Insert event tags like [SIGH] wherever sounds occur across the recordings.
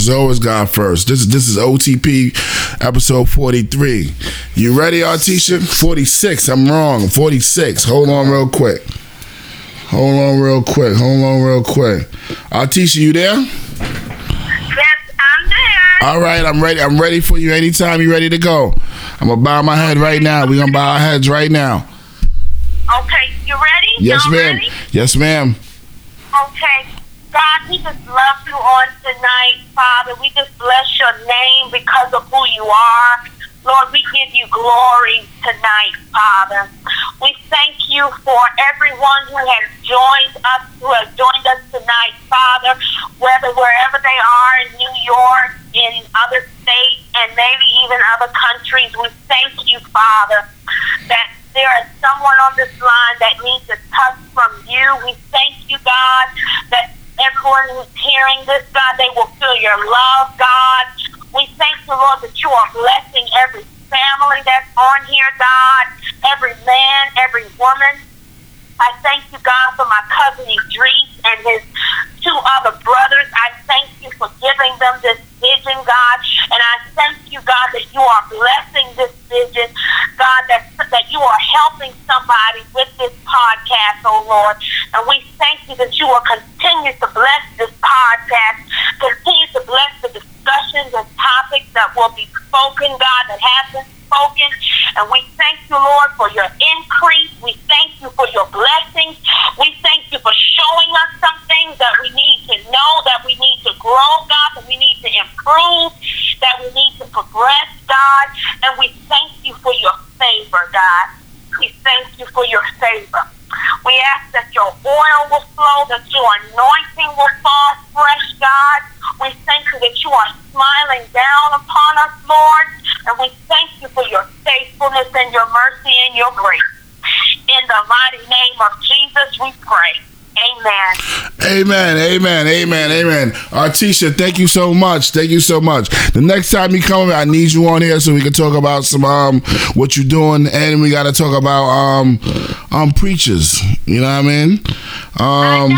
It's always God first. This is this is OTP episode 43. You ready, Artisha? 46. I'm wrong. 46. Hold on real quick. Hold on real quick. Hold on real quick. Artisha, you there? Yes, I'm there. All right, I'm ready. I'm ready for you anytime you're ready to go. I'm gonna bow my head right now. We're gonna bow our heads right now. Okay, you ready? Yes, Y'all ma'am. Ready? Yes, ma'am. Okay. God, we just love you on tonight, Father. We just bless your name because of who you are. Lord, we give you glory tonight, Father. We thank you for everyone who has joined us, who has joined us tonight, Father, whether wherever they are in New York, in other states, and maybe even other countries. We thank you, Father, that there is someone on this line that needs a touch from you. We thank you, God, that everyone who's hearing this, God, they will feel your love, God. We thank you, Lord, that you are blessing every family that's on here, God, every man, every woman. I thank you, God, for my cousin Idris and his two other brothers. I thank you for giving them this vision, God. And I thank you, God, that you are blessing this vision, God, that, that you are helping somebody with this podcast, oh Lord. And we thank you that you will continue to bless this podcast, continue to bless the discussions and topics that will be spoken, God, that have been spoken. And we thank you, Lord, for your increase. We thank you for your blessings. We thank you for showing us some things that we need to know, that we need to grow, God, that we need to improve, that we need to progress, God. And we thank you for your favor, God. We thank you for your favor. We ask that your oil will flow, that your anointing will fall fresh, God. We thank you that you are smiling down upon us, Lord. And we thank you for your faithfulness and your mercy and your grace. In the mighty name of Jesus, we pray. Amen. Amen, amen, amen, amen. Artisha, thank you so much. Thank you so much. The next time you come, I need you on here so we can talk about some um what you're doing, and we got to talk about um um preachers. You know what I mean? I Um, know.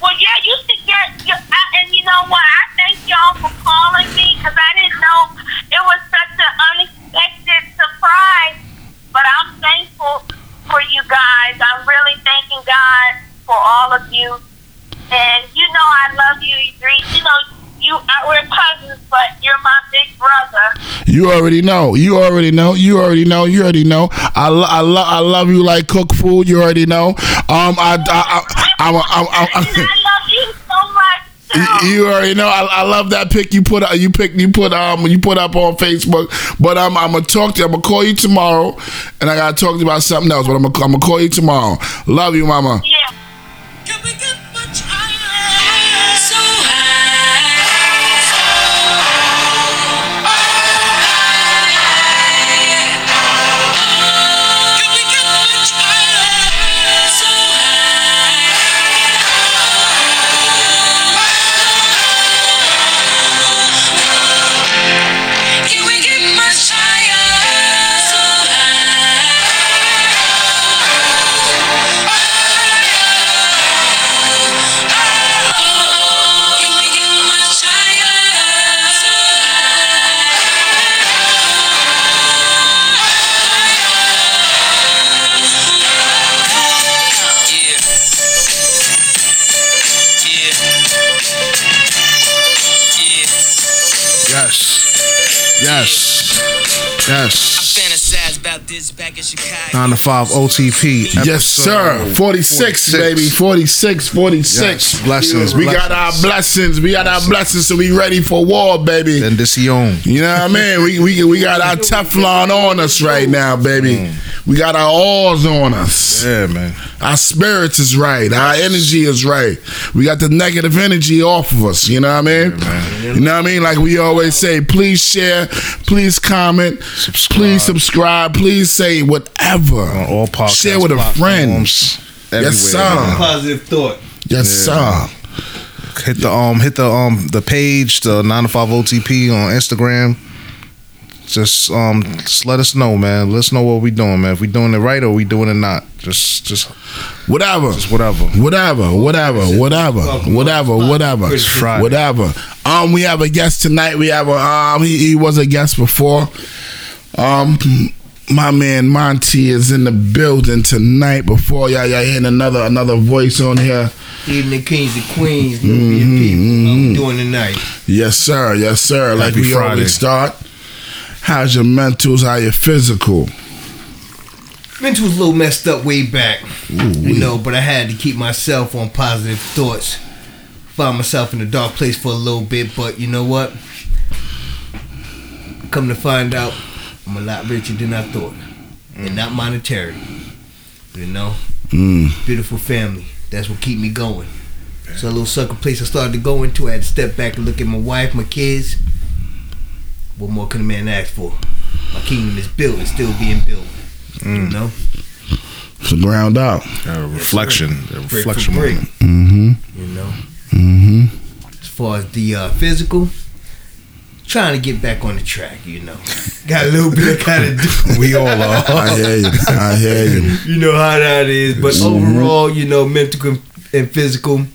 Well, yeah, you get. You, I, and you know what? I thank y'all for calling me because I didn't know it was such an unexpected surprise. But I'm thankful for you guys. I'm really thanking God for all of you. And you know I love you, Idris. You know you uh, we're cousins, but you're my big brother. you already know. You already know. You already know. You already know. I lo- I, lo- I love you like cook food. You already know. Um, I I I, I, I, I, and I, I love you so much. too. You already know I, I love that pic you put you pick you put um you put up on Facebook. But um, I'm gonna talk to you. I'm gonna call you tomorrow, and I gotta talk to you about something else. But I'm gonna I'm gonna call you tomorrow. Love you, mama. yeah. Yes, yes, yes. About this back in Chicago. 9 to 5 OTP. Yes, sir. episode 46, baby. 46, 46. Yes, blessings, We got our blessings. We got our blessings, so we ready for war, baby. Bendición. You know what I mean? We, we, we got our Teflon on us right now, baby. Mm. We got our oars on us. Yeah, man. Our spirits is right. Our energy is right. We got the negative energy off of us. You know what I mean? You know what I mean? Like we always say, please share, please comment, please subscribe, please say whatever. On all podcast Share with a friend. Everywhere. Yes, sir. Positive thought. Yes, sir. Hit the um hit the um the page, the 9 to 5 OTP on Instagram. just um just let us know, man. Let us know what we doing, man. If we doing it right or we doing it not. Just just Whatever. just whatever. Whatever, whatever, whatever, whatever, whatever, It's Friday. whatever. Um, we have a guest tonight. We have a um, he, he was a guest before. Um, my man Monty is in the building tonight. Before y'all, y'all hearing another another voice on here. Evening Kings and Queens, Nubian mm-hmm, people. How we mm-hmm. doing tonight? Yes, sir. Yes, sir. Happy Like Happy we Friday. always start. How's your mentals? How your physical? Mental was a little messed up way back, you know, but I had to keep myself on positive thoughts. Found myself in a dark place for a little bit, but you know what? Come to find out, I'm a lot richer than I thought, and not monetary. You know, Mm. beautiful family. That's what keep me going. So a little sucker place I started to go into. I had to step back and look at my wife, my kids. What more can a man ask for? My kingdom is built and still being built. You know, It's the ground out. A reflection. A reflection for brick. moment. Mm-hmm. You know, Mm-hmm. as far as the uh, physical, trying to get back on the track. You know, [LAUGHS] got a little bit of kind of do. We all are. I hear you. I hear you. [LAUGHS] you know how that is. But mm-hmm. overall, you know, mental and physical,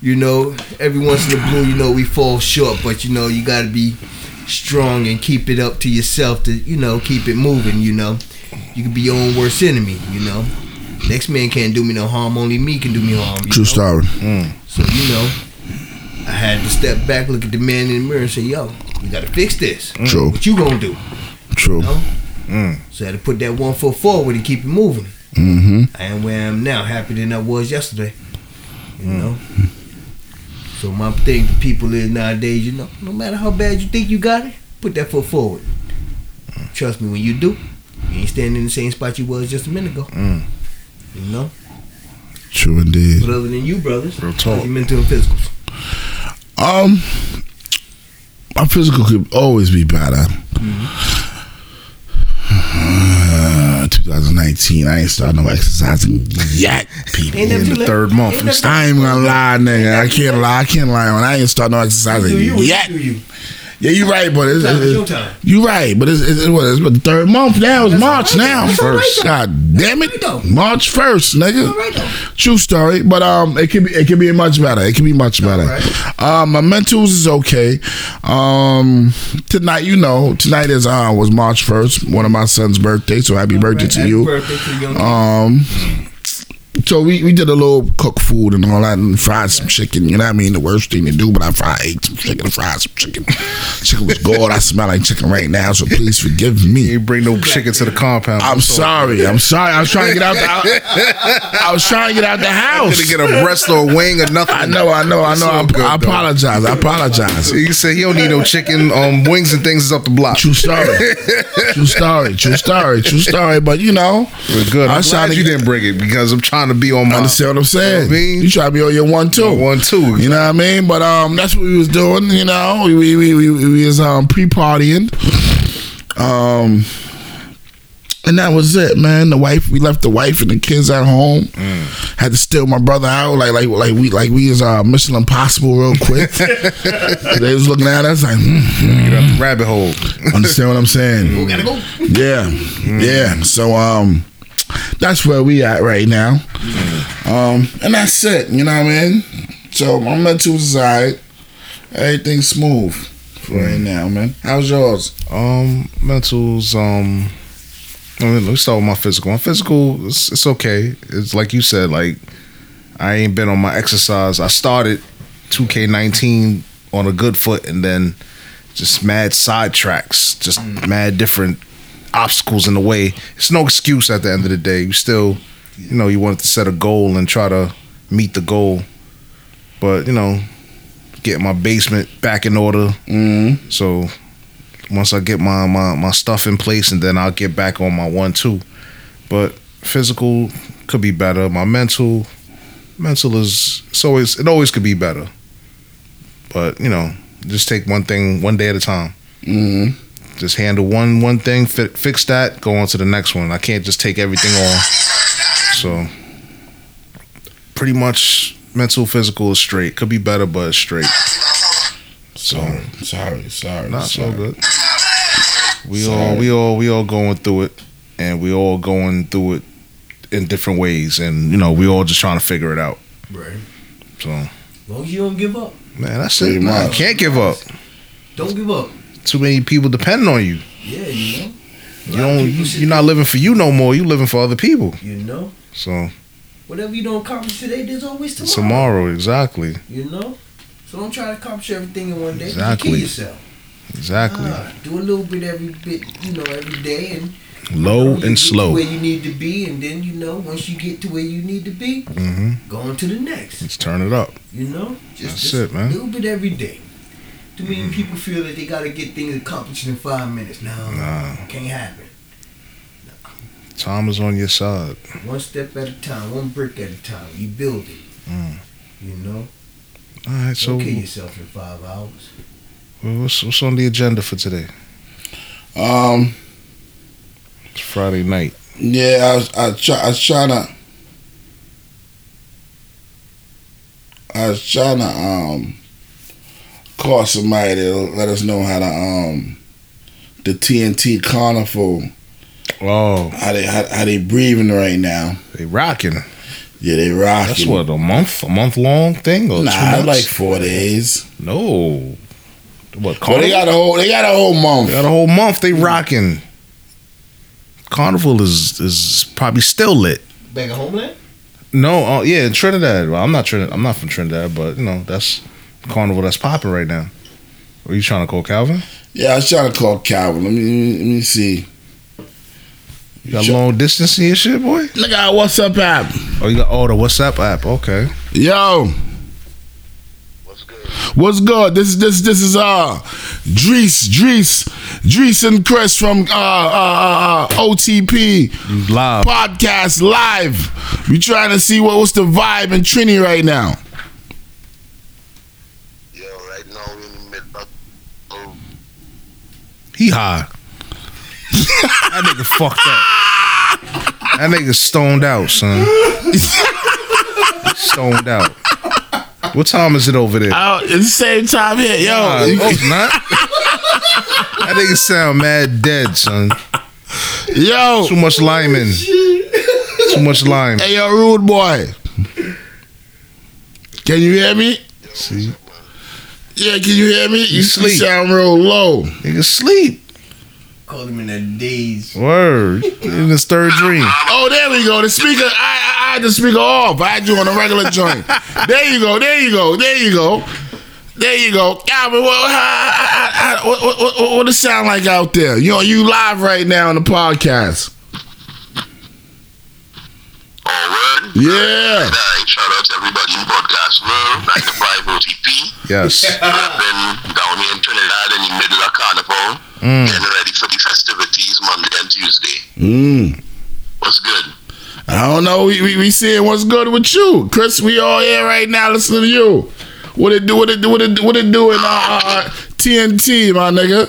you know, every once in a blue, you know, we fall short. But you know, you got to be strong and keep it up to yourself to, you know, keep it moving. You know, you can be your own worst enemy. You know, next man can't do me no harm. Only me can do me harm. True know? story. So you know, I had to step back, look at the man in the mirror, and say, "Yo, we got to fix this. True. What you gonna do?" True. No? Mm. So I had to put that one foot forward and keep it moving. Mm-hmm. I am where I am now, happier than I was yesterday. You know. So my thing to people is nowadays, you know, no matter how bad you think you got it, put that foot forward. Trust me, when you do, you ain't standing in the same spot you was just a minute ago. Mm. You know. True indeed. But other than you, brothers, Real talk. your mental and physicals. Um, my physical could always be better. Uh, 2019, I ain't starting no exercising yet, people. In the third month. Ain't We never- start- I ain't gonna lie, nigga. I can't lie. I can't lie. On. I ain't start no exercising you? yet. You? Yeah, you right, but it's, is it's, you right, but it's, it's, what, it's what, the third month now. It's That's March right. now. Right, First, though. God damn it, right. March first, nigga. Right. True story, but um, it can be it can be much better. It can be much better. right. Um, my mentals is okay. Um, tonight, you know, tonight is uh was March first, one of my son's birthday. So happy birthday Right, to happy you. Birthday to kid. Um, so we, we did a little cook food and all that and fried some chicken. You know what I mean? The worst thing to do, but I fried ate some chicken, I fried some chicken. Chicken was good. I smell like chicken right now, so please forgive me. You bring no chicken to the compound. I'm sorry. I'm sorry. I was trying to get out the I, I was trying to get out the house. Gonna get a breast or a wing or nothing. I know, I know, I know. all I, good, I though. apologize. I apologize. You said he don't need no chicken. Um, wings and things is up the block. True story. True story. True story. True story. But you know, We're good. I'm was glad you get- didn't bring it because I'm trying to be on my Understand what I'm saying? You know what I mean? You try to be on your one two. My one, two, You know what I mean? But um that's what we was doing, you know. We we we, we, we was um pre partying. Um and that was it, man. The wife, we left the wife and the kids at home. Mm. Had to steal my brother out, like like like we like we was uh, Mission Impossible real quick. [LAUGHS] they was looking at us like, hmm, Get out the rabbit hole. understand what I'm saying? Gotta go. Yeah, yeah. So um, that's where we at right now. Um, and that's it. You know what I mean? So my mental side, everything's smooth for right now, man. How's yours? Um, mentals. Um, I mean, let's start with my physical. My physical, it's, it's okay. It's like you said. Like I ain't been on my exercise. I started 2K19 on a good foot, and then just mad sidetracks, just mad different obstacles in the way. It's no excuse at the end of the day. You still, you know, you want to set a goal and try to meet the goal, but you know, get my basement back in order. Mm. So once I get my, my, my stuff in place and then I'll get back on my one two. But physical could be better. My mental mental is it's always it always could be better. But, you know, just take one thing one day at a time. Mm. Just handle one one thing, fi- fix that, go on to the next one. I can't just take everything on. So pretty much mental physical is straight. Could be better but it's straight. So Sorry, sorry, not so good. We all we all we all going through it, and we all going through it in different ways, and you know we all just trying to figure it out. Right. So As long as you don't give up. man, that's Pretty it. Man. much. Can't give up. Don't give up. Too many people depending on you. Yeah, you know. You don't. You, you're not living for you no more. You living for other people. You know. So Whatever you don't accomplish today, there's always tomorrow. tomorrow, exactly, You know. So don't try to accomplish everything in one day. Exactly. You kill yourself. exactly. Ah, do a little bit every bit, you know, every day, and Low and slow. where you need to be, and then you know once you get to where you need to be, hmm go on to the next. Let's turn it up. You know, just, That's just it, man. A little bit every day. Too many people feel that they got to get things accomplished in five minutes. No, Nah. can't happen. Time is on your side. One step at a time, one brick at a time. You build it. Mm. You know, All right. So don't kill yourself in five hours. Well, what's, what's on the agenda for today? Um, It's Friday night. yeah, I was, I, try, I was trying to. I was trying to um call somebody to let us know how to um the TNT Carnival Oh, how they how, how they breathing right now. they rocking. Yeah, they rocking. That's what a month, a month long thing, or Nah, months? like four days. no. What? But Carnival? they got a whole they got a whole month. They got a whole month. They rocking. Carnival is is probably still lit. Back at homeland. No, uh, yeah, in Trinidad. Well, I'm not Trinidad. I'm not from Trinidad, but you know that's Carnival that's popping right now. Are you trying to call Calvin? Yeah, I was trying to call Calvin. Let me let me see. You got Sure. long distance in your shit, boy. Look at WhatsApp app. Oh, you got oh the WhatsApp app. Okay. Yo. What's good? What's good? This is this this is uh Drees Drees Drees and Chris from uh uh, uh OTP live. podcast live. We trying to see what what's the vibe in Trini right now. Yo, right now we in the middle of oh, He high. that nigga fucked up. That nigga stoned out, son. stoned out. What time is it over there? Oh, it's the same time here, yo. Nah, no, it's not. [LAUGHS] that nigga sound mad dead, son. yo, Too much lime in. Oh, Too much lime. hey yo, rude boy. Can you hear me? See, Yeah, can you hear me? You, you sleep. sound real low. nigga sleep. Called him in the daze. Word in his third dream. Oh, there we go. The speaker, I, I, I had the speaker off. I had you on a regular joint. [LAUGHS] There you go. There you go. There you go. There you go. Calvin, what, how- how- how- what, what, what, what it sound like out there? You know, you live right now on the podcast. Oh, word. Yeah. Alright, shout out to everybody in podcast world, 95 OTP. Yes. [LAUGHS] I've been down here in Trinidad in the middle of Carnival, Mm. getting ready for the festivities Monday and Tuesday. Mm. What's good? I don't know. We, we, we seeing what's good with you. Chris, we all here right now listening to you. What it do? What it do? What it, do, what it do in uh, uh, TNT, my nigga?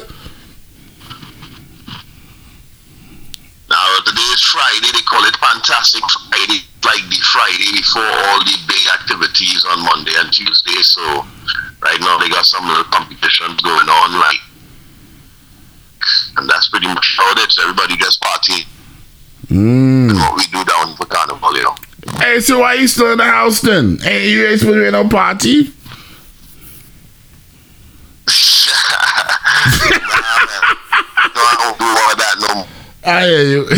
Now, today is Friday. They call it Fantastic Friday, like the Friday before all the big activities on Monday and Tuesday. So, right now, they got some little competitions going on, like, and that's pretty much how it is. Everybody just partying. Mm. What we do down for Carnival, you know. Hey, so why you still in the house then? Hey, you ain't supposed to be at no party? [LAUGHS] [LAUGHS] nah, man. No, I don't do all that no more. I hear you. [LAUGHS]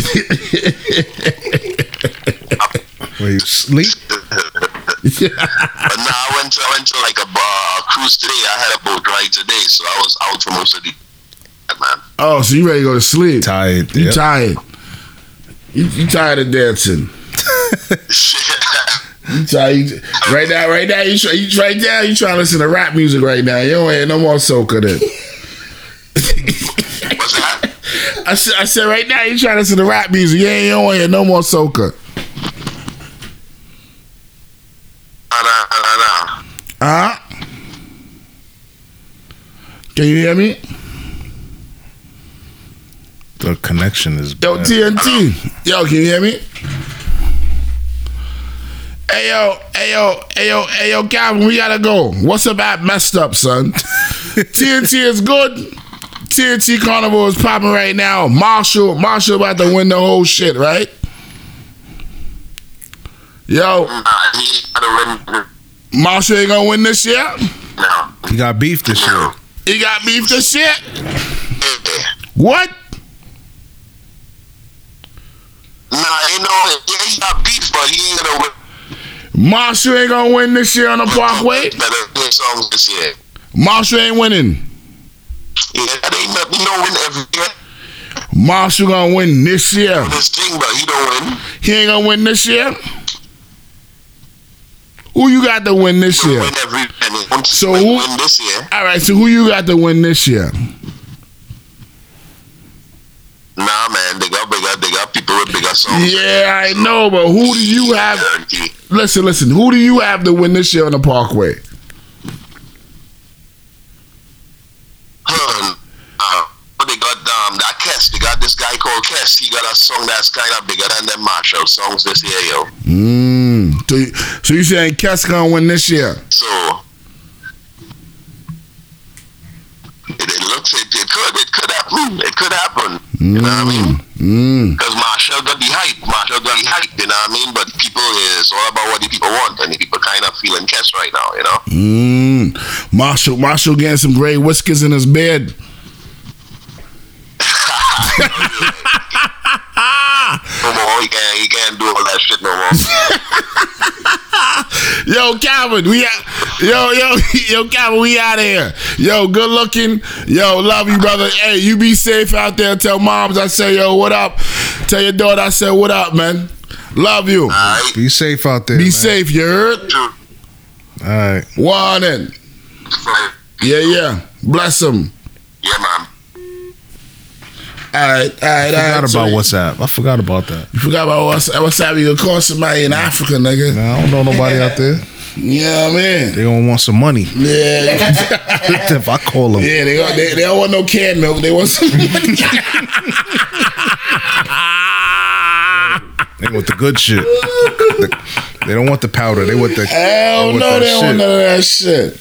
Where you sleep? But [LAUGHS] now I went to, I went to like a bar, cruise today. I had a boat ride today, so I was out for most of the man. oh, so you ready to go to sleep? Tired. You Yep. tired? You, you tired of dancing? [LAUGHS] You tired? You, right now, right now, you, try, you right now, you trying to listen to rap music right now. You don't hear no more soca then. I said, I said, right now, you trying to listen to rap music. You ain't don't hear no more soca. Huh? Can you hear me? The connection is Yo. TNT. Yo, can you hear me? Hey yo, hey yo, hey yo, hey yo, Calvin, we gotta go. What's up messed up, son? [LAUGHS] TNT is good. TNT Carnival is popping right now. Machel, Machel about to win the whole shit, right? Yo, Nah, he gotta win. Machel ain't gonna win this year. No. He got beef this year. He got beef this year. What? Nah, ain't no. Yeah, he got beef, but he ain't gonna win. Machel ain't gonna win this year on the Parkway. Better win songs this year. Machel ain't winning. Yeah, that ain't nothing. No win every year. Machel gonna win this year. This thing, but he don't win. He ain't gonna win this year. Who you got to win this year? win every. And he won't So win, who- win this year. All right, so who you got to win this year? Nah, man, they got bigger. They got people with bigger songs. Yeah, I know, but who do you have? Listen, listen. Who do you have to win this year on the Parkway? Uh, they got um that Kess. They got this guy called Kess. He got a song that's kind of bigger than them Machel songs this year, yo. Mm. So, you, so you saying Cass gonna win this year? So it, it looks it, it could it could happen. It could happen. You know what I mean? Mm. Because Machel got the hype. Machel got the hype. You know what I mean? But people it's all about what the people want, and the people kind of feeling Kess right now. You know? Mm. Machel, Machel getting some gray whiskers in his bed. [LAUGHS] [LAUGHS] No more. He can't. He can't do all that shit no more. [LAUGHS] [LAUGHS] Yo, Calvin, we out. Yo, yo, [LAUGHS] yo, Calvin, we out of here. Yo, good looking. Yo, love you, brother. Hey, you be safe out there. Tell moms I say, yo, what up? Tell your daughter I said, what up, man? Love you. All right. Be safe out there. Be man. safe, you heard? All right. One in. Yeah, yeah. Bless them. Yeah, man. All right, all right, I all forgot about WhatsApp. I forgot about that. You forgot about what's what's up? You call somebody in Africa, nigga. Nah, I don't know nobody out there. Yeah, I man. They don't want some money. Yeah, [LAUGHS] if I call them, yeah. They, don't- they they don't want no canned milk. They want some. money. [LAUGHS] they want the good shit. [LAUGHS] they don't want the powder. They want the. Hell they want no, they don't want none of that shit.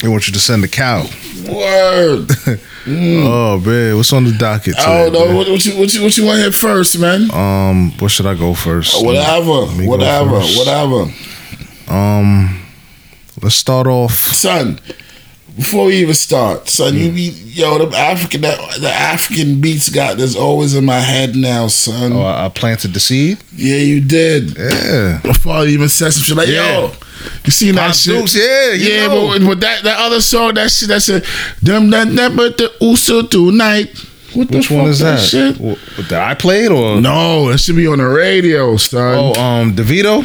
They want you to send a cow. Word. [LAUGHS] Oh man, what's on the docket? I don't today, know what, what you what you what you want to hit first, man. Um, what should I go first? Whatever, me go whatever, first. whatever. Um, let's start off. Son, before we even start, son, you be yo the African that the African beats got that's always in my head now, son. Oh, I I planted the seed. Yeah, you did. Yeah. Before I even said some shit like, Yeah. yo, you seen that Pop shit? Dukes, yeah, yeah, know. but, but that that other song, that shit, that shit, them that that but the Uso tonight. What the Which one is that? Shit? What, that I played or No, it should be on the radio, son. Oh, um, Davido.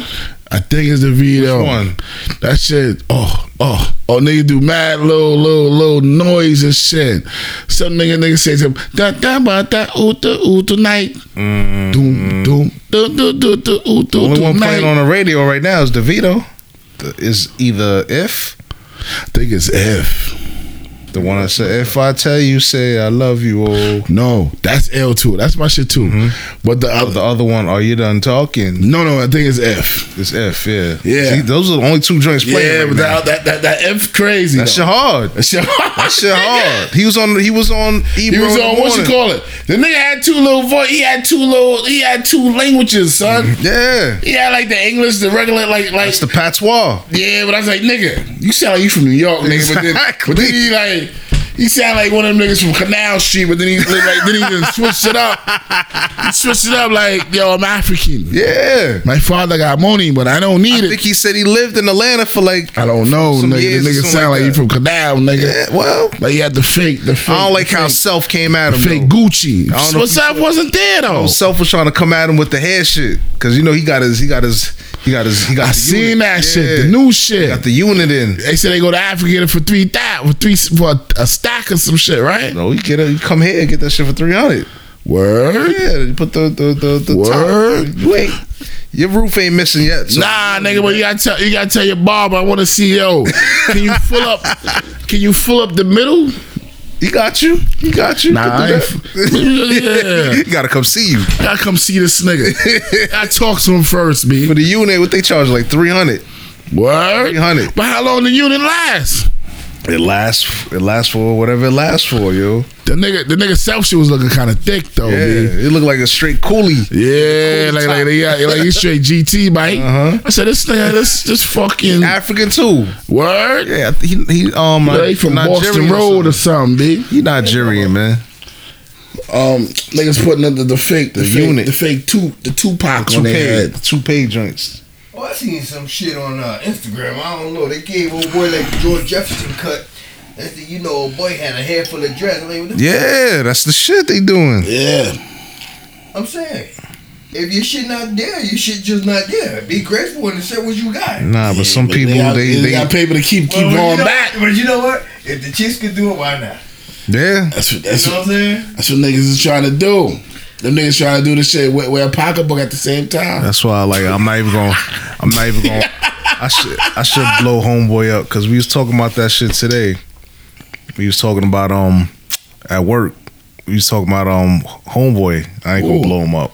I think it's the video. Which one? That shit. Oh, oh, oh, nigga do mad little, little, little noise and shit. Some nigga, nigga say something. Da da ba da ooh ooh tonight. Doom doom doom doom doom doom ooh The only one playing on the radio right now is Davido. Is either if I think it's F. the one that said if I tell you say I love you oh No, that's L too. That's my shit too. Mm-hmm. But the the other, other one are you done talking? no, no, I think it's F. It's F yeah Yeah. See, those are the only two joints playing Yeah, right but that, that that that F crazy. That shit hard. That shit hard. That shit hard. He was on. He was on. He was on what you call it? The nigga had two little voice. He had two little. He had two languages, son. Mm-hmm. Yeah, He had like the English, the regular, like like. it's the patois. yeah, but I was like, nigga, you sound like you from New York, nigga. But then, but then he like. He sound like one of them niggas from Canal Street, but then he like then he just switched it up. He switched it up like, yo, I'm African. Yeah, My father got money, but I don't need I it. think he said he lived in Atlanta for like. I don't know, nigga. The nigga sound like like, he from Canal, nigga. Yeah, well, Like he had the fake, the fake. I don't like how fake, Self came at him. fake though. Gucci. I don't know What's up? Wasn't there though. Self was trying to come at him with the hair shit because you know he got his, he got his, he got his, he got. I seen unit. that shit, the new He shit. got the unit in. They said they go to Africa get it for three thousand, for three for a, a stack or some shit, right? No, you get it. You come here and get that shit for three hundred. Word. Yeah, you put the the the, the Word. top. Ain't. Your roof ain't missing yet. so- Nah, nigga, but you gotta tell you gotta tell your barber I want to see yo. Can you [LAUGHS] fill up? Can you fill up the middle? He got you. He got you. Nah, I ain't f- [LAUGHS] yeah. he gotta come see you I come see this nigga. [LAUGHS] I talk to him first, for the unit. What they charge like three hundred. What? 300. But how long the unit last? It lasts. It lasts for whatever it lasts for, yo. The nigga, the nigga self shit was looking kind of thick though. Yeah, B. it looked like a straight coolie. Yeah, like like yeah, like he straight GT, mate. Uh-huh. I said this nigga, this this fucking African too. word. Yeah, he he um Yeah, he from Nigerian Boston Road or something. something, b. He Nigerian, man. Um, niggas putting the, the, the fake, the, The fake, unit. the fake two, the Tupac Two on their head. two pay joints. Oh, I seen some shit on uh, Instagram. I don't know. They gave old boy like George Jefferson cut. That's the, you know, old boy had a hair full of dreads. I'm like, what the Yeah, that's the shit they doing. Yeah, I'm saying, if your shit not there, your shit just not there. Be grateful and accept what you got. Nah, but some But people got, they they, got paper to keep keep Well, but going you know, back. But you know what? If the chicks could do it, why not? yeah. That's what You that's know what, what I'm saying? that's what niggas is trying to do. Them niggas trying to do this shit. Wear, wear a pocketbook at the same time. That's why I like. I'm not even gonna, I'm not even going. I should. I should blow homeboy up because we was talking about that shit today. We was talking about um at work. We was talking about um homeboy. I ain't gonna Ooh. blow him up.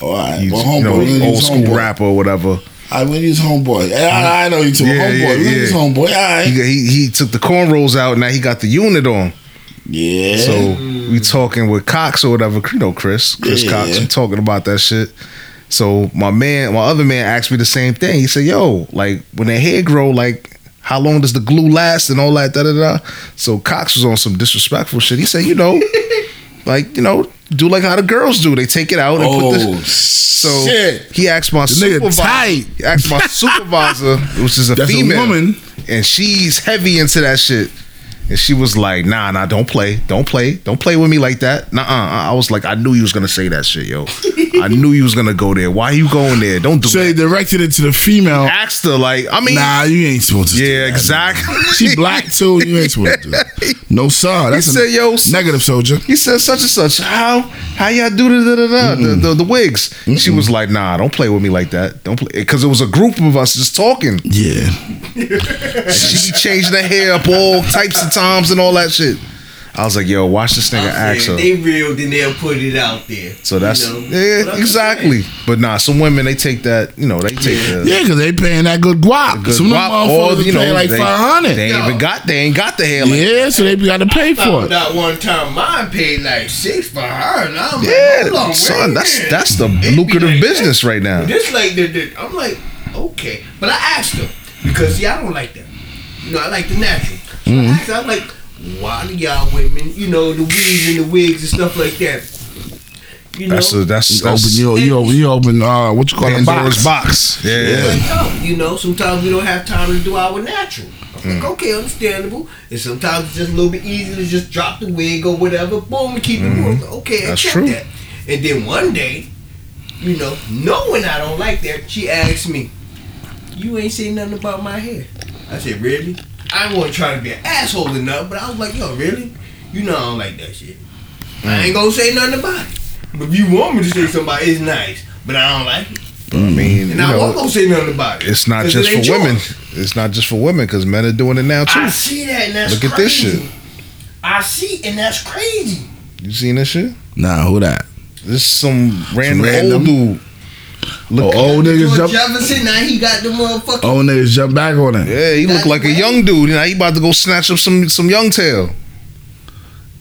All right, He's well, you know homeboy, old school homeboy. rapper or whatever. I we he's homeboy. I, I know you too. Yeah, homeboy, yeah, yeah. homeboy. All He, he he took the cornrows out. Now he got the unit on. Yeah. So we talking with Cox or whatever, you know, Chris, Chris Yeah. Cox. We talking about that shit. So my man, my other man asked me the same thing. He said, "Yo, like when their hair grow, like how long does the glue last and all that?" Da da da. So Cox was on some disrespectful shit. He said, "You know, [LAUGHS] like you know, do like how the girls do. They take it out and put oh this." So shit. he asked my The nigga supervisor. tight. He asked my [LAUGHS] supervisor, which is a That's a female woman. and she's heavy into that shit. And she was like, "Nah, nah, don't play, don't play, don't play with me like that." Nah, uh. I was like, "I knew you was gonna say that shit, yo. I knew you was gonna go there. Why you going there? Don't do So that." they directed it to the female. Asked her like, I mean, Nah, you ain't supposed to. do yeah, exactly. She black too. You ain't supposed to. No sir. [LAUGHS] That's said, a yo, negative soldier. He said such and such. How how y'all do the da, da, da, the, the the wigs? She was like, "Nah, don't play with me like that. Don't play," because it was a group of us just talking. Yeah. She be changing her hair up all types of times and all that shit. I was like, "Yo, watch this nigga I'm ask saying, her." they real, then they'll put it out there. So that's You know? Yeah, I'm exactly. But nah, some women they take that, you know, they take the Yeah, because they paying that good guap. good Some of them motherfuckers or, you know, like they- five hundred. They ain't even got they ain't got the hair like Yeah, so they got to pay I for found it. out one time mine paid like six for her, and I'm Yeah, like, hold on, son, wait that's minute. that's the It be lucrative like business right now. This like the, the I'm like okay, but I asked her because see I don't like that. You know I like the natural. So Mm-hmm. I asked, I'm like, why do y'all women, you know, the weaves and the wigs and stuff like that? You know, That's a, that's, You open, you, you open, you open, uh, what you call a box. box. Yeah. But no, you know, sometimes we don't have time to do our natural. I'm Mm. like, okay, understandable. And sometimes it's just a little bit easier to just drop the wig or whatever, boom, and keep it moving. Okay, Mm-hmm. That's accept true. that. And then one day, you know, knowing I don't like that, she asked me, "You ain't say nothing about my hair." I said, "Really?" I wasn't trying to be an asshole or nothing, but I was like, "Yo, really? You know I don't like that shit. I ain't gonna say nothing about it. But if you want me to say something about it's nice, but I don't like it." I mean, you And I won't know, gonna say nothing about it. it's not just it for women. yours. It's not just for women because men are doing it now too. I see that, and that's Look at this shit. I see, and that's crazy. You seen this shit? Nah, who that? This is some random, random? old dude. Look, Oh, old niggas George jump. Jefferson, now he got the motherfucking. Old niggas jump back on it. yeah, he look like a right. young dude. Now he about to go snatch up some some young tail.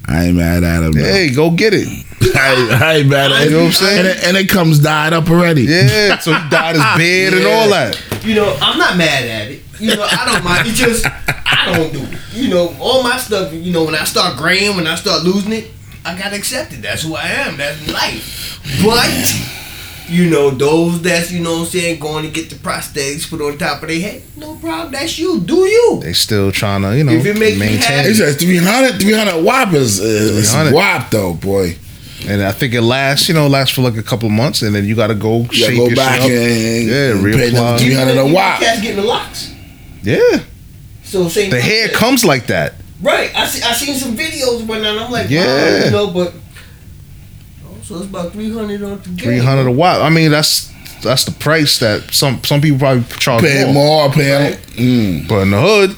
I ain't mad at him. though. Hey, go get it. [LAUGHS] I, ain't- I ain't mad at him. You know what I'm saying? And it, and it comes dyed up already. Yeah, [LAUGHS] so he dyed his beard and all that. You know, I'm not mad at it. You know, I don't mind. It's just I don't do it. You know, all my stuff. You know, when I start graying, when I start losing it, I gotta accept it. That's who I am. That's life. But you know, those that's you know what I'm saying going to get the prosthetics put on top of their head, no problem. That's you. Do you? They still trying to, you know, If it make you He maintain. says 300, 300 whop is, is 300. whop though, boy. And I think it lasts, you know, lasts for like a couple months, and then you got to go You shape go your back up. and, Yeah, and real pay 300 a Even whop. Cats getting the locks. Yeah, So same the hair concept. comes like that. Right. I see. I seen some videos when I'm like, Yeah. yeah, you know, but oh, so it's about three hundred on the game. Three hundred a watt. I mean, that's that's the price that some some people probably charge Pay more. more, pay mm. But in the hood,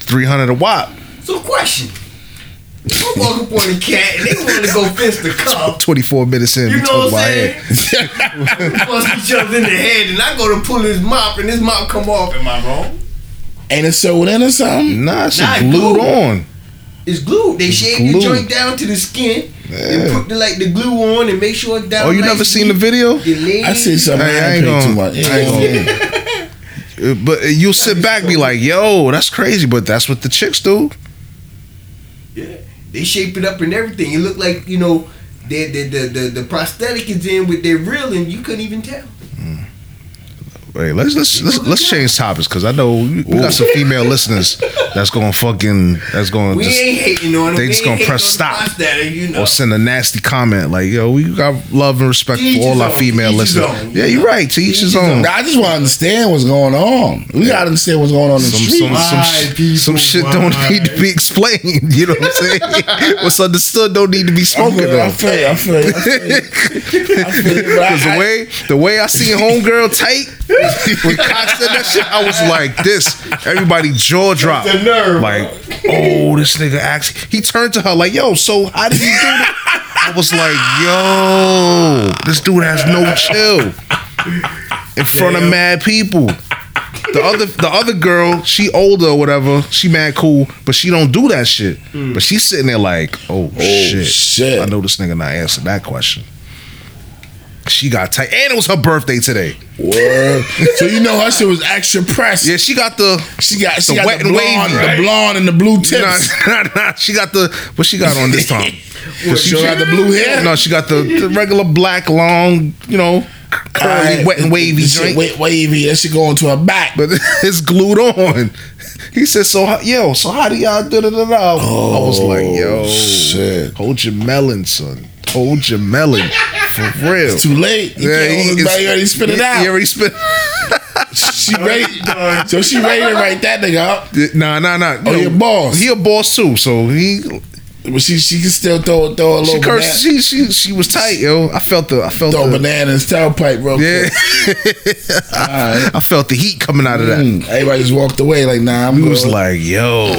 three hundred a watt. So question. If I walk up on the cat and they want to go fist the cup, Twenty four minutes in, you we know talk what I'm hair. saying? Bust [LAUGHS] each other in the head, and I go to pull his mop, and his mop come off. Am I wrong? Ain't it sewed in or something? Nah, it's Nah, glued glue. on. It's glued. They shave the glued. joint down to the skin and Yeah. put the like the glue on and make sure it's down. Oh, you nice never seen the video? The I see something. Hey, I, I ain't ain't pay too much. I ain't gonna- [LAUGHS] Uh, But you'll sit back and be like, yo, that's crazy. But that's what the chicks do. Yeah, they shape it up and everything. It look like you know, the the the the, the prosthetic is in with their real, and you couldn't even tell. Hey, let's let's let's, let's change topics because I know we we got some female listeners that's going fucking that's going We just ain't hating on them. they just gonna press stop. prosthetic, you know. or send a nasty comment like, yo, we got love and respect To each for all our own. female To each his listeners. own. Yeah, you're right. To each his own. I just want to understand what's going on. We got to understand what's going on in the Some street. some some, Why, sh- people, some shit why? don't need to be explained. You know what I'm saying? [LAUGHS] What's understood don't need to be spoken feel, I feel, you, I feel, you, I feel, you. [LAUGHS] I feel you, Because the way the way I seen homegirl tight when Kai said that shit, I was like this. Everybody jaw dropped. The nerve. Like, oh, this nigga actually. He turned to her like, yo, so how did he do that? I was like, yo, this dude has no chill in front of mad people. The other the other girl, she older or whatever, she mad cool, but she don't do that shit. Hmm. But she's sitting there like, oh, oh, shit. shit. I know this nigga not answering that question. She got tight, and it was her birthday today. Word. So you know her shit was extra press. Yeah, she got the She got she The got wet the and blonde, wavy, right? the blonde and the blue tips. [LAUGHS] nah, nah, nah, she got the what she got on this time. [LAUGHS] she got the blue hair. No, she got the, the regular black long, you know, curly, Alright, wet and wavy this joint. wet, wavy. That shit going to her back. but [LAUGHS] it's glued on. He said, "So yo, so how do y'all da da da da?" I was like, oh, "Yo, Oh, shit. hold your melon, son. Hold your melon for real." It's too late. You Yeah, he- hold already spit it he- out. He already spit. she ready. so she ready to write that nigga up. Nah, nah, nah. Oh, You your boss. He a boss too, so he But she she can still throw throw a she little cursed. banana, She she she was tight, yo. I felt the I felt throw the banana in his tailpipe real yeah. quick. Alright. [LAUGHS] I felt the heat coming out of that. Mm, Everybody just walked away like, nah, I'm He good. was like, "Yo, [LAUGHS]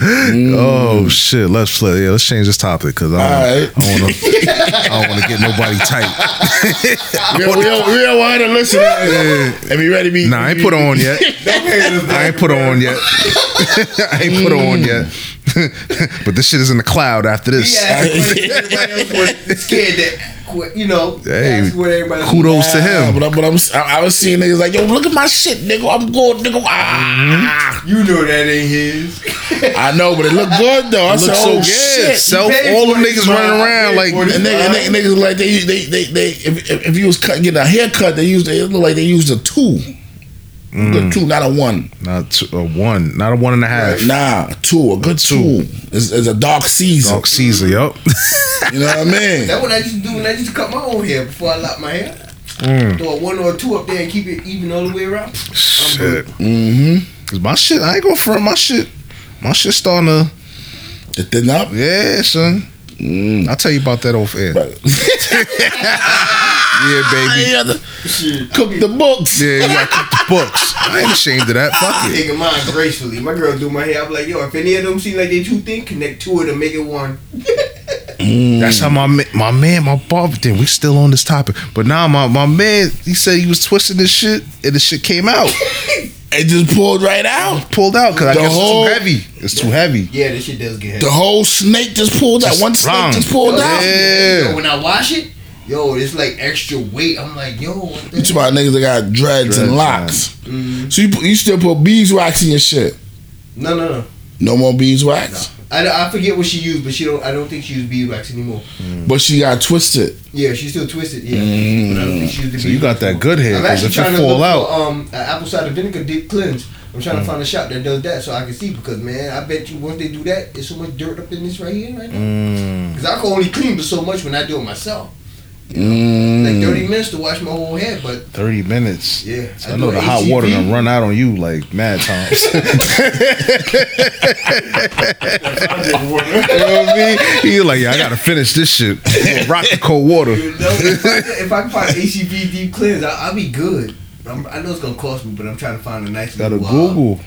Mm. oh shit, let's play. Yeah, let's change this topic because I don't want to. I don't want to get nobody tight. [LAUGHS] we don't, we don't, want to listen and be ready to be. Nah, I ain't put on yet. [LAUGHS] I ain't put on yet. [LAUGHS] I ain't put on yet. but this shit is in the cloud after this. Yeah, everybody else was scared that quit, you know. Hey, that's what everybody kudos to him. But, I, but I'm, I, I was seeing niggas like, yo, look at my shit, nigga. I'm good, nigga. Ah. You know that ain't his. I know, but it looked good though. I Look said, so oh good. shit. Self, all them for it, niggas man. running around like for it. And niggas, niggas, niggas like they they they they if, if, if you was cut, getting a haircut, they used it looked like they used a two, Mm. good two, not a one. not two, a one, not a one and a half. Nah, a two, a good two. It's, it's a dark Caesar. Dark Caesar, yep. You know what I mean? [LAUGHS] That's what I used to do when I used to cut my own hair before I lock my hair. Mm. Throw a one or a two up there and keep it even all the way around. Shit. Mm-hmm. Cause my shit, I ain't gonna front my shit. My shit starting to, The thin up. yeah, son. Mm. I'll tell you about that off air. [LAUGHS] But- Yeah, [LAUGHS] baby. Yeah, the- cook the books. Yeah, you gotta keep the books. I ain't ashamed of that. Fuck it. Taking mine gracefully. My girl do my hair. I'm like, yo, if any of them seem like they too thin, connect two of them, make it one. Mm. That's how my my man, my barber. Then we still on this topic, but now my my man, he said he was twisting this shit, and the shit came out, [LAUGHS] It just pulled right out. pulled out because I The guess whole- it's too heavy. It's too heavy. Yeah, this shit does get heavy. The whole snake just pulled out. Just One snake just pulled Yo, out. Yeah. yo, when I wash it, yo, it's like extra weight. I'm like, yo, what the You talking about niggas that got dreads, and Dreads, locks. Mhm. So you put- you still put beeswax in your shit? No, no, no. No more beeswax. I, I forget what she used, but she don't. I don't think she used beeswax anymore. But she got twisted. Yeah, she still twisted. Yeah, Mm. but I don't think she used So you got beeswax that good hair I'm because actually if you trying to fall look out, for um an apple cider vinegar deep cleanse. I'm Mm. trying to find a shop that does that so I can see because man, I bet you once they do that, there's so much dirt up in this right here right now. mm, Because I can only clean but so much when I do it myself. Mm. Like 30 minutes to wash my whole head, but thirty minutes. yeah. I know the hot water done run out on you like mad times. [LAUGHS] [LAUGHS] you know what I mean? Like, yeah, I gotta finish this shit. Rock the cold water. You know, if, I, [LAUGHS] can- if I can find ACV deep cleanse, I, I'll be good. I'm, I know it's gonna cost me, but I'm trying to find a nice Gotta little, uh, Google.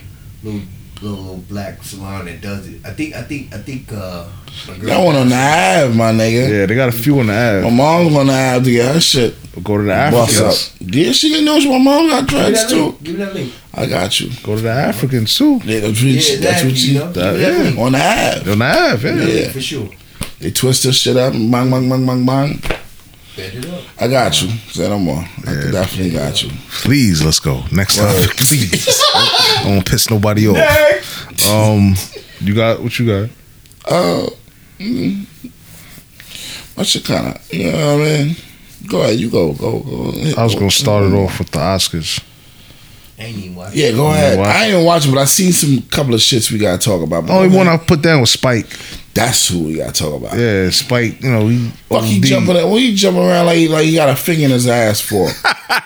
little little black salon that does it. I think. I think. I think. uh my girl- That one on the Ave, my nigga. Yeah, they got a few on the ass. My mom's on the have to get her shit Go to the bust Africans. up. Yeah, she didn't know my mom got Give dreads too. link. Give me that link. I got you. Go to the Africans too. Yeah, that's what, Yeah, she, that's what she you know? that- Give me that yeah. link. on the Ave. On the Ave, yeah. Yeah. For sure. They twist this shit up and bang, bang, bang, bang, bang. Bet it up. I got you. Say no more. I Yeah. definitely got you. Please, let's go. Next Word. topic, please. [LAUGHS] I don't piss nobody off. Um, you got what you got? Uh, mm, I should kind of, you know what I mean? Go ahead, you go, go, go. I was gonna start it off with the Oscars. Ain't even watching. Yeah, go Yeah, ahead. watch I ain't even watching, but I seen some couple of shits we gotta talk about. The only one I put down was Spike. That's who we gotta talk about. Yeah, Spike. You know, he Fuck, he jumping. What he jumping around like he, like he got a finger in his ass for?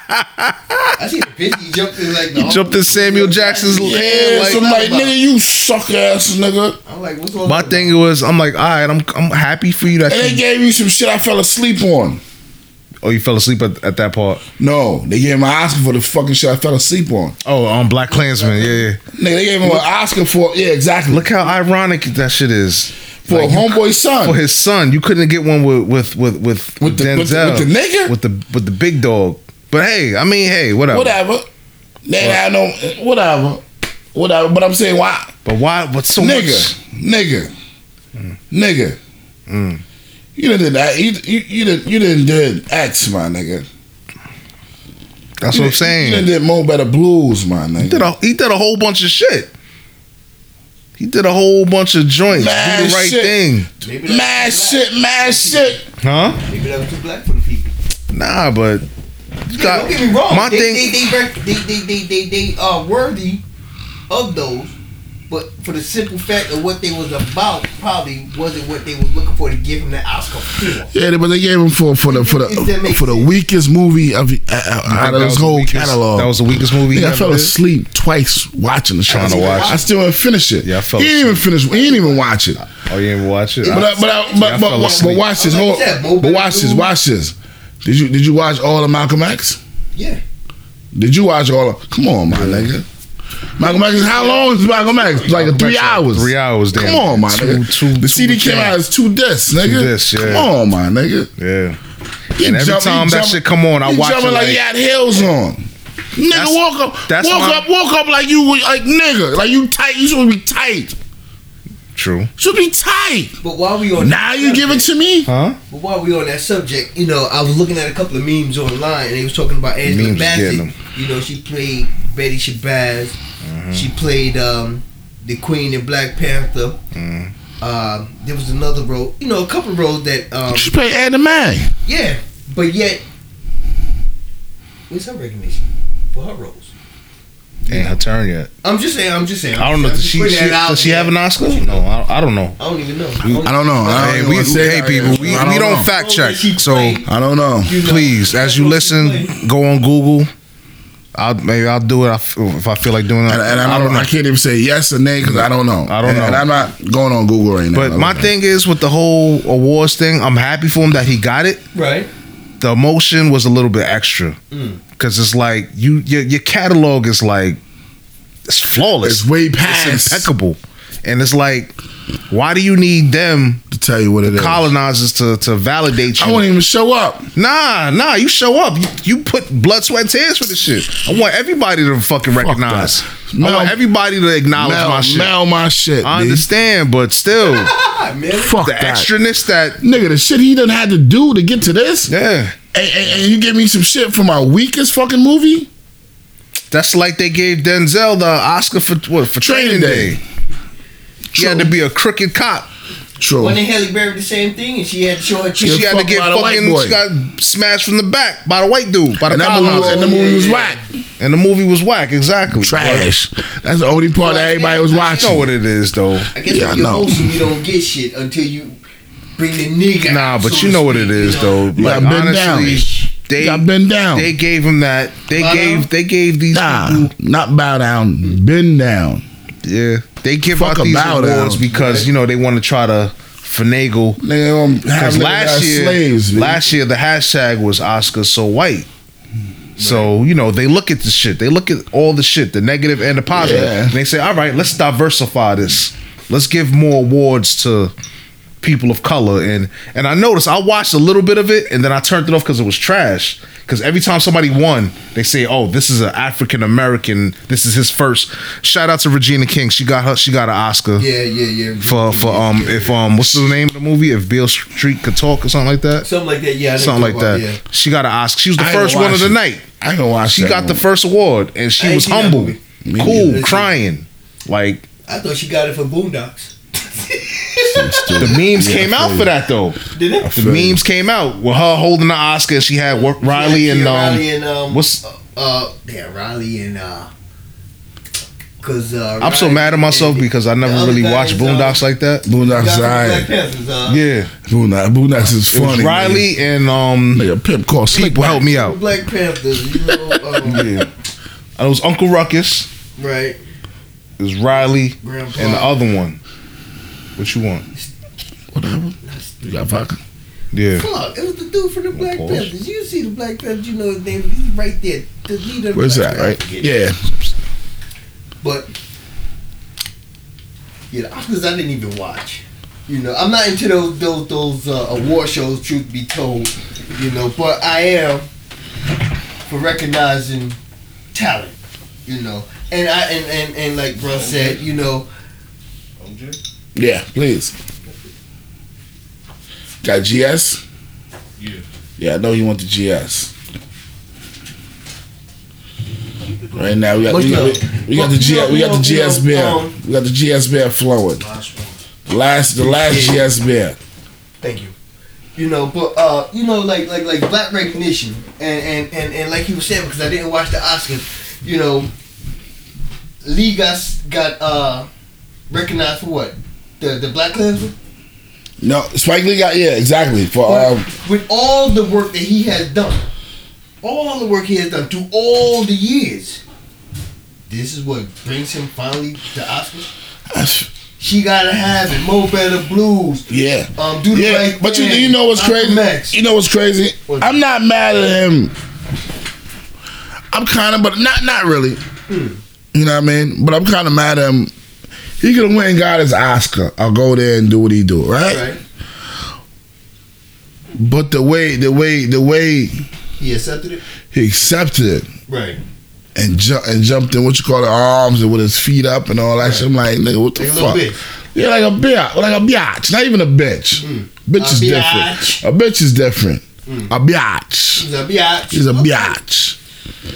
I see the bitch. He jumped in like the He jumped in Samuel Jackson's yeah, Yeah, like- so I'm like, nigga, you suck ass nigga. I'm like, what's going My on? thing was, I'm like, all right, I'm I'm happy for you that And they gave me some shit I fell asleep on. oh you fell asleep at, at that part. No, they gave him an Oscar for the fucking shit I fell asleep on. Oh, on Black Klansman, yeah, yeah. Nigga, they gave him an Oscar for yeah, exactly. Look how ironic that shit is. For Like, a homeboy's son. for his son, you couldn't get one with with with with, With the- with the- Denzel with the nigga? with the with the big dog. But hey, I mean, hey, whatever. whatever. They ain't had no whatever. Whatever. But I'm saying why But why? What's so nigga, much? nigga, nigga. Mm. You didn't did that. You, you, you didn't you didn't did X, my nigga. That's You what I'm saying. You done did Mo Better Blues, my nigga. He did a he did a whole bunch of shit. He did a whole bunch of joints. Mad do the right shit. thing, Maybe that mad shit, mad shit. huh? Maybe that was too black for the people. Nah, but you Yeah, got don't get me wrong. my they, thing. They, they, they, they, they, they, they are worthy of those, but for the simple fact of what they was about, probably wasn't what they was looking for to give him that Oscar for. Yeah, but they gave him for for the for the for the sense. weakest movie of uh, out of that his whole weakest- catalog. That was the weakest movie. he Nigga, I ever fell did? asleep twice watching the show. Trying to watch I still didn't finish it. Yeah, I fell He didn't even finish. He didn't even watch it. Oh, you didn't watch it? But I, but I, Yeah, I but, but, but, watch this. Like Hold, said, but watch this. Watch this. Did you did you watch all of Malcolm X? Yeah. Did you watch all of? Come on, my nigga. Malcolm X. How long is Malcolm X? Like Malcolm three X, hours. Three hours. Damn. Come on, my Two- nigga. two- the two CD came out as two discs, nigga. discs, yeah. Come on, my nigga. Yeah. He And every jump- time that jump- shit come on, I watch jumping it like, like- he had heels on. Nigga, That's- walk up, that's walk my- up, walk up like you like nigga, like you tight. You should be tight. True. Should be tight. But while we on Now that you give it to me. Huh? But while we on that subject, you know, I was looking at a couple of memes online, and they was talking about Angela Memes Bassett. You know, she played Betty Shabazz. Mm-hmm. She played um, the Queen in Black Panther. Mm. Uh, there was another role, you know, a couple of roles that, um, She played Anna Mae. yeah, but yet, where's her recognition for her roles? Ain't her turn yet. I'm just saying. I'm just saying. I don't know. I'm Does she, she does she have an Oscar? No, I, I don't know. I don't even know. I don't know. I don't Hey, even we, wanna say hey people, yet. we, I we don't fact check. So I don't know. Please, as you that's what she listen, go on Google. I'll maybe I'll do it if if I feel like doing it. And, and I, don't, I can't even say yes or nay because I don't know. I don't And- know. And I'm not going on Google right now. But my Okay. thing is with the whole awards thing, I'm happy for him that he got it. Right. The emotion was a little bit extra Mm. because it's like you your, your catalog is like it's flawless. It's way It's past impeccable, and it's like, why do you need them to tell you what it is. colonizers to to validate you. I won't even show up. Nah, nah, you show up. You, you put blood, sweat, tears for this shit. I want everybody to fucking recognize. that. I want everybody to acknowledge Mail, my shit. mail my shit. I understand, but still, the [LAUGHS] man. Fuck that. extraness that Nigga, the shit he done had to do to get to this. yeah, And, and, and you give me some shit for my weakest fucking movie? that's like they gave Denzel the Oscar for what for Training, Training Day. Day. He had to be a crooked cop. True. When they Halle Berry the same thing, and she had to show her She, had to get by the white fucking she got smashed from the back by the white dude by the and, that movie, colonizer. and the movie was whack. and the movie was whack. Exactly. Trash. That's the only part that everybody was watching. You watching. know what it is though. I guess Yeah, I when you're know. hosting, you don't get shit until you bring the nigga. Nah, but so you to know what it is you though. know? You Like got been down. honestly, they You got been down. They gave him that. They Bow gave. down? They gave these Nah, people. not bow down. Bend down. Yeah, they give Fuck out these awards because you know they want to try to finagle. Because last year, slaves, last year the hashtag was Oscar so white. So you know they look at the shit. They look at all the shit, the negative and the positive, Yeah. and they say, "All right, let's diversify this. Let's give more awards to people of color." And and I noticed I watched a little bit of it, and then I turned it off because it was trash. Because every time somebody won, they say, "Oh, this is an African American. This is his first. Shout out to Regina King. She got her. She got an Oscar. Yeah, yeah, yeah. For for um if um what's the name of the movie if Beale Street could talk or something like that something like that. Yeah, something like you're that. about, She got an Oscar. She was the I first one of the it. night. I gonna watch She got the first award and she I was humble, cool, crying. Like I thought she got it for Boondocks. The memes came out for that though. Did it? The memes came out with her holding the Oscar. and She had Wa- Riley Yeah, and um, Riley and um, what's- uh, uh yeah Riley and uh, cause uh, I'm so mad at myself and- because I never really watched Boondocks uh, like that. Boondocks guy from Side. Black Panthers, uh, Yeah, Boondocks, Boondocks is funny. Riley and um, Nigga, Nigga, pimp called Slick people help me out. Black Panthers, you know, um, [LAUGHS] Yeah, and it was Uncle Ruckus. right? It was Riley Grandpa. and the other one. What you want? Whatever. You got vodka? Yeah. Fuck, it was the dude from the Black Pause. Panthers. You see the Black Panthers, you know his name. He's right there. The leader. Where's Black that, right? Yeah. But yeah, the Oscars I didn't even watch. You know, I'm not into those those those uh, award shows. Truth be told, you know, but I am for recognizing talent. You know, and I and and, and like bro said, you know, Yeah, please. Got GS? Yeah. Yeah, I know you want the GS. Right now we got we, got- we got the But G, we got the no, GS no, beer. um, we got the GS beer flowing. Last. The last the last Yeah. GS beer. Thank you. You know, but uh, you know, like like like black recognition, and and and, and like he was saying, because I didn't watch the Oscars. You know, Lee got got uh recognized for what? The the Black Klansman. No, Spike Lee got yeah, exactly. For But um with all the work that he has done, all the work he has done through all the years, this is what brings him finally to Oscars. She gotta have it. Mo Better Blues. yeah. Um, do the Yeah, right but you, thing. you know what's crazy? You know what's crazy? I'm not mad at him. I'm kind of, but not not really. Hmm. You know what I mean? But I'm kind of mad at him. He could have went and got his Oscar. I'll go there and do what he do, right? Right. But the way, the way, the way He accepted it. he accepted it Right. and ju- and jumped in what you call the arms and with his feet up and all that shit. I'm like, nigga, what the Like fuck? Yeah, like a bitch, like a biatch, not even a bitch. Mm. Bitch A is biatch. different. A bitch is different. Mm. A biatch. He's a biatch. He's a Okay. biatch.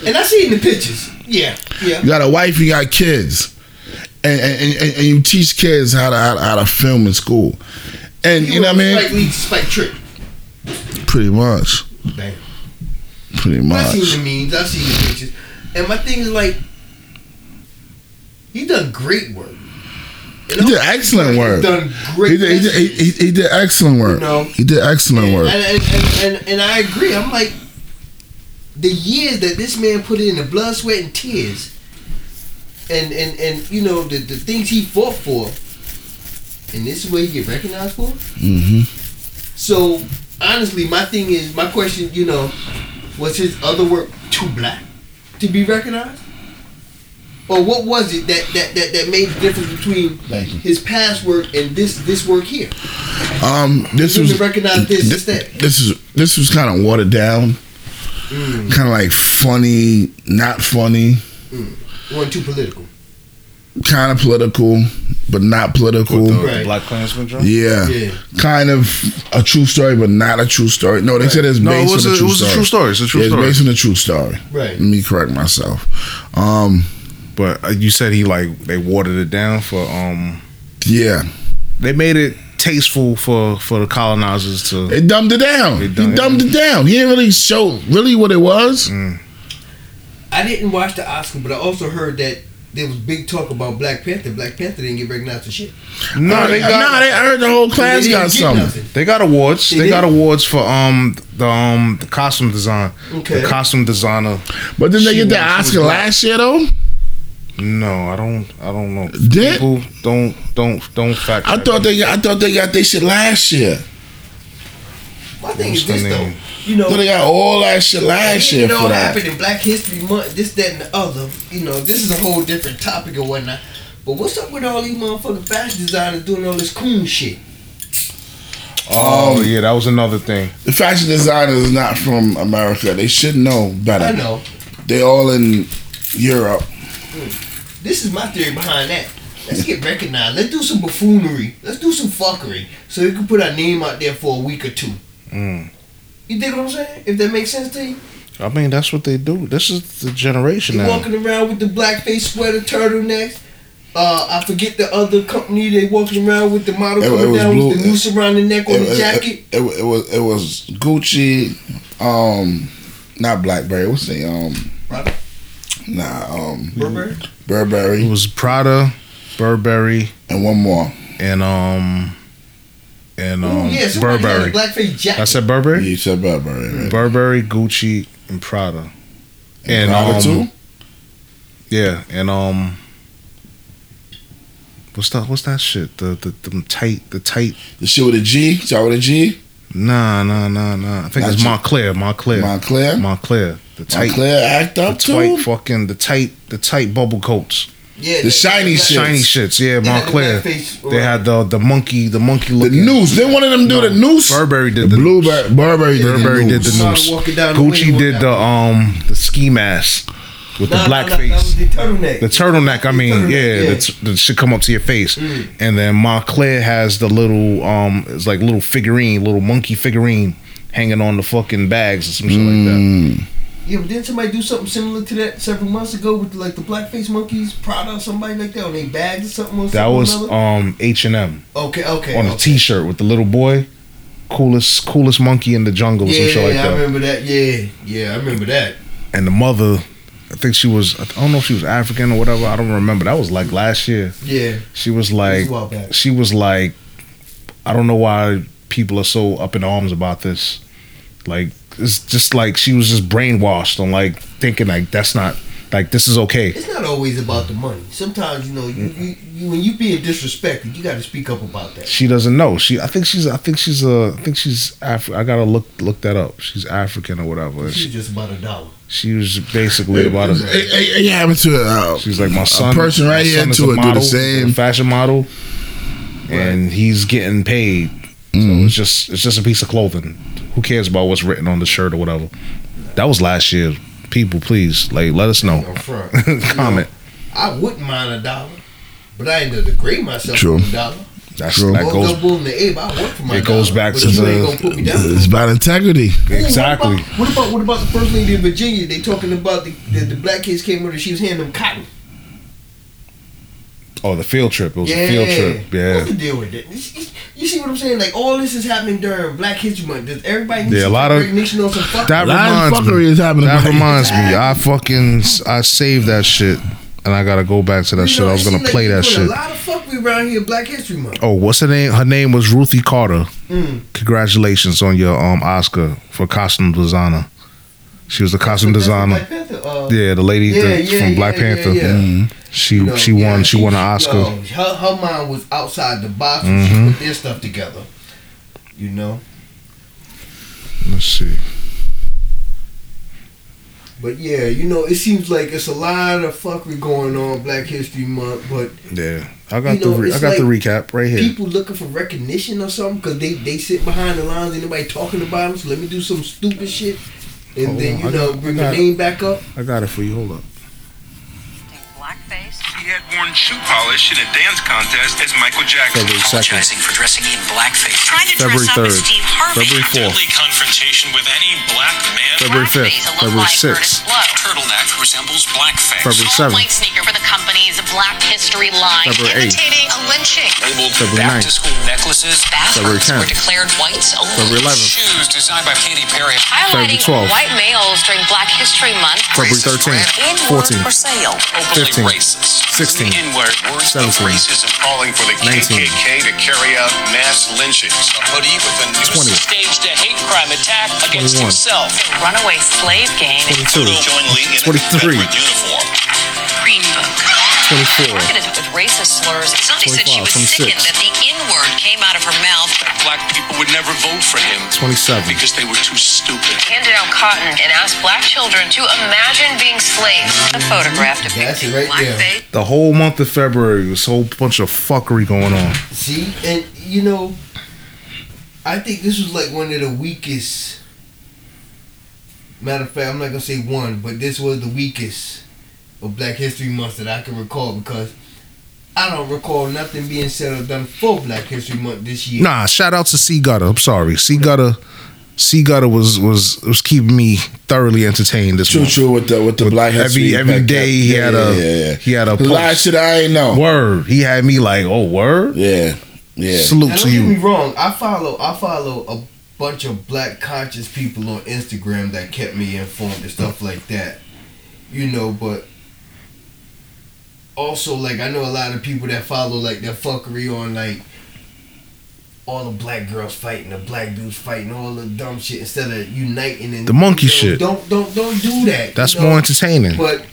And I see in the pictures. Yeah. Yeah. You got a wife, you got kids, and and, and, you teach kids how to, how to how to film in school, and you, know what I mean. Spike Lee, Spike Trick. Pretty much, Bam. pretty much. I much. seen the memes. I've seen the pictures. And my thing is like, he done great work. You He did excellent work. He done great. He did, he, did, he, he, did excellent work. No. He did excellent and, work. and, and, and, and I agree. I'm like, the years that this man put in, the blood, sweat, and tears, and and and you know the the things he fought for, and this is what he get recognized for. hmm So honestly, my thing is, my question, you know, was his other work too black to be recognized, or what was it that that that, that made the difference between his past work and this this work here? Um, this was didn't recognize this thi- instead. This is this was kind of watered down, Mm. kind of like funny, not funny, Wasn't too political. kind of political, but not political. The, Right. the Black Klansman joint? Yeah. Yeah. kind of a true story, but not a true story. No, they said it's No, it based was, on a, a it true was story. a true story. It's a true Yeah, it's story. based on a true story. Right. Let me correct myself. Um, But uh, you said he like they watered it down for um yeah, they made it tasteful for for the colonizers to they dumbed it down. They he done- dumbed it down. He didn't really show really what it was. Mm. I didn't watch the Oscar, but I also heard that there was big talk about Black Panther. Black Panther didn't get recognized for shit. No, they got nah, they I heard the whole class They got something. nothing. They got awards. They They, got awards for um the um the costume design. Okay. The costume designer. But didn't they get the was- she was Oscar last year though? No, I don't. I don't know. Did- People don't don't don't fact. I thought me. they got, I thought they got their shit last year. My thing What's is the this name? though. You know, So they got all that shit last year it all for that. happened in Black History Month, this, that, and the other. You know, this is a whole different topic or whatnot. But what's up with all these motherfucking fashion designers doing all this coon shit? Oh Um, yeah, that was another thing. the fashion designers is not from America. They should know better. I know. They all in Europe. This is my theory behind that. Let's get recognized. Let's do some buffoonery. Let's do some fuckery. So we can put our name out there for a week or two. Mm. You dig what I'm saying? If that makes sense to you? I mean, that's what they do. This is the generation You now. walking around with the blackface sweater, turtlenecks. Uh, I forget the other company they walking around with the model It- it coming was down blue. with the noose around the neck on It, the it- jacket. it, it, it was it was Gucci, um, not BlackBerry. What's the um, Right. nah, um, Burberry. It Burberry, was Prada, Burberry, and one more. and um, and um, Ooh, yeah, somebody had a Burberry. blackface jacket. I said Burberry, You said Burberry, right? Burberry, Gucci, and Prada. And And, Prada um, too. Yeah, and um, what's that? What's that shit? The the the tight, the tight. The shit with a G. Start with a G. Nah, nah, nah, nah. I think Not it's you. Moncler, Moncler, Moncler. Moncler. The tight, Moncler act the up too. tight, fucking the tight, the tight bubble coats, yeah, the shiny shit. shiny shits. Yeah, They Moncler. blackface, They had the the monkey, the monkey The looking. noose. Then one of them do the noose. Burberry The did the, Blueberry. Burberry did Burberry the did noose. the noose. walking down the Gucci did the um the ski mask with Nah, the nah, black nah, that was face. the turtleneck. The turtleneck, I mean, turtleneck, yeah, yeah. The, t- the come up to your face, Mm. and then Moncler has the little, um, it's like little figurine, little monkey figurine hanging on the fucking bags or some shit like that. Yeah, but didn't somebody do something similar to that several months ago with like the blackface monkeys, Prada, somebody like that on their bags or something? Or That something was um H and M okay, okay. on a okay. T-shirt with the little boy, coolest coolest monkey in the jungle some Yeah, shit like I that. remember that. Yeah, yeah, I remember that. And the mother, I think she was, I don't know if she was African or whatever. I don't remember. That was like last year. Yeah, She was was like, back. she was like, I don't know why people are so up in arms about this. Like, it's just like she was just brainwashed on like thinking like that's not like this is okay. It's not always about the money. Sometimes you know, you, you, you when you being disrespected, you got to speak up about that. She doesn't know. She, I think she's, I think she's a, I think she's Af- I gotta look look that up. She's African or whatever. She's She, just about a dollar. she was basically about a. Hey, hey, hey, happened to uh, She's like my son. a person right my here to a it do the same. fashion model, and he's getting paid. So Mhm. it's just it's just a piece of clothing. Who cares about what's written on the shirt or whatever? That was last year. People, please, like, let us know. Up front. [LAUGHS] Comment. I wouldn't mind a dollar, but I ain't gonna degrade myself True. for a dollar. That's True. that Goes goes up in the air, but I work for my It goes dollar, back to the- ain't gonna put me down. It's about integrity. Ooh, exactly. What about, what about what about the first lady of Virginia? They talking about the, the, the black kids came with her. She was handing them cotton. Oh, the field trip. It was yeah. a field trip. Yeah. What's the deal with it? You see- what I'm saying? Like all this is happening during Black History Month. Does everybody need Yeah, a some lot of- recognition on some fuck? That A lot of reminds me. is happening. That reminds me. I fucking I saved that shit, and I gotta go back to that You shit. know, I was gonna seem like play that shit. A lot of fuck we around here. Black History Month. Oh, what's her name? Her name was Ruthie Carter. Mm. Congratulations on your um Oscar for costume designer. She was the costume designer. Black Panther. Uh, Yeah, the lady Yeah, that's yeah, from Black yeah, yeah, Panther. yeah. Mhm. She you know, she yeah, won she won an Oscar. yo, her, her mind was outside the box when Mhm. she put their stuff together. You know. Let's see. But yeah, you know, it seems like it's a lot of fuckery going on Black History Month, but Yeah, I got You know, the re- I it's got the recap right here. people looking for recognition or something because they, they sit behind the lines and nobody talking about them. So let me do some stupid shit and Hold then on, you know got- bring the name back up. I got it for you. Hold up. Blackface. He had worn shoe polish in a dance contest as Michael Jackson. February second. Apologizing for dressing in blackface. Trying to February dress up as third. Steve Harvey. February fourth. Deadly confrontation with any black man. February fifth. Blackface to look February sixth. Turtleneck resembles blackface. February seventh. white sneaker for the company's Black History line, February eighth. imitating a lynching. Labeled February back ninth. to school necklaces. February 10th. were declared whites only. February eleventh. Shoes designed by Katy Perry. Highlighting 12th. white males during Black History Month. February thirteenth. rant. Fourteenth. For sale. Openly 15th. racist. 16th. N-word. Words 17th. of racism. Calling for the 19th. KKK to carry out mass lynchings. A hoodie with a new 20th. staged a hate crime attack against 21. himself. Runaway slave gang. 22. Join Lee in a 23. Confederate uniform. Green Book. 24. Targeted with racist slurs. Somebody said she 25, was 26. sickened that the N word came out of her mouth. black people would never vote for him 27. because they were too stupid. handed out cotton and asked black children to imagine being slaves. A photograph That's depicting right there. blackface. The whole month of February was a whole bunch of fuckery going on. See, and you know, I think this was like one of the weakest. Matter of fact, I'm not gonna say one, but this was the weakest of Black History Month that I can recall because I don't recall nothing being said or done for Black History Month this year. Nah, shout out to C Gutter. I'm sorry. C Gutter C Gutter was was was keeping me thoroughly entertained this True, month. true with the with the black every history every back day then. he Yeah, had yeah, a yeah, yeah. he had a A lot shit I ain't know. word. He had me like, oh word. Yeah, yeah. Salute Now, to don't get me wrong. I follow I follow a bunch of black conscious people on Instagram that kept me informed and stuff like that. You know, but also like I know a lot of people that follow like that fuckery on like all the black girls fighting, the black dudes fighting, all the dumb shit instead of uniting and The monkey you know, shit. Don't don't don't do that. That's you know? more entertaining. But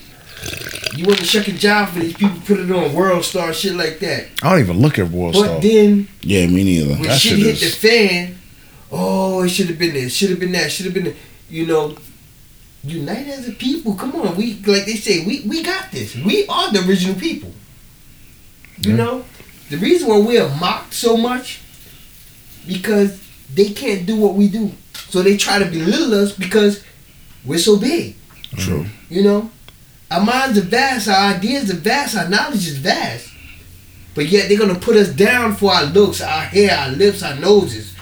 you want to check a job for these people, put it on World Star shit like that. I don't even look at World But Star. But then Yeah, me neither. when That shit shit hit is- the fan, oh, it should have been this, should have been that, should have been, that. you know, unite as a people. Come on, we like they say, we we got this. We are the original people. You Yeah. know, the reason why we are mocked so much because they can't do what we do, so they try to belittle us because we're so big. True. You know, our minds are vast, our ideas are vast, our knowledge is vast. But yet they're gonna put us down for our looks, our hair, our lips, our noses,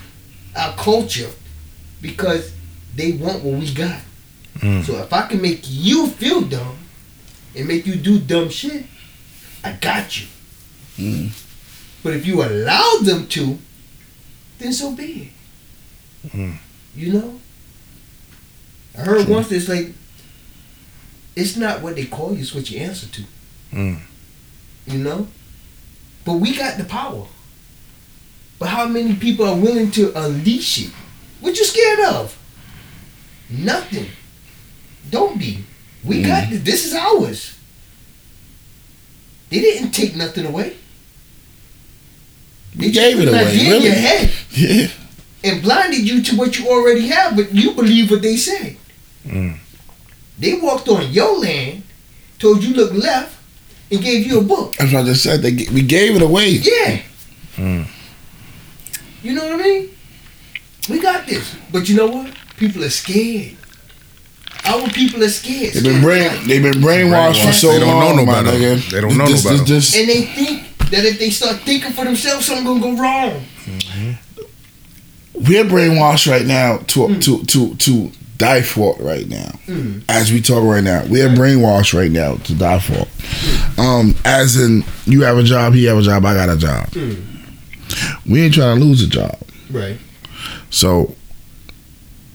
our culture, because they want what we got. Mm. So if I can make you feel dumb and make you do dumb shit, I got you. Mm. But if you allow them to, then so be it. Mm. You know? I heard once it's like it's not what they call you, it's what you answer to. Mm. You know? But we got the power. But how many people are willing to unleash it? What you scared of? Nothing. Don't be. We got this. This is ours. They didn't take nothing away. We gave it away, in really. your head Yeah. and blinded you to what you already have, but you believe what they say. Mm. They walked on your land, told you look left, and gave you a book. That's what I just said. They, g- we gave it away. Yeah. Mm. You know what I mean? We got this. But you know what? People are scared. Our people are scared. They've been brain. They've been brainwashed for so They don't long. know no my better. nigga. They don't know no This- this- better. this- and they think that if they start thinking for themselves, something gonna go wrong. we're brainwashed right now to to to to die for it right now. Mm. As we talk right now, we're brainwashed right now to die for. it. Um, as in, you have a job, he have a job, I got a job. Mm. We ain't trying to lose a job, Right. so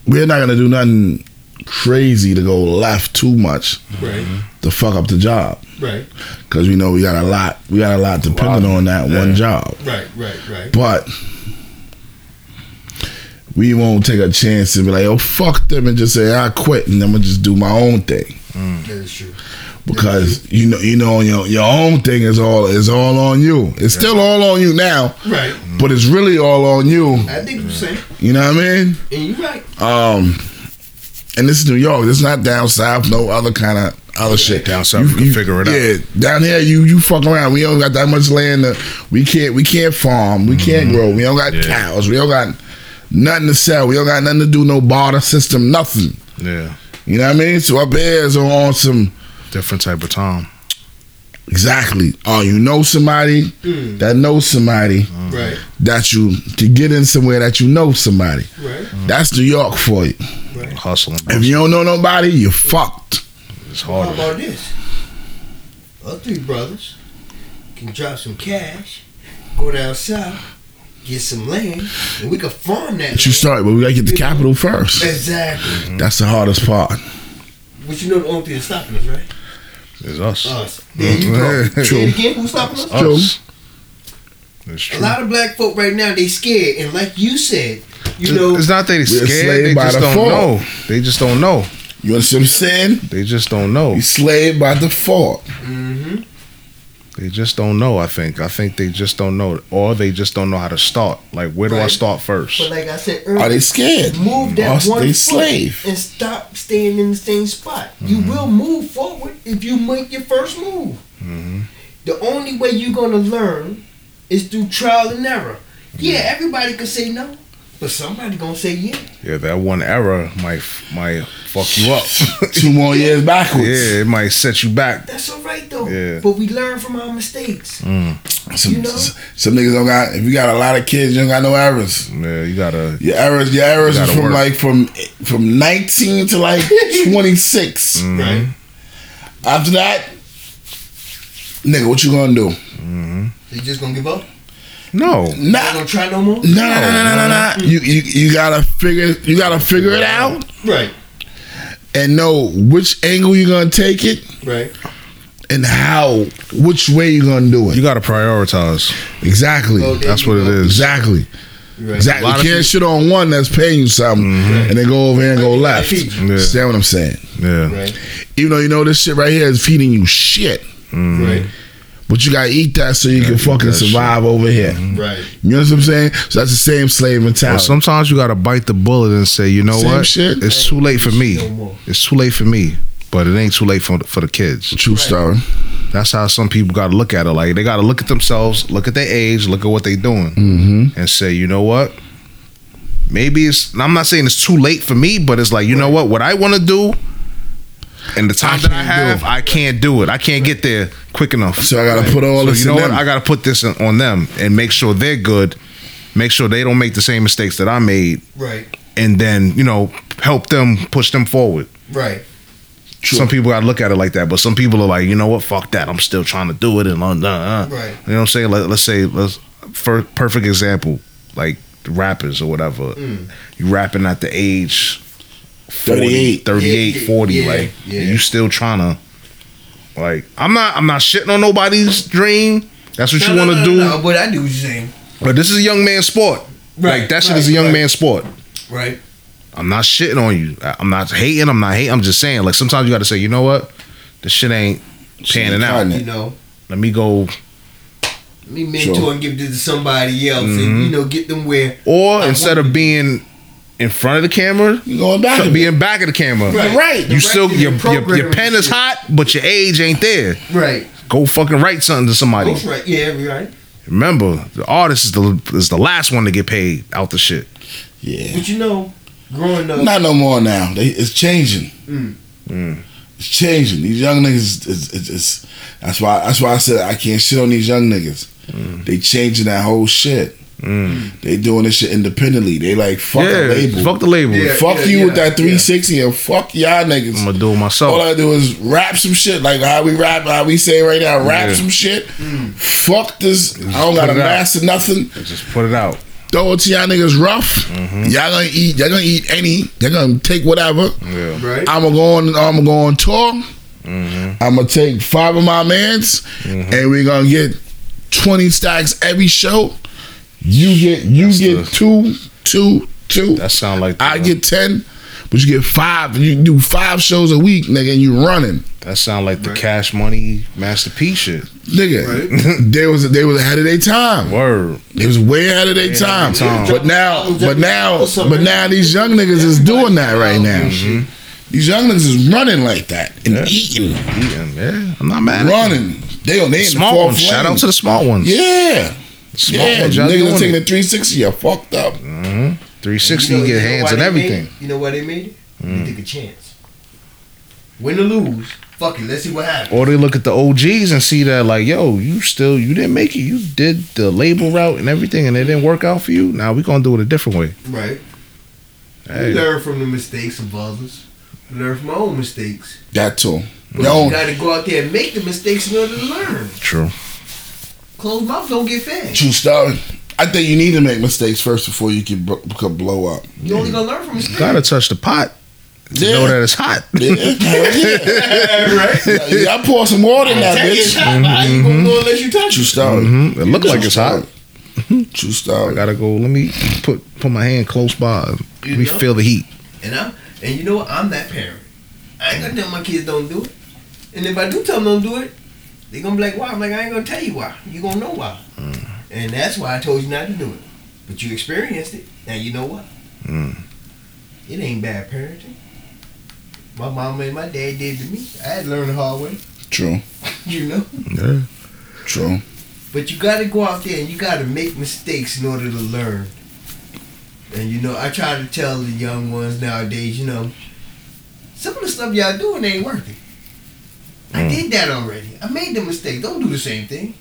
we're not gonna do nothing crazy to go left too much Right. to fuck up the job Right. because we know we got a lot. We got a lot depending on that one job. Right. Right. Right. But we won't take a chance and be like, oh fuck them and just say I quit and I'm gonna just do my own thing. That is true. Because you know you know your your own thing is all is all on you. It's still all on you now, Right. but it's really all on you. I think you're saying. You know what I mean? And you're right. Um and this is New York. This is not down south, no other kind of other shit. Down south, you can figure it out. Yeah, down here you you fuck around. We don't got that much land. To, we can't we can't farm. We can't grow. We don't got Mm-hmm. Yeah. cows. We don't got nothing to sell. We don't got nothing to do. No barter system. Nothing. Yeah. You know what I mean? So our bears are on some Different type of time. exactly. Oh, you know somebody Mm. that knows somebody Right. that you to get in somewhere that you know somebody. Right. That's New York for you. Hustling. If you don't know nobody, you're fucked. It's How hard. about this? Our three brothers can drop some cash, go down south, get some land, and we can farm that. But you land. start, but we gotta get the capital first. Exactly. That's the hardest part. But you know the only thing that's stopping us, right? It's us. Us. There you go. [LAUGHS] Say it again. Who's stopping us? True. Us. It's A lot of black folk right now they scared, and like you said, you know, it's not that they We're scared. They by just don't default. know. They just don't know. You understand what I'm saying? They just don't know. You slave by default. hmm They just don't know. I think. I think they just don't know, or they just don't know how to start. Like, where do I start first? But like I said earlier, Are they scared? move that Or one they foot slave? and stop staying in the same spot. You Mm-hmm. will move forward if you make your first move. Mm-hmm. The only way you're gonna learn is through trial and error. Yeah, everybody can say no, but somebody gonna say yeah. Yeah, that one error might might fuck you up. [LAUGHS] Two more years backwards. yeah, it might set you back. That's all right though. Yeah. But we learn from our mistakes. Mm. Some, You know? some niggas don't got. If you got a lot of kids, you don't got no errors. Yeah, you gotta. Your errors, your errors You is from work. like from from nineteen to like [LAUGHS] twenty six. Mm-hmm. Right. After that, nigga, what you gonna do? Mm-hmm. So you just gonna give up? No, Not Nah, gonna try no more? no, no, no, no, no, no. You, you you gotta figure you gotta figure it out Right. and know which angle you're gonna take it Right. and how which way you're gonna do it. you gotta prioritize. Exactly. There That's what it go. is. Exactly. Right. Exactly. You can't shit on one that's paying you something mm-hmm. and then go over here and go left. Yeah. Understand what I'm saying? Yeah, Right. Even though you know this shit right here is feeding you shit, mm-hmm. Right. But you gotta eat that so you can fucking that shit. survive over here. Right. You know what I'm saying? So that's the same slave Well, mentality. sometimes you gotta bite the bullet and say, you know Same what? shit. It's too late for me. No. It's too late for me. But it ain't too late for for the kids. True story. That's how some people got to look at it. Like they got to look at themselves, look at their age, look at what they doing, Mm-hmm. and say, you know what? Maybe it's. I'm not saying it's too late for me, but it's like, you know what? What I want to do, and the time I that I have. I can't do it. I can't get there quick enough. So I gotta put all So this you know in what? them. I got to put this on them and make sure they're good. Make sure they don't make the same mistakes that I made, Right. and then you know help them push them forward. Right. True. Some people gotta look at it like that, but some people are like, you know what, fuck that. I'm still trying to do it, and uh, uh, uh. Right. You know what I'm saying? Let, let's say, let's for perfect example, like rappers or whatever. Mm. You rapping at the age 40, 38. 38, Yeah, yeah, 40, yeah, like yeah. you still trying to. Like I'm not, I'm not shitting on nobody's dream. That's what No, you no, want to no, do. No, but I do what you're saying. But this is a young man's sport. Right, like that shit right, is a young right. man's sport. Right. I'm not shitting on you. I- I'm not hating. I'm not hating. I'm just saying. Like sometimes you got to say, you know what, the shit ain't panning ain't out. You know, Let me go. let me mentor Sure. and give this to somebody else, Mm-hmm. and you know, get them where. Or I instead of being in front of the camera, you're going back? a bit. being back of the camera. Right. Right. You still your, your your pen is hot, but your age ain't there. Right. Go fucking write something to somebody. That's right. Yeah. Right. Remember, the artist is the is the last one to get paid out the shit. Yeah. But you know, growing up, Not no more now. They, it's changing. Mm. Mm. It's changing. These young niggas. Is, is, is, that's why. That's why I said I can't shit on these young niggas. They changing that whole shit. Mm. They doing this shit independently. They like fuck yeah, a label. fuck the label. Yeah. fuck you with that 360 and fuck y'all niggas. I'm gonna do it myself. All I do is rap some shit like how we rap, how we say right now, rap Yeah. some shit. Fuck this. I don't gotta it out. master nothing. Just put it out. Throw it to y'all niggas rough. Mm-hmm. Y'all gonna eat. Y'all gonna eat any. Y'all gonna take whatever. Yeah. right? I'm gonna go on. I'm gonna go on tour. Mm-hmm. I'm gonna take five of my mans, and we're gonna get twenty stacks every show. You get you That's get the- two, two, two. That sound like the, I get ten, but you get five. You do five shows a week, nigga, and you running, that sound like the Cash Money Master P shit. nigga. they was they was ahead of their time. Word. They was way ahead of their time. time. But now, but now, but now these young niggas is doing that right now. These young niggas is running like that and Yeah. eating, Eating, yeah. I'm not mad. at running. They on they in the Small fourth ones. Shout out to the small ones. Yeah. Small yeah, ones. Y'all niggas taking it. the 360, you're fucked up. Mm-hmm. 360 You know- get you hands why and they made everything. You know why they made it? They mm. took a chance. Win or lose, fuck it. Let's see what happens. Or they look at the OGs and see that like, yo, you still you didn't make it. You did the label route and everything, and it didn't work out for you. Now we gonna do it a different way. Right. Hey, Learn from the mistakes of others. Learn from my own mistakes. That too. But Yo, you gotta go out there and make the mistakes in order to learn. true. Closed mouth don't get fed. true story. I think you need to make mistakes first before you can bro- could blow up. You only gonna learn from mistakes. Gotta touch the pot to Yeah. know that it's hot. Yeah, [LAUGHS] hell right? yeah. yeah. I pour some water in that Tell you it's bitch. hot. Mm-hmm, How you gonna mm-hmm. know unless you touch True it? story. Mhm. It look like it's hot. Mm-hmm. True story. I gotta go. Let me put put my hand close by. Let You me know? feel the heat. And I'm and you know what? I'm that parent. I ain't gonna tell my kids don't do it. And if I do tell them don't do it, They gonna be like, why? I'm like, I ain't gonna tell you why. You gonna know why. Mm. And that's why I told you not to do it. But you experienced it. Now you know what? Mm. It ain't bad parenting. My mom and my dad did to me. I had to learn the hard way. True. [LAUGHS] You know? Yeah. True. But you gotta go out there and you gotta make mistakes in order to learn. And you know, I try to tell the young ones nowadays, you know, some of the stuff y'all doing ain't working. I Mm. did that already. I made the mistake. Don't do the same thing.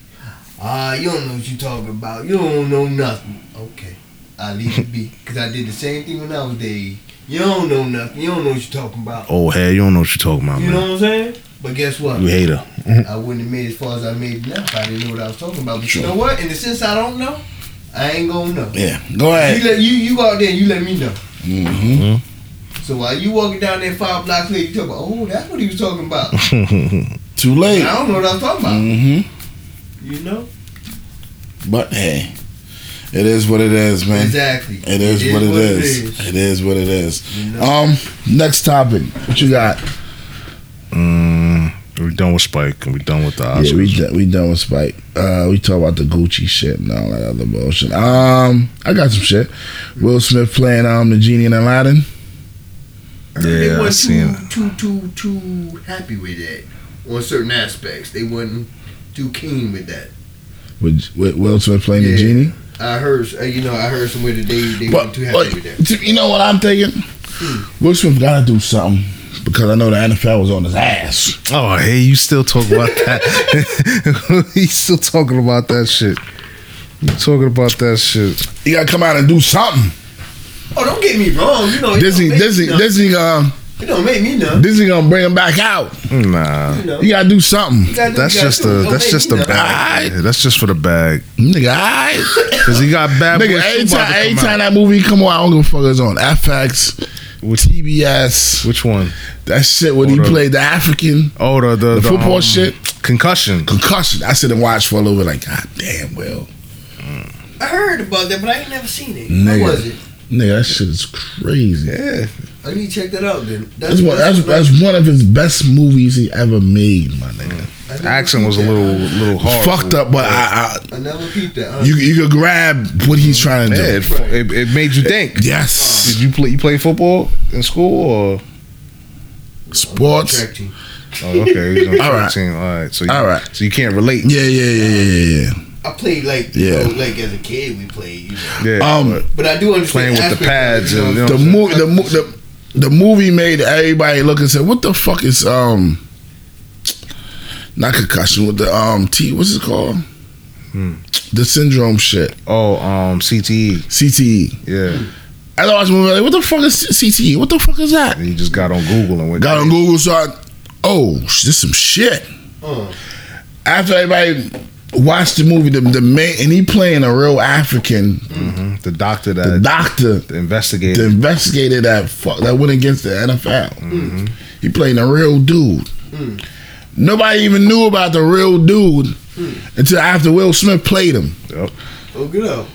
Ah, you don't know what you're talking about. You don't know nothing. Okay. I leave it be. [LAUGHS] Cause I did the same thing when I was their age. You don't know nothing. You don't know what you're talking about. Oh head, you don't know what you're talking about, You know what I'm saying? But guess what? You hater. I wouldn't have made as far as I made now if I didn't know what I was talking about. But you know what? In the sense I don't know, I ain't gonna know. Yeah. Go You ahead. let you you go out there and you let me know. hmm So while you walking down there five blocks later, you talk about, oh, that's what he was talking about. [LAUGHS] Too late. I don't know what I was talking about. hmm You know? But hey, it is what it is, man. Exactly. It is, what it is. It is what it is. You know? Um, next topic. What you got? Mm, we done with Spike and we done with the Oscars. Yeah, we done, we done with Spike. Uh, we talk about the Gucci shit and all that other bullshit. Um, I got some shit. Will Smith playing um the genie in Aladdin. They yeah, I weren't seen too, too, too, too happy with that on certain aspects. They weren't too keen with that. With, with Will Smith playing the genie. I heard, uh, you know, I heard somewhere that they, they But, weren't too happy but with that. t- you know what I'm thinking? Will Smith gotta do something because I know the NFL was on his ass. Oh, hey, you still talk about that? [LAUGHS] He's still talking about that shit. You talking about that shit? He gotta come out and do something. Oh, don't get me wrong. You know, it Disney, don't make Disney, me none. Disney, um, It don't make me none. Disney gonna bring him back out. Nah, You know, You gotta do something. Gotta do that's just gotta the that's just me the bag. Yeah, that's just for the bag. Nigga. [LAUGHS] Cause he got bad. Nigga, Boy every time, to every time that movie come on, I don't give a fuck it's on FX, TBS. Which one? That shit when he Hold up. played the African Oh, the the, The football um, shit? Concussion. concussion. I sit and watch for a little bit, like, God damn, Will. I heard about that, but I ain't never seen it. Nigga. What was it? Nigga, that shit is crazy. Yeah, I need to check that out then. That's one, that's, that's one of his best movies he ever made, my nigga. Mm. I never accent was a peeped that. little little hard. Fucked up, but I, I never peeped that. I Huh? you you could grab what he's mm. trying to Yeah, do. it, it, it made you think. Yes, Did you play? You play football in school or? sports. Oh, okay. He's [LAUGHS] on All right. 13. All right. So you, All right. So you can't relate. Yeah, yeah, yeah, yeah, yeah, yeah. I played like you Yeah. know, like as a kid we played. You know. Yeah. Um, but But I do understand Playing with the aspect of it, pads and, you know, the movie, the, mo- the the movie made everybody look and say, "What the fuck is um." Not concussion with the um T. What's it called? Hmm. The syndrome shit. oh, um, CTE. CTE. Yeah. I watched the movie. Like, what the fuck is CTE? What the fuck is that? And you just got on Google and went. Got on Google, so I, oh, this some shit. Uh, After everybody watched the movie, the, the man and he playing a real African, hmm The doctor that the that doctor, the investigator. the investigator that fuck, that went against the NFL. Mm-hmm. He playing a real dude. Nobody even knew about the real dude until after Will Smith played him. Yep. oh, good up.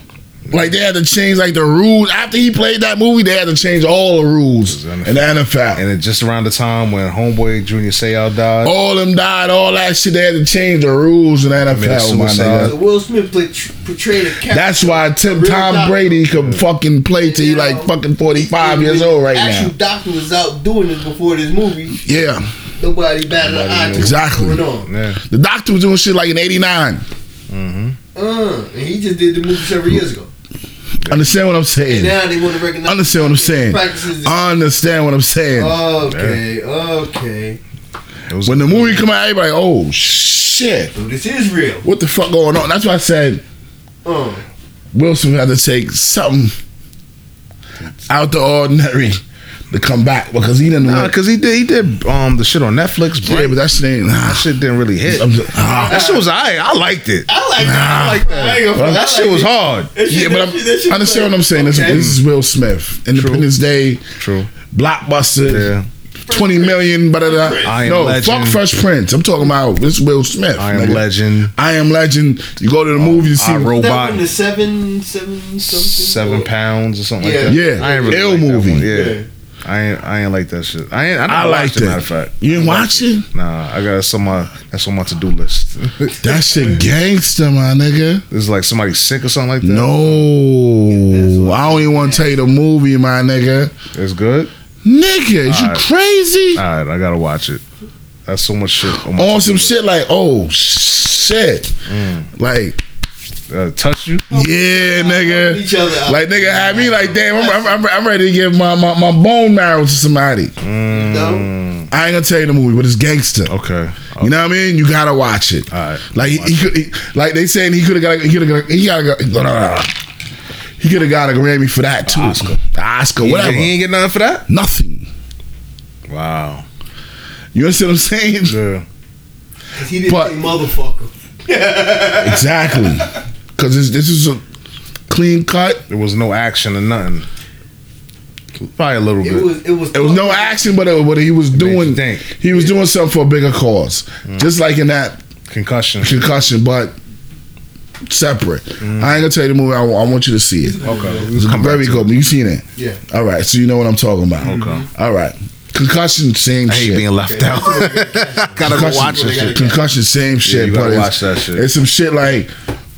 Like they had to change like the rules after he played that movie. They had to change all the rules in the NFL. And it just around the time when Homeboy Junior Seau died. all them died, all that shit. They had to change the rules in the NFL, my suicide. nigga. Will Smith played, portrayed a character. That's why Tim Tom doctor. Brady could fucking play till he You like fucking forty five years old right now. Actual doctor was out doing this before this movie. Yeah, Nobody batted an eye Exactly. going on. Yeah. the doctor was doing shit like in eighty nine. Uh, and he just did the movie several years ago. Understand what I'm And saying? now they want to recognize. Understand what I'm saying? Practices. Understand what I'm saying? Okay, okay. It when the movie come out, everybody, oh shit, So this is real. what the fuck going on? That's why I said Uh, Will Smith had to take something out the ordinary to come back because he didn't. Nah, cause he did he did um the shit on Netflix. yeah, but that shit ain't. Nah. that shit didn't really hit. I'm just- ah. That shit was alright. I liked it. I like that. I like that. I ain't gonna. I That shit was it. hard. That shit- Yeah, but I'm, shit- that shit understand was what I'm saying. This, okay. this is Will Smith, Independence Day, True. blockbuster, Yeah. twenty million. But I Am no, Legend. fuck Fresh Prince. I'm talking about this Will Smith. I am nigga. legend. I am Legend. You go to the movie to see. I That Robot. one, the seven, seven something. Seven pounds or something Yeah. like that. Yeah. I ain't really Ill like that movie. one. Yeah. Yeah. I ain't I ain't like that shit. I ain't I, I liked it. Matter of fact, You didn't watch it? nah, I got some. that's on my to do list. [LAUGHS] That shit gangster, my nigga. This is like somebody sick or something like that. No, I don't even want to tell you the movie, my nigga. it's good. Nigga, is you crazy? All right, I gotta watch it. That's so much shit. On, my On some shit like, oh shit, Mm. like Uh, touch you. yeah, nigga. Each other out. Like nigga had me like damn I'm, I'm, I'm ready to give my, my, my bone marrow to somebody. No? I ain't gonna tell you the movie, but it's gangster. Okay. You know what I mean? You gotta watch it. All right. Like he, he could, he, like they saying he could have got, a- he could have got, he got, a- he could have got a Grammy for that too. Oscar. Oscar, He- whatever. He ain't get nothing for that. Nothing. Wow. You understand what I'm saying? Yeah. He didn't But- say motherfucker. Exactly. [LAUGHS] Because this, this is a clean cut. There was no action or nothing. Probably a little It bit. was it was It was no action, but it, but he was makes doing think. he was doing something for a bigger cause. Mm. Just like in that Concussion. concussion, but separate. Mm. I ain't gonna tell you the movie. I, I want you to see it. Okay. It's very good. You seen it? Yeah. All right, so you know what I'm talking about. Okay. Mm-hmm. All right. Concussion, same I hate shit. being left out. [LAUGHS] gotta go watch this shit. Concussion, same shit. you gotta watch that shit. It's some shit like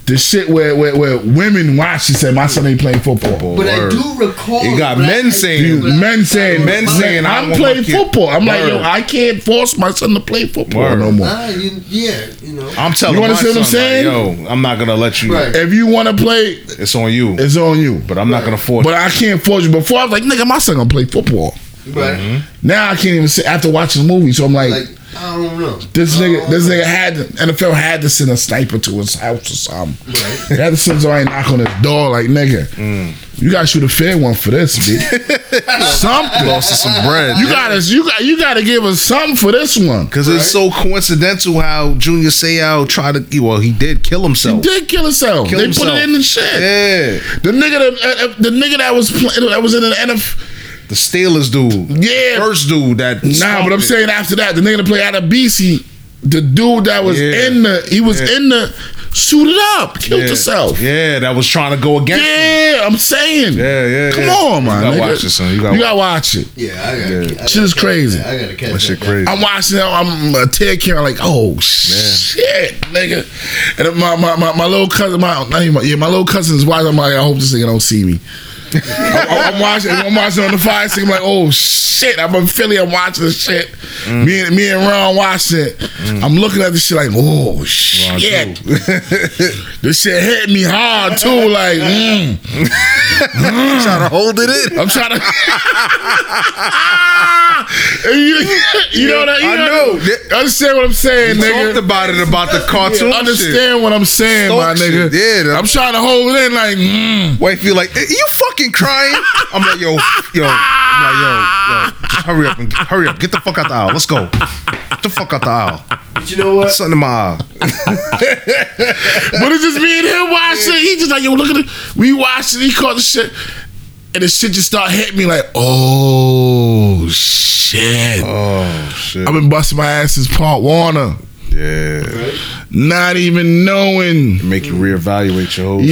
the shit where where, where women watch and say my son ain't playing football. But I do recall You got men saying- You- men saying, Men saying, I I'm playing football. I'm like, yo, I can't force my son to play football Word. no more. Nah, you, yeah, you know. I'm telling You my understand what I'm saying? Like, Yo, I'm not gonna let you. Right. If you want to play, It's on you. it's on you. but I'm not gonna force. But I can't force you. Before I was like, nigga, my son gonna play football. Right. Mm-hmm. Now I can't even say after watching the movie. So I'm like, Like I don't know. this nigga, don't this know. nigga had to, NFL had to send a sniper to his house or something. Right. They had to send somebody knock on his door, like nigga, mm. you gotta shoot a fair one for this, [LAUGHS] bitch. something. lost us some bread. You gotta, you got, you gotta give us something for this one. Because it's so coincidental how Junior Seau tried to. Well, he did kill himself. He did kill himself. Kill they put it in the shit. Yeah. The nigga that, uh, uh the nigga that was playing, that was in the NFL. The Steelers dude. Yeah. First dude that. Nah, but I'm started. saying after that, the nigga that played out of BC, the dude that was Yeah. in the, he was Yeah. in the, suited up, killed Yeah. himself. Yeah, that was trying to go against him. Yeah, I'm saying. Yeah, yeah, Come yeah. on, man. You man. gotta nigga. watch it, son. You gotta watch watch it. Yeah, I gotta. Yeah. I gotta Shit is catch crazy. that. I gotta catch that. Shit crazy. I'm watching it. I'm a uh, tear camera like, oh shit, nigga. And my, my, my, my little cousin, my not even my, yeah, my little cousin's watching. I'm like, I hope this nigga don't see me. I, am watching. I'm watching on the fire stick. I'm like, oh shit. I'm in Philly. I'm watching this shit. Mm. Me and me and Ron watching it. I'm looking at this shit like, oh shit. [LAUGHS] this shit hit me hard too. Like, mm. trying to hold it in. I'm trying [LAUGHS] to. you, you know that? You I know. know. Understand what I'm saying, We nigga? talked about it about the cartoon. Understand what I'm saying, my nigga? shit, yeah, I'm trying to hold it in, like, mm. Shit. Wife be like, "Eh, you fucking crying? I'm like, yo, yo, I'm like, yo, yo, just hurry up and hurry up, get the fuck out the aisle. Let's go. Get the fuck out the aisle. But you know what? Something in my aisle. but it's just me and him watching. He just like, yo, look at it. We watched it. He caught the shit, and the shit just start hitting me like, oh shit. Oh shit. I've been busting my ass since Pop Warner, Yeah. not even knowing. Make you reevaluate your whole shit.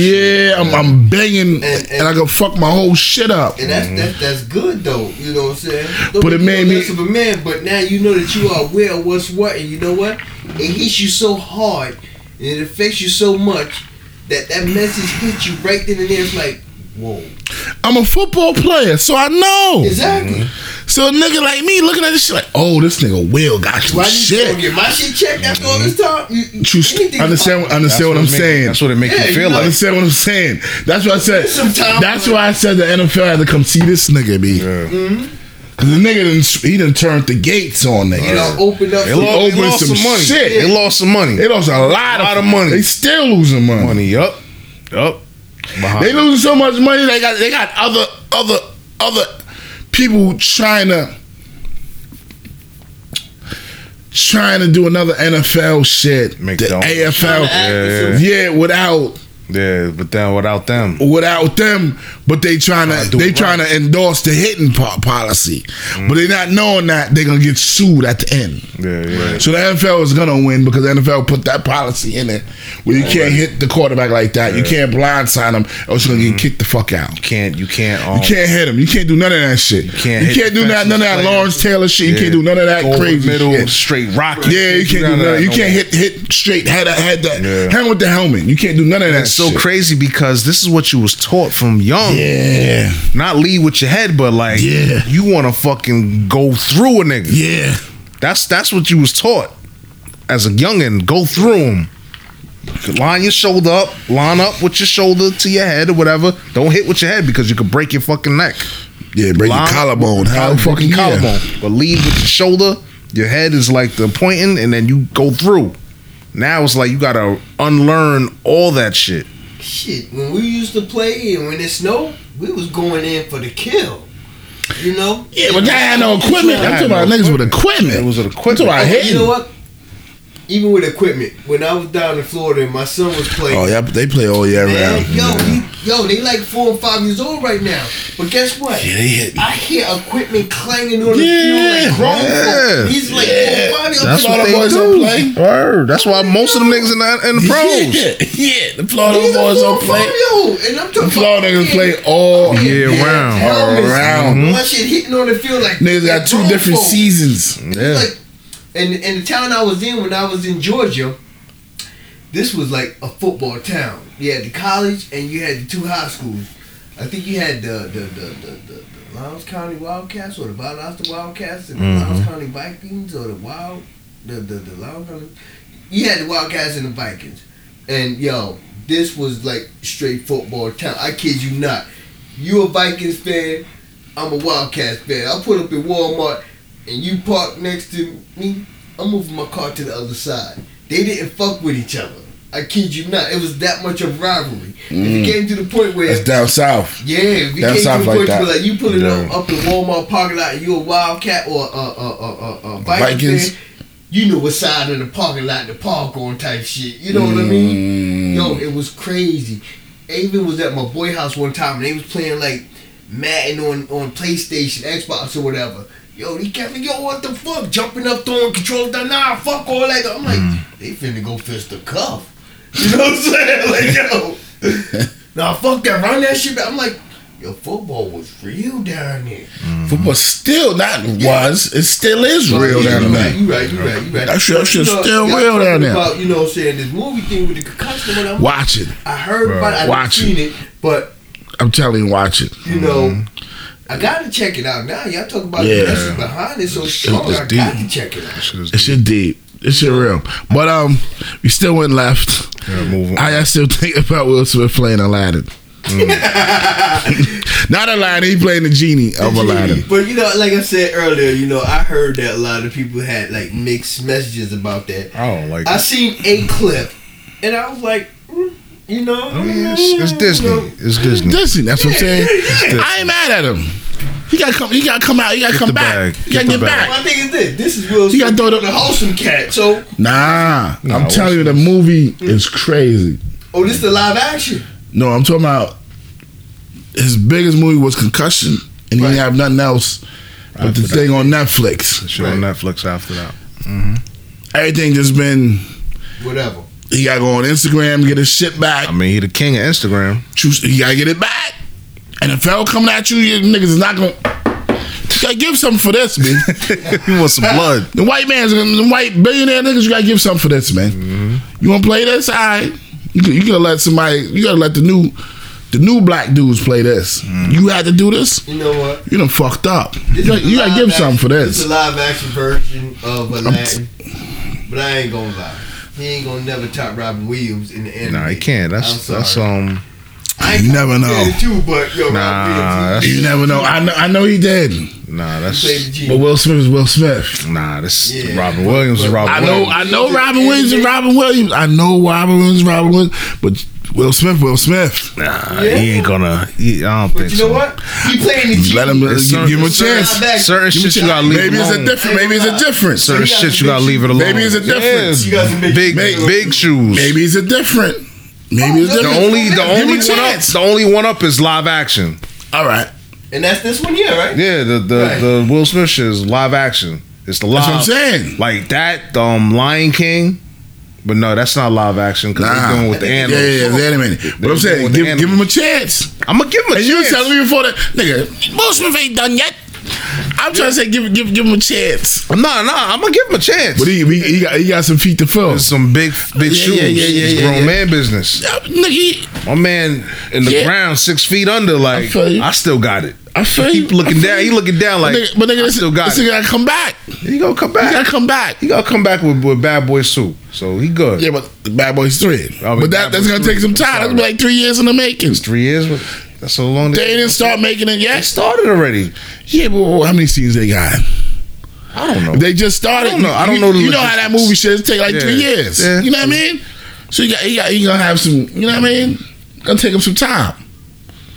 Yeah, I'm, I'm banging, and, And- and- I can fuck my whole shit up. And that's that's that's good though. You know what I'm saying? Don't But it make made me- of a man. But now you know that you are aware of what's what, and you know what? It hits you so hard, and it affects you so much that that message hits you right then and there. It's like, whoa, I'm a football player, so I know. exactly. Mm-hmm. So a nigga like me looking at this shit like, oh, this nigga Will got some Why you shit. gonna get my shit checked after all this mm-hmm. time? You, you- True, anything understand? about- Understand what I'm it make- saying? That's what it make Yeah, you you feel know- like. Understand what I'm saying? That's what I said. Some That's why I said the NFL had to come see this nigga be. Yeah. Cause the nigga didn't, he done turned the gates on You niggas. know, open up. They for- lost, they opening lost some some money. shit. They lost some money. They lost a lot, lot of, of money. They still losing money. money. Yup. Yup. Behind They losing so much money. They got they got other other other people trying to trying to do another NFL shit. Make the their own AFL. Trying to act Yeah, Yeah, without Yeah, but then without them, without them, but they trying to they it trying to endorse the hitting po- policy, but they not knowing that they're gonna get sued at the end. yeah, yeah. So the NFL is gonna win because the NFL put that policy in it where you can't hit the quarterback like that. You can't blindside him, or it's gonna get kicked the fuck out. You can't, you can't, um, You can't hit him. You can't do none of that shit. You can't You can't do that. None of that Lawrence Taylor shit. You can't do none of that go over crazy middle, shit. straight rocket. Yeah, you can't do none. that You can't hit hit straight head head that Yeah. hand with the helmet. You can't do none of that. So shit. crazy because this is what you was taught from young. Yeah, Not lead with your head, but like Yeah. you want to fucking go through a nigga. yeah. That's that's what you was taught as a youngin. Go through him. Line your shoulder up, line up with your shoulder to your head or whatever. Don't hit with your head because you could break your fucking neck. Yeah, break your Line up collarbone. How fucking your yeah. collarbone. But lead with your shoulder. Your head is like the pointing, and then you go through. Now it's like you gotta unlearn all that shit. Shit, when we used to play and when it snowed, we was going in for the kill. You know? Yeah, but they had no equipment. I'm talking about niggas with equipment. It was an I'm equipment. talking about you know what? Even with equipment, when I was down in Florida and my son was playing, Oh yeah, they play all year man, round. yo, he, yo, they like four and five years old right now. But guess what? Yeah, they hit. I hear equipment clanging on the Yeah, field like grown yeah. He's like, Yeah. oh, body, I'm That's like, what they boys do. don't play. Word. That's why most of them niggas in the, in the pros. Yeah, yeah. The Florida He's boys don't play. and five year old, and I'm talking The Florida niggas play all oh, Year round. helmets, All around. One mm-hmm. shit hitting on the field like Niggas got two different folk. seasons. Yeah. And and the town I was in when I was in Georgia, this was like a football town. You had the college and you had the two high schools. I think you had the the the the, the, the Lowndes County Wildcats or the Valdosta Wildcats and the mm-hmm. Lowndes County Vikings or the Wild the the, the Lowndes County. You had the Wildcats and the Vikings, and yo, this was like straight football town. I kid you not. You a Vikings fan? I'm a Wildcats fan. I put up in Walmart and you park next to me, I'm moving my car to the other side. They didn't fuck with each other. I kid you not. It was that much of rivalry. If it came to the point where That's down south. yeah, if it Down came to the like point that. where like you pulling Yeah. up up in Walmart parking lot and you a Wildcat or a uh, uh, uh, uh, uh, Vikings, fan, you know what side of the parking lot the park on type shit. You know what I mean? Mm. Yo, it was crazy. Even was at my boy house one time and they was playing like Madden on, on PlayStation, Xbox or whatever. Yo, he kept me, yo, what the fuck? Jumping up, throwing controls down. Nah, fuck all that. I'm like, Mm. they finna go fist the cuff. [LAUGHS] You know what I'm saying? Like, yo. [LAUGHS] nah, fuck that. Run that shit back. I'm like, yo, football was real down there. Football still not was. It still is real Yeah, down there. right, you right, you right, you right. That shit- But, shit's you know, still real down there. About, you know what I'm saying? This movie thing with the concussion. When I, Watch it. I heard about it. I Watch seen it, but I'm telling you, watch it. you know, I gotta check it out now. Y'all talk about Yeah. the message behind it so strong. it's I gotta check it out. Shit is This shit deep. This shit real. But um, we still went left. Yeah, move on. I, I still [LAUGHS] think about Will Smith playing Aladdin. [LAUGHS] Not Aladdin. He playing the genie of Aladdin. But you know, like I said earlier, you know, I heard that a lot of people had like mixed messages about that. I don't like I it. seen a clip, and I was like, mm, you know, I mean, it's, it's mm, Disney. you know. It's Disney. Disney. That's what I'm saying. I ain't mad at him. He gotta come. He gotta come out. He gotta Get come back. bag. He gotta Get get back. My thing is this: this is Will You gotta Smith, throw the- the wholesome cat. So, Nah, Nah, I'm telling you, the movie is crazy. oh, this the live action. No, I'm talking about his biggest movie was Concussion, and he didn't have nothing else but the After thing on Netflix. Shit on Netflix after that. Everything just been. Whatever. He gotta go on Instagram, get his shit back. I mean, he the king of Instagram. Choose- He gotta get it back. NFL coming at you, you niggas is not gonna. You gotta give something for this, man. [LAUGHS] he wants some blood. the white man's, the white billionaire niggas, you gotta give something for this, man. Mm-hmm. You wanna play this? All right. You, gotta- you gotta let somebody. You gotta let the new, the new black dudes play this. Mm. You had to do this. You know what? You done fucked up. This You gotta, you gotta give action- something for This It's a live action version of Aladdin, but I ain't gonna lie. He ain't gonna never top Robin Williams in the end. Nah, he can't. I'm That's sorry. that's um. I ain't You never know. Yeah, too, but yo, Nah, Robin Williams, that's- You never know. I know. I know he did. Nah, that's played the G. But Will Smith is Will Smith. nah. This Yeah. Robin Williams is Robin I know. Williams. I know. Robin Williams is Robin Williams. I know Robin Williams. is Robin Williams. But Will Smith. Will Smith. Nah, Yeah. he ain't gonna. He, I don't But think you so. know what? He playing the Let him. It's Give, give him a chance. Live action. Certain Give him a shit you gotta leave Maybe it's a alone. different. Maybe it's a difference. Certain shit you gotta leave it alone. Maybe it's a difference. You big big, big shoes. Maybe it's a different. Maybe it's The The only the only one up the only one up is live action. All right. And that's this one here, right? Yeah, the the, Right. the Will Smith shit is live action. It's the live. That's what I'm saying. Like that, um, Lion King. But no, that's not live action because Nah. they're doing with the Yeah, animals. yeah, yeah, it's animated. But I'm saying, give, give him a chance. I'm gonna give him a chance. And you were telling me before that, nigga, Will Smith ain't done yet. I'm trying to say, give give give him a chance. Nah, nah, I'm gonna give him a chance. But he he, he got he got some feet to fill. There's some big big Yeah, shoes. yeah, yeah, yeah, it's yeah, grown yeah. man business. Yeah, nigga, he, My man in the Yeah. ground, six feet under. Like. I still got it. I feel He you. looking down. He looking down like. but nigga, but nigga this, still got this nigga gotta come back. He gonna come back. He gotta come back. He gotta come back with, with Bad Boys too. So he good. Yeah, but Bad Boys Three. I mean, but that Bad that's Boys gonna 3, take some time. That's be like three years in the making. Three years. That's so long. They didn't start making it yet. They started already. Yeah, but how many seasons they got? I don't know. They just started. I don't know. I don't you, know the You know how that movie shit take like Yeah. three years. Yeah. You know what I mean? So you got, you got, you gonna have some. You know what I mean? Gonna take him some time.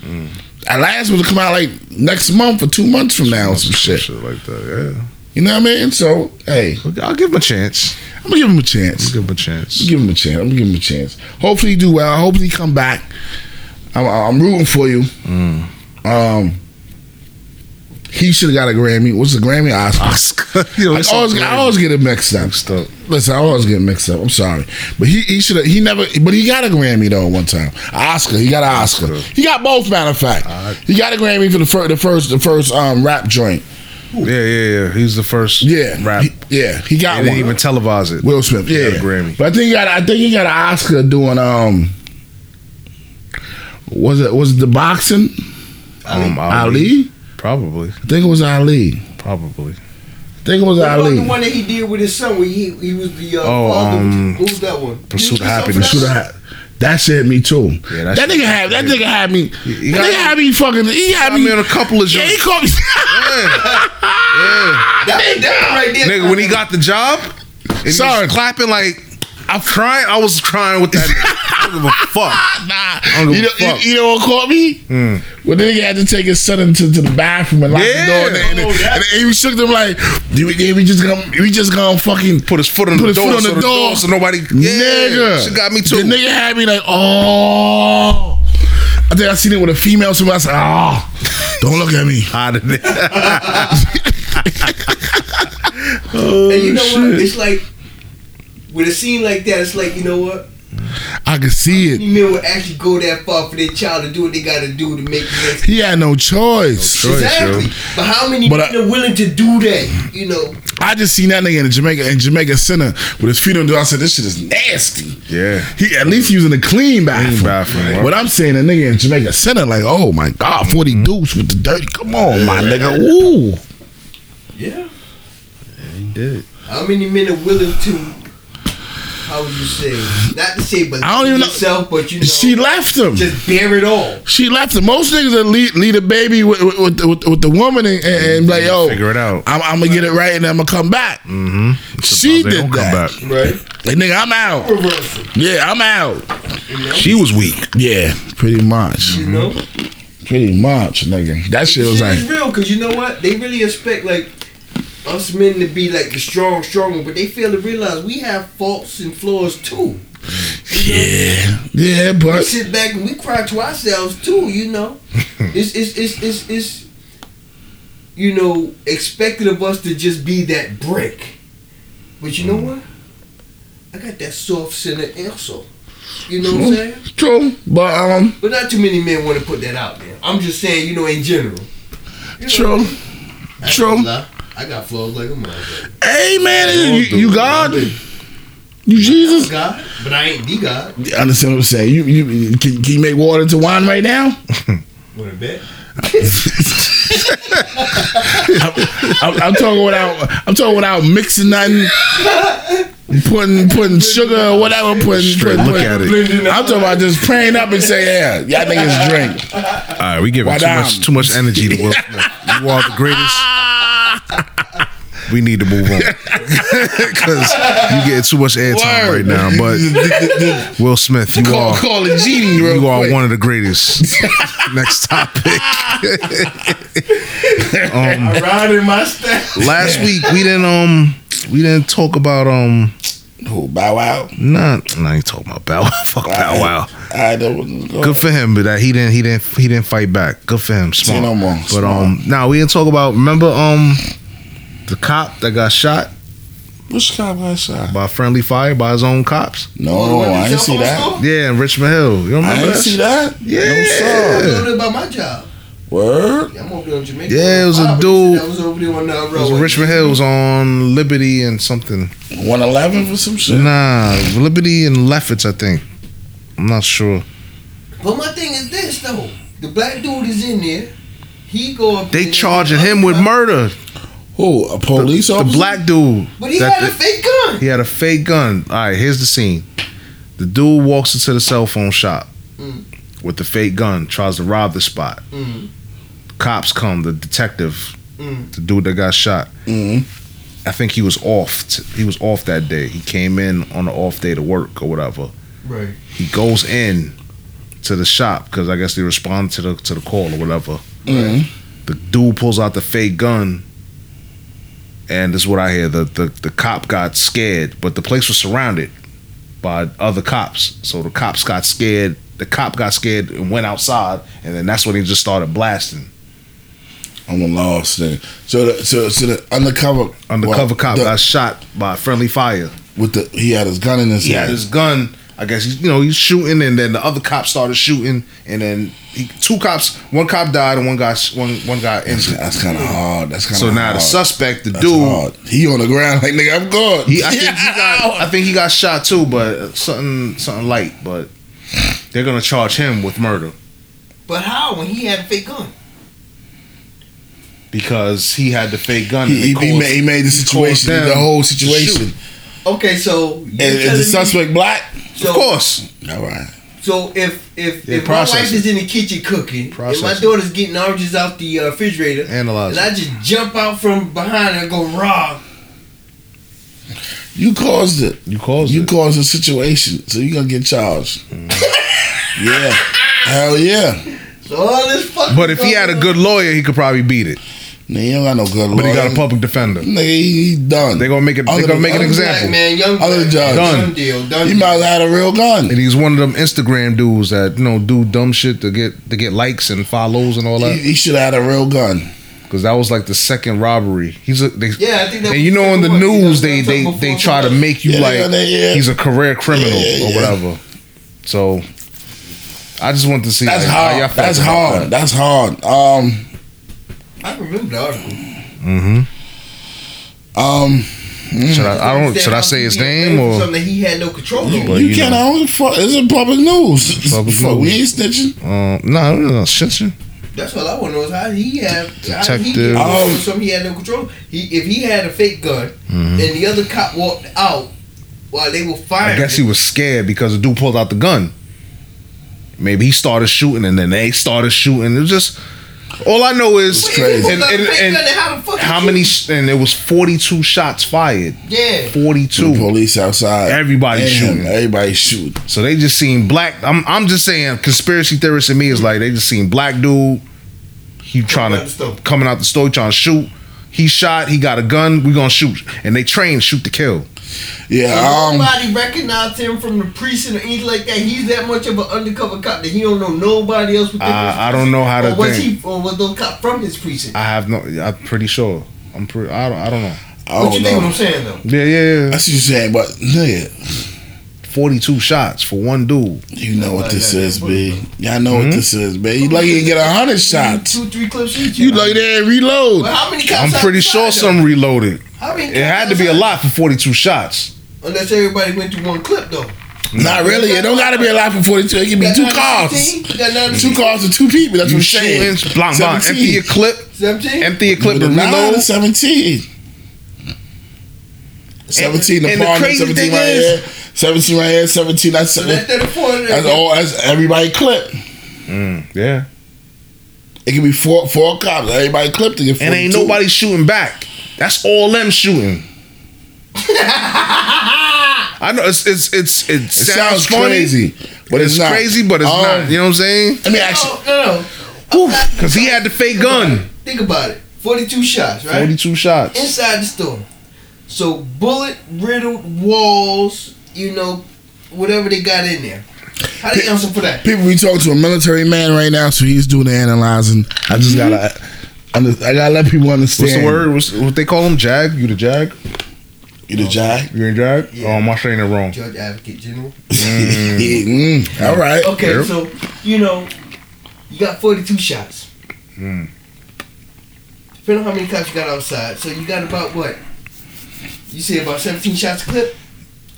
Mm. Our last one to come out like next month or two months from now, or some shit. Shit like that. Yeah. You know what I mean? So hey, I'll give him a chance. I'm gonna give him a chance. Give him a chance. Give him a chance. I'm gonna give him a chance. Hopefully he do well. Hopefully he come back. I'm, I'm rooting for you. Mm. Um, he should have got a Grammy. What's the Grammy? Oscar. Oscar. [LAUGHS] You know, I always, so I always get it mixed up. Listen, I always get mixed up. I'm sorry, but he he should have. He never. But he got a Grammy though one time. Oscar. He got an Oscar. He got both. Matter of fact, he got a Grammy for the first the first the first um rap joint. Yeah, yeah, yeah. He's the first Yeah, rap. He- yeah, he got They didn't one. even televise it. Will Smith. Yeah, got a Grammy. But I think he got. I think he got an Oscar doing um. Was it was it the boxing Um, Ali? Probably. I think it was Ali. Probably. I think it was What about Ali. the one that he did with his son where he he was the uh, Oh, father? um, Who was that one? Pursuit of Did he get something Happiness. for Should that? have. That shit me too. Yeah, that that nigga had that nigga had me. he that nigga had me fucking. He had I me. mean, a couple of yeah, he called me. [LAUGHS] That, that right there. Nigga, when he got the job, and he Son. was clapping like I'm crying. I was crying with that. [LAUGHS] nigga. I don't give a fuck. [LAUGHS] nah, don't you know, fuck. you, you know what caught me? Hmm. When the nigga had to take his son into to the bathroom and lock Yeah. the door, and, and, Oh, that- and, and he shook them like, "We, yeah, we just gonna, we just gonna fucking Put his foot on Put the his door, foot on so the door. so nobody. Yeah, nigga. She got me too. The nigga had me like, oh. I think I seen it with a female. Somebody I said, oh, don't look at me. [LAUGHS] Out of there. And you oh, know what? It's like with a scene like that, it's like you know what? I could see it. You men would actually go that far for their child to do what they got to do to make the next. He had no choice. choice. Exactly. yo. But how many But I- men are willing to do that? You know, I just seen that nigga in Jamaica in Jamaica Center with his feet on the door. I said, this shit is nasty. Yeah. He at least using a clean bathroom. bathroom, right. But I'm saying a nigga in Jamaica Center, like, oh my God, 40 Mm-hmm. deuce with the dirty. Come on, my nigga. Ooh. yeah. He did. How many men are willing to? How would you say? Not to say, but I don't even know- yourself, but you know, She left him. just bear it all. She left him. Most niggas that lead, lead a baby with, with, with, with, with the woman and, and, and be like, yo, Figure it out. I'm, I'm gonna get it right and I'm gonna come back. Mm-hmm. She did that. come back. Right. Like, nigga, I'm out. Reversal. Yeah, I'm out. She was weak. Yeah, pretty much. You know. Pretty much, nigga. That shit was Shit like, real because you know what? They really expect like us men to be like the strong, strong, one, but they fail to realize we have faults and flaws too. yeah, yeah, but We but sit back and we cry to ourselves too. You know, [LAUGHS] it's it's it's it's, it's you know expected of us to just be that brick. But you know what? I got that soft center also. You know what I'm saying? true. But um, But not too many men want to put that out there. I'm just saying, you know, in general. You know, true. I ain't True. Gonna lie. I got flaws like a motherfucker. Hey man, you, you God, you Jesus. God, but I ain't the God. You understand what I'm saying? You you can, can you make water into wine right now? [LAUGHS] Want to bet? I'm, [LAUGHS] I'm, I'm talking without I'm talking without mixing nothing, putting putting sugar or whatever. Putting, Straight putting, look at putting- it. I'm talking about just praying up and say, yeah, y'all niggas drink. All right, we giving Why too down? much too much energy to Will [LAUGHS] Smith. You are the greatest. We need to move on [LAUGHS] because you getting too much airtime right now. But Will Smith, you call, are call it genie real you are quick. one of the greatest. [LAUGHS] Next topic. [LAUGHS] I ride in my style. Last week we didn't um we didn't talk about um Who? Bow Wow. Nah, nah, ain't talking about Bow Wow. [LAUGHS] Fuck Bow Wow. I don't. Good for him, but that he didn't he didn't he didn't fight back. Good for him. Smart. no more. But um, now we didn't talk about. Remember um, the cop that got shot Which cop got shot? by friendly fire by his own cops. No, I didn't see that. Yeah, in Richmond Hill. You remember I didn't that? see that. Yeah. No, I'm sir. over about my job. Word. Yeah, I'm over there in Jamaica. Yeah, it was a dude- That was over there on the It was road. Richmond Hill. It was on Liberty and something. One eleven for some shit. Nah, Liberty and Lefferts, I think. I'm not sure. But my thing is this though: the black dude is in there. He go up. They charging him with murder. Who? A police The officer? The black dude. But he that had a the- fake gun. He had a fake gun. All right, here's the scene. The dude walks into the cell phone shop Mm. with the fake gun, tries to rob the spot. Mm. Cops come, the detective, Mm. the dude that got shot. Mhm. I think he was off. T- he was off that day. He came in on an off day to work or whatever. Right. He goes in to the shop because I guess they respond to the to the call or whatever. Mhm. The dude pulls out the fake gun, and this is what I hear: the the the cop got scared, but the place was surrounded by other cops. So the cops got scared. The cop got scared and went outside, and then that's when he just started blasting. I'm a lost thing. So, the, so, so the undercover Undercover well, cop the- got shot by friendly fire. with the. He had his gun in his He had hand. his gun. I guess he's you know he's shooting, and then the other cop started shooting, and then he, two cops, one cop died, and one guy one one guy That's, injured. that's kind of hard. That's kind of So now hard. the suspect, the That's dude, hard. He on the ground like nigga. I'm good. he I think he [LAUGHS] got I think he got shot too, but something something light. But they're gonna charge him with murder But how when he had a fake gun? Because he had the fake gun. He, he, caused- made, he made the situation, them the whole situation. Okay, so And is the telling me- suspect black? So, of course, All right. So if if Yeah, if my wife is in the kitchen cooking and my daughter's getting oranges out the uh, refrigerator, Analyze and I just jump out from behind and go raw. You caused it. you caused You it. You caused the situation, so you're gonna get charged. yeah. Hell yeah. So all this fucking. but if he had a good lawyer, he could probably beat it. Nigga, he don't got no good But he got a public defender. Nigga, he, he done. They gonna make it. They gonna than- make an other than Black example. man, young Other black, judge. Done. done deal, done He deal. might have had a real gun. And he's one of them Instagram dudes that you know do dumb shit to get to get likes and follows and all that. he should have had a real gun. Because that was like the second robbery. He's a they, Yeah, I think that and you know in the one. News got they they they try to make you Yeah, like yeah, yeah. he's a career criminal Yeah, yeah, or yeah. whatever. So I just want to see That's like, how y'all hard. felt That's hard. that. That's hard. Um, I remember the article. Mm-hmm. um, Should I, I don't should I say his name or something that he had no control over? But you, you can't. know. I don't fuck. It's in public news. Public Fuck, news. We ain't snitching. uh, no no no shit. you. That's what I want to know is how he had how he get Um, something he had no control. He if he had a fake gun Mhm. and the other cop walked out while they were I firing. guess he was scared because the dude pulled out the gun. Maybe he started shooting and then they started shooting. It was just all I know is Wait, if he pulled and, and- and how the fuck how he many and it was 42 shots fired. Yeah. 42. The police outside. Everybody And shooting. Everybody shooting. So they just seen black. I'm I'm just saying conspiracy theorists in me is like they just seen black dude. He trying out the store. to coming out the store trying to shoot. He shot. He got a gun. We gonna shoot. And they train shoot to kill. Yeah. Um. nobody recognized him from the precinct or anything like that. He's that much of an undercover cop that he don't know nobody else with I- I don't know how to or was think. he or was those cops from his precinct? I have no. I'm pretty sure. I'm pretty. I don't. I don't know. I what don't you think what. I'm saying though? Yeah, yeah, yeah. That's what you're saying, but nigga, 42 shots for one dude. you know what this Yeah, is, yeah. B. Y'all know what this is, B. You lucky you get a hundred shots. Two, three clips each. You lucky they didn't reload. Well, how many cops? I'm pretty sure some reloaded. How many? It had to be a lot for 42 shots. Unless everybody went to one clip though. Not really. It don't gotta be a lot for forty two. It can be two 9 cars. 16? Got 9 Two cars with two people. That's You what I'm saying. shooting, blank, blank, empty your clip, 17? empty your clip With and reload. and seventeen. Seventeen. The and the partner. crazy Seventeen thing right is- here. Seventeen right here. Seventeen. That's So that 34. that's all. That's everybody clip. Mm, yeah. It can be four four cops. Everybody clipped to get And ain't nobody shooting back. That's all them shooting. [LAUGHS] I know it's it's it's it It sounds, sounds funny, crazy, but it's, it's, not. crazy, but it's Um, not. You know what I'm saying? Let me ask you. No, no, no. Because he had the fake gun. Think about it. 42 shots, right? 42 shots. Inside the store. So bullet riddled walls, you know, whatever they got in there. How they answer for that? People, we talking to a military man right now, so he's doing the analyzing. I just gotta, under, I gotta let people understand. What's the word? What's, what they call him? Jag? You the Jag? You the jag? You in Jag? Yeah. Oh, am saying it wrong? Judge Advocate General. [LAUGHS] Mm, all right. Okay, Yep. so you know, you got 42 shots. Mm. Depending on how many cops you got outside, so you got about what? You say about 17 shots a clip.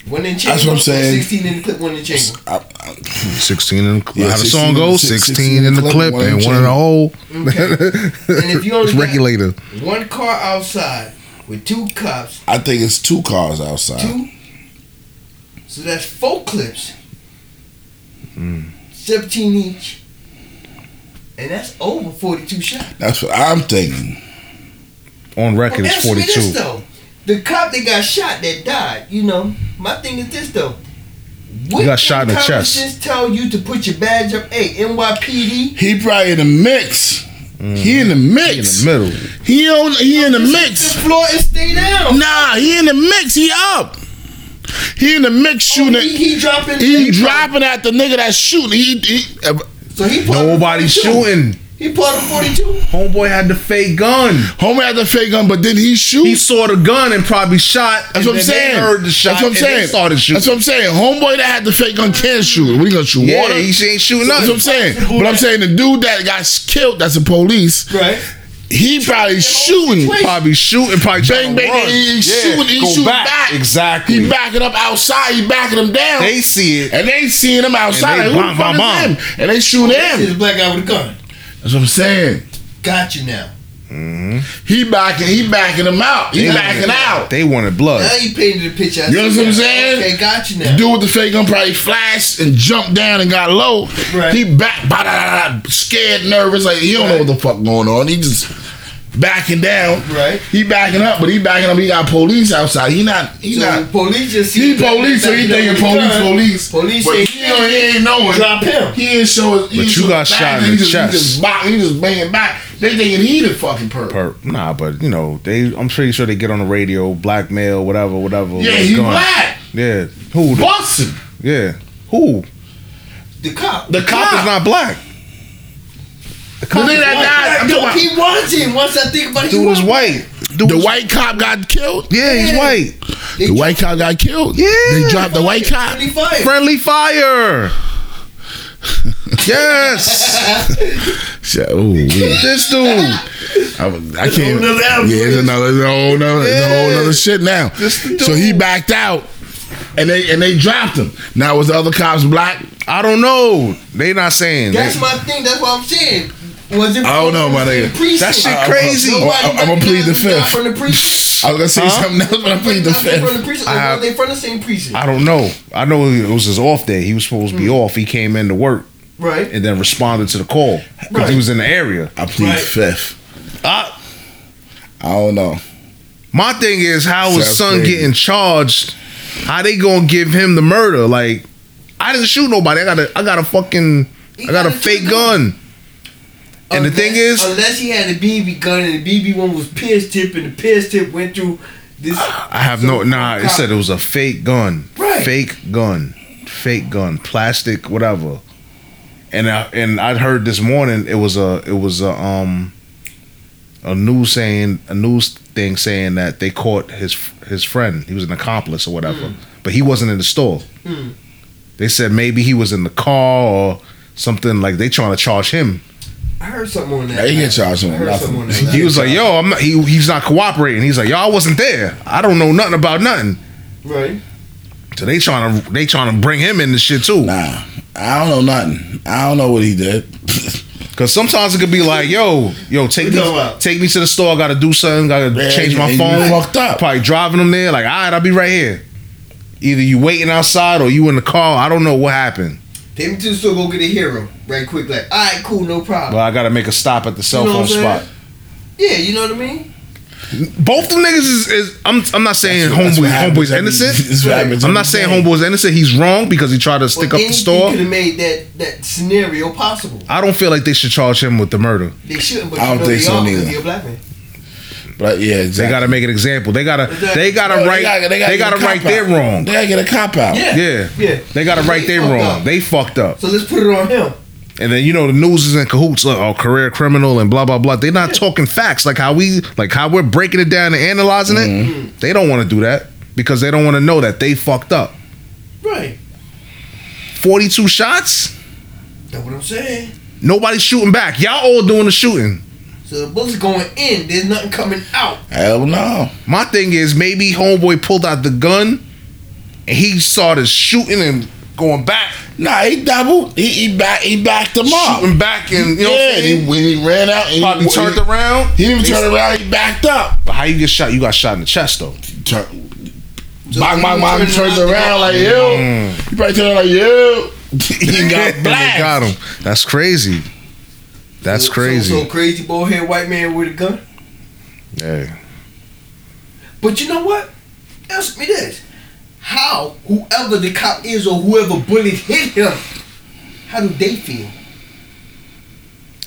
One in chamber. That's what I'm saying. 16 in the clip, one in chamber. I, I, 16 in the Yeah, How the song goes? 16 16 in the clip one and one in the hole. Okay. [LAUGHS] and if you only It's got regulator. one car outside with two cops, I think it's two cars outside. two, so that's four clips, Hmm. 17 each, and that's over 42 shots. That's what I'm thinking. On record, Well, it's answer me this 42. though. The cop that got shot that died, you know, my thing is this though. What got shot in the common chest. sense tell you to put your badge up? Hey, NYPD. He probably in the mix. He in the mm. mix. He In the middle. He on. He in the mix. The mix. floor and stay down. Nah, he in the mix. He up. He in the mix Oh, shooting. he, he dropping. he dropping at the nigga that's shooting. He, he So he part of Nobody's shooting. He part of 42. Homeboy had the fake gun. homie had the fake gun, but then he shoot. He saw the gun and probably shot. That's and what I'm then saying. They heard the shot. That's what I'm and saying. They started shooting. That's what I'm saying. Homeboy that had the fake gun can shoot. We gonna shoot? yeah, water? he ain't shooting nothing. That's what I'm saying. But I'm saying the dude that got killed, that's the police. Right. He probably shooting. Probably shooting. Probably Bang bang. run. He, he Yeah, shooting. He shooting back. back. Exactly. He backing up outside. He backing them down. They see it. and they seeing him outside. And they like, who the bomb, fuck bomb, is him? And they shooting This him. a black guy with a gun. That's what I'm saying. Got you now. Mm-hmm. He backing. He backing them out. He They backing wanted- out. They wanted blood. Now you painted the picture. I You know what I'm saying? Okay, got you The now. dude with the fake gun probably flashed and jumped down and got low. Right. He back, scared, nervous, like he don't know what the fuck going on. He just backing down. Right. He backing up, but he backing up. He got police outside. He not. He So not. police just He see the black police, so he [LAUGHS] thinking up police, police. Police but ain't he, he ain't knowing. Drop him. He ain't show. He But you got shot in he the just, chest. He just, box, he just banging back. They thinking he the fucking perp. Per- Nah, but you know they. I'm pretty sure they get on the radio, blackmail, whatever, whatever. Yeah, with he gun. black. Yeah, who? The, Busting. yeah, who? The cop. The cop is not black. The The cop nigga is that white. died. I'm Yo, he about- was him. Once I think about it, he Dude was is white. Dude The white cop got killed. Yeah, he's white. They The white cop got killed. Yeah. They dropped the white cop. Friendly fire. Friendly fire. yes, [LAUGHS] Shit, ooh, this dude. I, I can't. nother album. Yeah, it's another, it's a whole nother, it's a whole Yeah. nother shit now. So he backed out, and they and they dropped him. Now was the other cops black? I don't know. They not saying. That's They- my thing. That's what I'm saying. Was it? I don't know, my nigga. precinct? That shit I- I- crazy. I'm- I'm- I'm gonna plead the fifth. From the precinct. I was gonna say Huh? something else, but I plead the Recognized him From the fifth. precinct. I Or have- was they from the same precinct? I don't know. I know it was his off day. He was supposed to be off. He came in to work right. and then responded to the call because he was in the area. I plead Right. the fifth. Uh, I don't know. my thing is how his son crazy. getting charged? How they gonna give him the murder? Like I didn't shoot nobody. I got a I got a fucking He I got a got a fake gun. gun. And the thing is, unless he had a BB gun and the BB one was pierce tip and the pierce tip went through this. I have no nah. It said it was a fake gun. Right. Fake gun. Fake gun. Plastic. Whatever. And I and I heard this morning it was a it was a um a news saying a news thing saying that they caught his his friend. He was an accomplice or whatever, but he wasn't in the store. Mm. They said maybe he was in the car or something like they trying to charge him. I heard something on that. Yeah, he get charged I heard nothing. something on that. He was like, "Yo, I'm not." He, he's not cooperating. He's like, "Yo, I wasn't there. I don't know nothing about nothing." right. So they trying to they trying to bring him in the shit too. Nah, I don't know nothing. I don't know what he did. [LAUGHS] Cause sometimes it could be like, yo, yo, take What me, you talking about? take me to the store. I gotta do something. Gotta Yeah, change my phone. fucked up. Probably driving them there. Like, all right, I'll be right here. Either you waiting outside or you in the car. I don't know what happened. Take me to the store, go get a hero right quick. Like, all right, cool, no problem. But I gotta make a stop at the cell You know phone spot. Yeah, you know what I mean. Both them niggas is, is I'm I'm not saying That's what- homeboy homeboy's innocent. that's what happens I'm not saying homeboy's innocent. He's wrong because he tried to stick up the store. could have made that that scenario possible. I don't feel like they should charge him with the murder. They shouldn't, but I don't know think they so are neither. he a black man. But yeah, exactly. They got to make an example. They got to. They got to No, right. gotta- They got get to a cop right their wrong. They gotta get a cop out. Yeah. Yeah. Yeah. They got to right They their wrong. up. They fucked up. So let's put it on him. And then you know the news is in cahoots. Look, oh, career criminal and blah blah blah. They're not talking facts like how we like how we're breaking it down and analyzing it. Mm-hmm. Mm-hmm. They don't want to do that because they don't want to know that they fucked up. Right. Forty two shots. That's what I'm saying. Nobody's shooting back. Y'all all doing the shooting. So the bullets going in. There's nothing coming out. Hell no. My thing is maybe homeboy pulled out the gun and he started shooting and going back, Nah, he doubled. He, he back. He backed them up. shooting back, and you know what yeah, I'm and saying? he, when he ran out, he, Probably turned he, around. He didn't even turn around. He backed up. But how you get shot? You got shot in the chest though. Turn, So bang, he bang, bang. turned Turns around, around like yo. Mm. He probably turned around like yo. [LAUGHS] he got black. got him. That's crazy. That's So- crazy. So, so crazy bald head white man with a gun. yeah. But you know what? Ask me this: How whoever the cop is or whoever bullet hit him, how do they feel?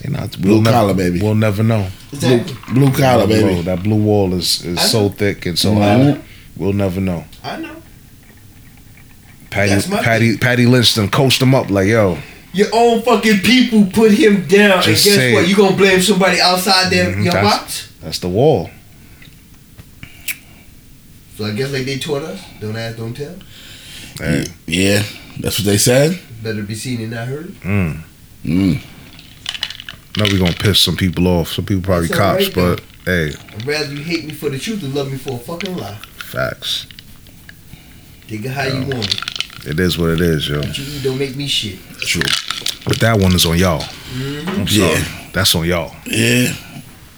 They not Blue we'll never, collar, baby. We'll never know. Blue, blue collar, Bro, baby. that blue wall is, is so know. thick and so Mhm. high. We'll never know. I know. Patty That's my Patty Patty Lynch done coached him up like yo. Your own fucking people put him down, Just and guess say what? it. You gonna blame somebody outside their Mhm, your that's- box? That's the wall. So I guess like they taught us: don't ask, don't tell. Hey. Yeah, that's what they said. Better be seen and not heard. Mm. Mm. Know we gonna piss some people off. Some people probably That's cops, right, but hey, I'd rather you hate me for the truth than love me for a fucking lie. facts. Take it how you want it. It is what it is, yo. But you don't make me shit. True. But that one is on y'all. Mm-hmm. I'm. Yeah. That's on y'all. Yeah.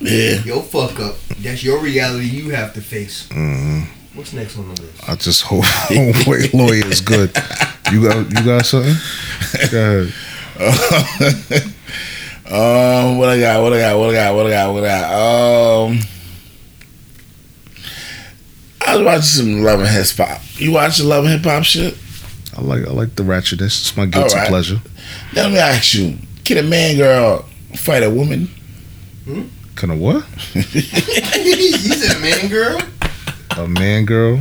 Yeah. Your fuck up. That's your reality you have to face. hmm What's next on the list? I just hope [LAUGHS] homeboy lawyer is good. You got you got something? Go ahead. [LAUGHS] um, what I got? What I got? What I got? What I got? What I got? Um, I was watching some Love and Hip Hop. You watching Love and Hip Hop shit? I like I like the ratchetness. It's my guilty Alright. pleasure. Now, let me ask you: Can a man girl fight a woman? Hmm? Can a what? [LAUGHS] He's a man girl? A man girl,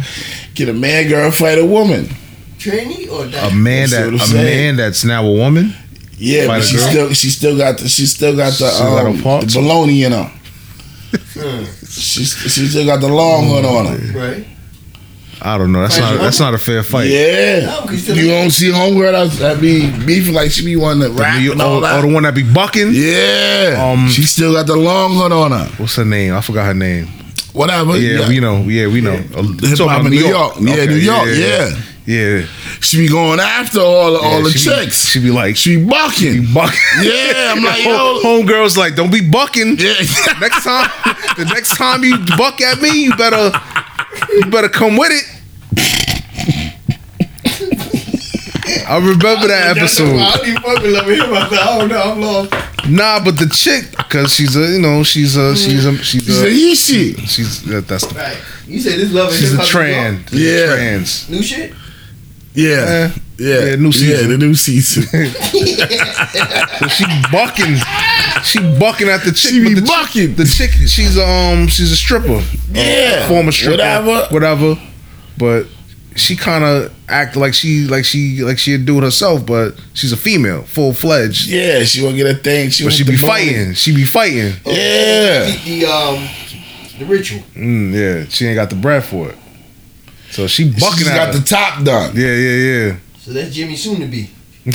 Can a man girl fight a woman? Trainee or a man that a saying? man that's now a woman. Yeah, but a she still she still got the she still got the Still got um, the baloney in her. Mm, She she still got the long one on her. right? I don't know. That's Fight not that's not a fair fight. Yeah, No, 'cause you don't see homegirl that, that be beefing like she be one to The rap New- and all that. oh, the one that be bucking. Yeah, Um, she still got the long one on her. What's her name? I forgot her name. Whatever. Yeah, we know. Yeah, we know. Uh, Hip talking hop about in New York. Yeah, Okay, New York. Yeah. yeah. She be going after all all Yeah, the she be- She be like, she be bucking. be [LAUGHS] bucking. Yeah, I'm like, [LAUGHS] yo. Homegirls like, don't be bucking. Yeah. [LAUGHS] next time, the next time you buck at me, you better, you better come with it. I remember that episode. I don't even fucking love him. I said, oh no, I'm lost. Nah, but the chick, cause she's a, you know, she's a, she's a, she's She's a a, he she. she's that, that's the, Right. You said this love and she's a trans, Yeah. trans. New shit? Yeah. Eh, Yeah. yeah, new Yeah, the new season. [LAUGHS] So she bucking, she bucking at the chick. She be the chick- bucking. The chick, she's um, she's a stripper. Yeah. former stripper, Whatever. whatever. But she kind of act like she like she like she'd do it herself, but she's a female, full fledged. Yeah, she won't get a thing. She But she be bone. fighting. She be fighting. Yeah. The, the um the ritual. Mm, yeah, she ain't got the breath for it. So she bucking She's at got her. the top done. yeah, yeah, yeah. So that's Jimmy soon to be. [LAUGHS]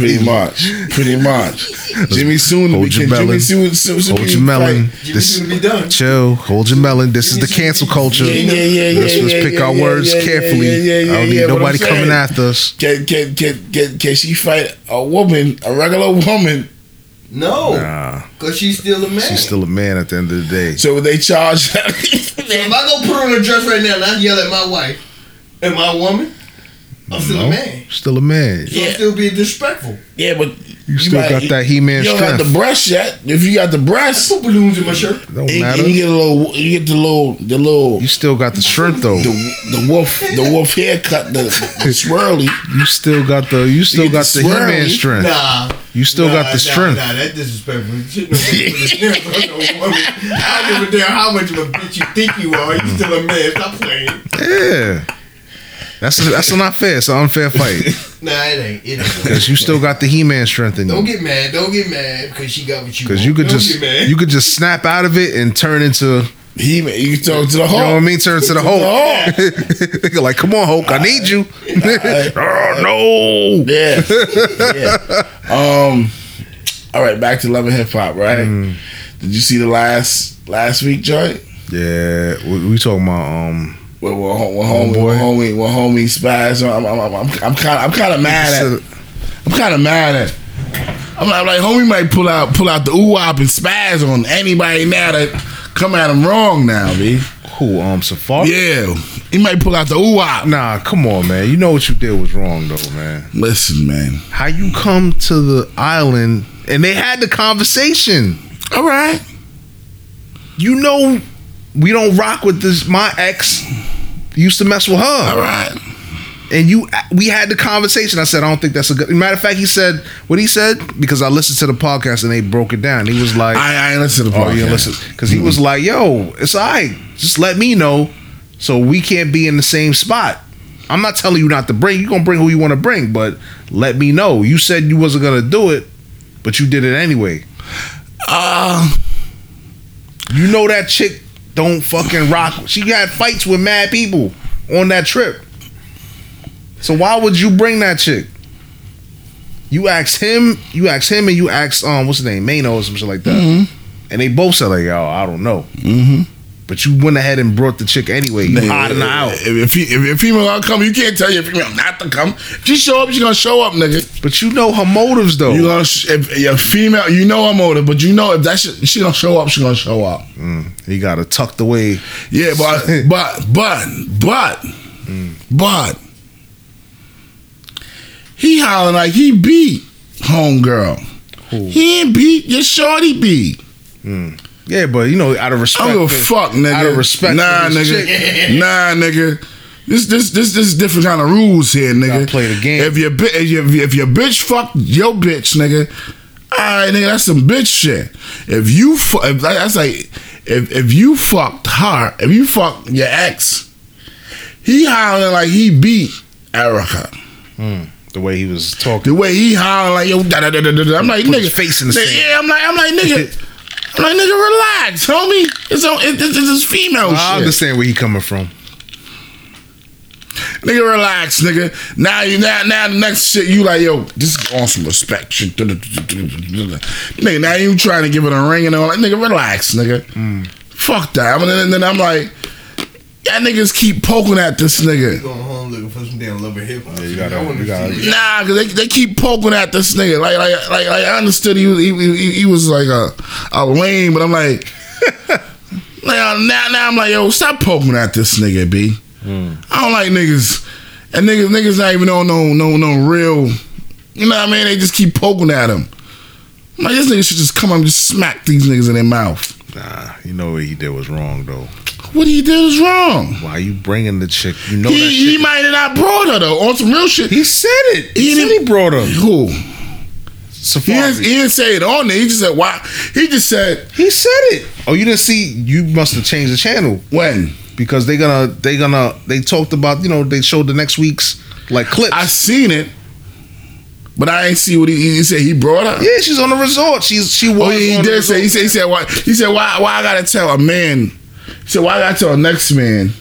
Pretty much. Pretty much. [LAUGHS] Jimmy soon Hold your Jimmy melon. soon, soon, soon Hold your melon. fight. Jimmy This soon be done. chill. Hold your melon. This is the cancel culture. Yeah, yeah, yeah, yeah, Let's, let's yeah, pick yeah, our yeah, words yeah, yeah, carefully. yeah, yeah, I don't need yeah, nobody coming saying. after us. Can, can, can, can, can she fight a woman, a regular woman? No, Nah, because she's still a man. she's still a man at the end of the day. So would they charge So if I go put on a dress right now and I yell at my wife, am I a woman? I'm still No, a man. Still a man. So Yeah. I'm still being disrespectful. Yeah, but You still got that He-Man You don't got the breast yet. If you got the breast, Put balloons in my shirt. Don't you, matter. you get a little, you get the little, the little, You still got the strength though. the, the wolf, the wolf haircut, the, the [LAUGHS] swirly. You still got the you still get got the the He-Man swirly. strength. Nah, You still Nah, got nah, the strength. Nah, that disrespectful. Shit, no, put his hands on no woman. I don't give a damn how much of a bitch you think you are. You still a man. Stop playing. Yeah. That's that's not fair. It's an unfair fight [LAUGHS] Nah, it ain't. It ain't. because you still got the He-Man strength in you. Don't get mad. Don't get mad because she got what you. Because you could Don't just get mad. you could just snap out of it and turn into He man, you can talk to the Hulk. you know what I mean. Turn to the Hulk. [LAUGHS] Nigga [LAUGHS] like, come on, Hulk, I need you. oh no. Yeah. yeah. Um. All right, back to love and hip hop. Right? Mm. Did you see the last last week, joint? Yeah, we, we talking about um. Well, well, hom- well, homie, well, homie, homie, spaz. I'm, I'm, I'm, I'm, I'm kind, I'm kind of mad at. I'm kind of mad at. I'm, like- I'm like, homie might pull out, pull out the ooh and spaz on anybody now that come at him wrong now, b. Who um Safaree? Yeah, he might pull out the ooh. Nah, come on, man. You know what you did was wrong, though, man. Listen, man. How you come to the island and they had the conversation? All right. You know, we don't rock with this. My ex used to mess with her. All right. and you we had the conversation. I said I don't think that's a good. Matter of fact, he said what he said because I listened to the podcast and they broke it down. He was like, I, I ain't listen to the "Oh, podcast. you didn't listen," because he was like, "Yo, it's alright. Just let me know, so we can't be in the same spot." I'm not telling you not to bring. You're gonna bring who you want to bring, but let me know. You said you wasn't gonna do it, but you did it anyway. Uh, You know that chick don't fucking rock. She had fights with mad people on that trip. So why would you bring that chick? You asked him, you asked him, and you asked um, what's his name, Mano or some shit like that, and they both said like, yo, I don't know. mm-hmm. But you went ahead and brought the chick anyway. You her out. If, if, if, if a female gonna come, you can't tell your female not to come. If she show up, she gonna show up, nigga. But you know her motives though. You gonna if your female, you know her motive, but you know if that shit, she gonna show up, she gonna show up. Mm, he got her tucked away. Yeah, but [LAUGHS] but but but but he hollering like he beat homegirl. He ain't beat your shorty beat. Yeah, but you know, out of respect, I don't give a fuck, nigga. Out of respect, nah, nigga. chick. [LAUGHS] nah, nigga. This this this this is different kind of rules here, nigga. Play the game. If your if your, if your bitch fucked your bitch, nigga. All right, nigga, that's some bitch shit. If you fu- if that's like if if you fucked her, if you fucked your ex, he hollering like he beat Erica. Hmm. the way he was talking. The way he hollering like yo, da da da da da. da. I'm like Put nigga, his face in the nigga, sand. Yeah, I'm like I'm like nigga. [LAUGHS] I'm nigga, relax, homie. It's on. It, it's, it's female shit. I shit. understand where he coming from. Nigga, relax, nigga. Now you now now the next shit you like, yo, this is on some respect shit. Nigga, now you trying to give it a ring and all like, nigga, relax, nigga. Mm. Fuck that. I mean, and then I'm like, y'all niggas keep poking at this nigga. Going home looking for some damn love and hip hop. Yeah, you gotta- I wanna you gotta- Nah, cause they, they keep poking at this nigga. Like like like, like I understood he was he, he, he was like a a lame, but I'm like, [LAUGHS] now now now I'm like, yo, stop poking at this nigga, b. Hmm. I don't like niggas, and niggas niggas not even on no no no real. You know what I mean? They just keep poking at him. I'm like this nigga should just come up and just smack these niggas in their mouth. Nah, you know what he did was wrong though. What he did is wrong. Why you bringing the chick? You know that He, he might have not brought her though on some real shit. He said it. He, He said didn't- he brought her. Who? He Safaree. didn't, he didn't say it on there. He just said why. He just said He said it. Oh, you didn't see? You must have changed the channel when. because they gonna they gonna they talked about you know they showed the next week's like clips. I seen it, but I ain't see what he, he said. He brought her. yeah, she's on the resort. She's she oh, was. Oh, he on the did say. He said. He said why. He said why. Why I gotta tell a man. He said why I gotta tell next man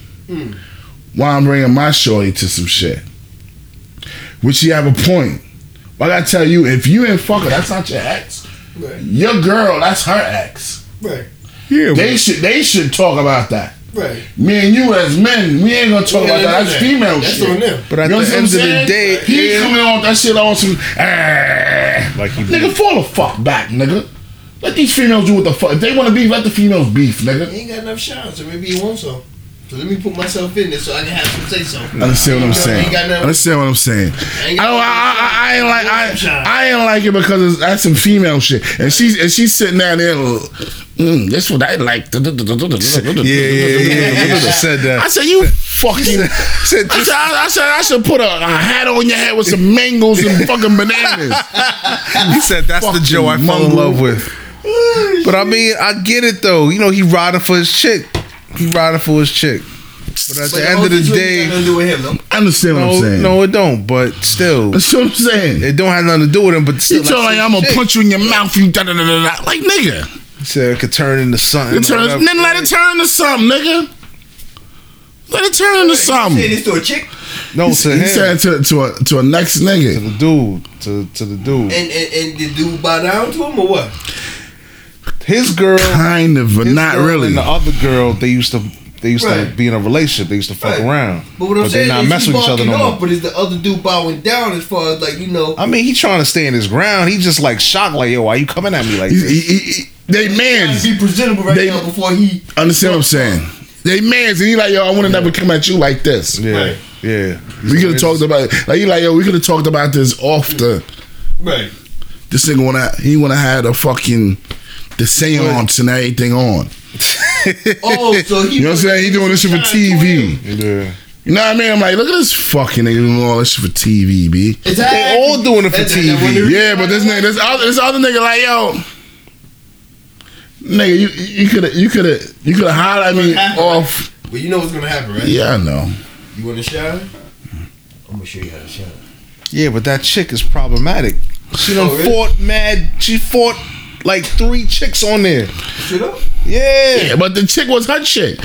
why I'm bringing my shorty to some shit. Which he have a point. Why I gotta tell you if you ain't fuck her, that's not your ex. Right, Your girl, that's her ex. right, yeah, They should. They should talk about that. right. Me and you as men, we ain't gonna talk Yeah, about that. That's that. female That's shit. on them. but at You know the I'm end of the saying? day, he yeah, coming on that shit on some. ah. like he Nigga, fall the fuck back, nigga. Let these females do what the fuck. If they want to beef, let the females beef, nigga. He ain't got enough shots, so maybe he wants some. So let me put myself in there so I can have some say so. I understand what I'm saying? Ain't got nothing. Understand what I'm saying? I ain't don't. I, I, I ain't like. I, I ain't like it because it's, that's some female shit, and she's and she's sitting down there Mm, that's what I like. [LAUGHS] Yeah, yeah, yeah. She said that. I said, you fucking. [LAUGHS] I said, I, I said, I should put a, a hat on your head with some [LAUGHS] mangoes and fucking bananas. He said that's the Fucking Joe I fell in mongrel. love with. But I mean, I get it though. You know, he riding for his chick. He riding for his chick. But at the end of the day, nothing to do with him. I understand what I'm no, saying. no, it don't. But still, That's what I'm saying. it don't have nothing to do with him. But still, You told like I'm his gonna punch you in your mouth, you da da da da da. Like nigga, He said it could turn into something. it turns, then let it turn into something, nigga. Let it turn into You saying something. this to a chick, No, He, to he him, said to to a to a next nigga, to the dude, to to the dude. and and, and the dude bow down to him or what? His girl, Kind of, but not girl really. And the other girl, they used to. They used to be in a relationship. They used to fuck Right. around, But what I'm they saying not is mess with each other no barking more. but is the other dude bowing down as far as like you know? I mean, he trying to stand his ground. He just like shocked, like, yo, why you coming at me like He- this? he- he- he- they trying mans. be presentable right They- now before he. Understand what I'm saying? They mans, and he like, yo, I want to never come at you like this. Yeah, Right. yeah. We could have talked about it. Like he like, yo, we could have talked about this off the. Right. This nigga wanna he wanna have a fucking the seance and everything on. [LAUGHS] Oh, so he. You know what I'm saying? He doing this shit for TV. Yeah. You know what I mean? I'm like, look at this fucking nigga doing all this shit for TV, b. They all doing it for TV. Yeah, but this nigga, this other, this other nigga, like, yo, nigga, you you could have you could have you could have highlighted me off. Well, you know what's gonna happen, right? Yeah, I know. You want to shine? I'm gonna show you how to shine. Yeah, but that chick is problematic. She done Oh, really? fought mad. She fought like three chicks on there. Yeah. Yeah, but the chick was her chick.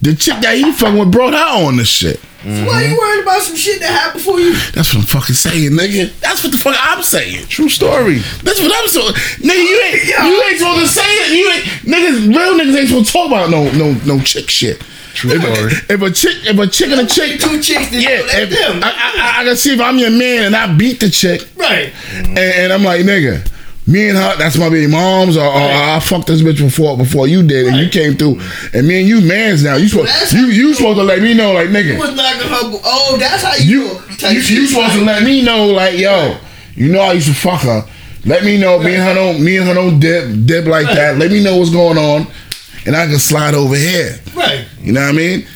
The chick that he fucking with brought her on this shit. So why you worried about some shit that happened for you? That's what I'm fucking saying, nigga. That's what the fuck I'm saying. True story. That's what I'm saying, nigga. You ain't you ain't supposed to say it. You ain't niggas. Real niggas ain't supposed to talk about no no no chick shit. True If, story. if a chick if a chick and a chick Two chicks that yeah, let if, them. I, I, I can see if I'm your man and I beat the chick right. and, and I'm like nigga. Me and her, that's my baby moms, or, or I fucked this bitch before before you did, and you came through, and me and you mans now. You supposed you you you supposed to let me know, like nigga. You was knocking her. Oh, that's how you. You type you, you supposed to let me know, like yo, you know I used to fuck her. Let me know. Me and her don't me and her don't dip dip like that. Let me know what's going on, and I can slide over here. Right. You know what I mean?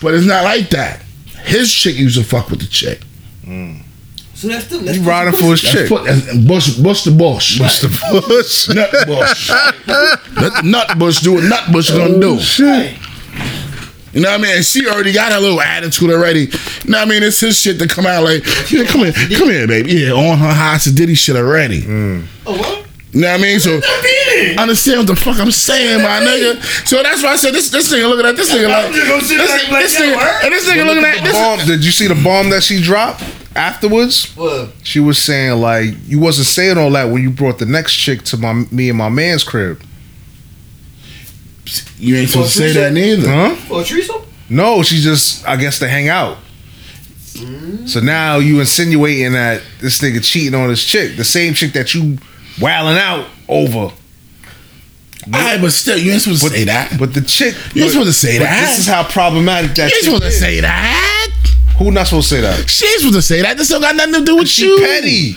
But it's not like that. His chick used to fuck with the chick. Mm. So that's the. That's He the- riding for his That's chick. fu- that's Bush, Bush the Bush. What's the push? [LAUGHS] Nut Bush. Let the Nut Bush do what Nut Bush gonna do. Oh, right. You know what I mean? And she already got her little attitude already. You know what I mean? It's his shit to come out like, yeah, come here, come here, baby. Yeah, on her high Diddy shit already. Oh what? You know what I mean? So Beating. understand what the fuck I'm saying, my nigga. So that's why I said this this nigga looking at this nigga like I'm just gonna sit this, this that, nigga and this nigga looking at The this. bomb. Did you see the bomb that she dropped afterwards? Well, She was saying like you wasn't saying all that when you brought the next chick to my me and my man's crib. You ain't supposed to say that neither. Huh? threesome. No, she just I guess to hang out. Mm. So now you insinuating that this nigga cheating on his chick, the same chick that you wilding out over. I but still, you ain't supposed to say that. But the chick, You ain't supposed to say that. This is how problematic that You ain't supposed to is. say that. Who not supposed to say that? She ain't supposed to say that. This don't got nothing to do with She you. petty.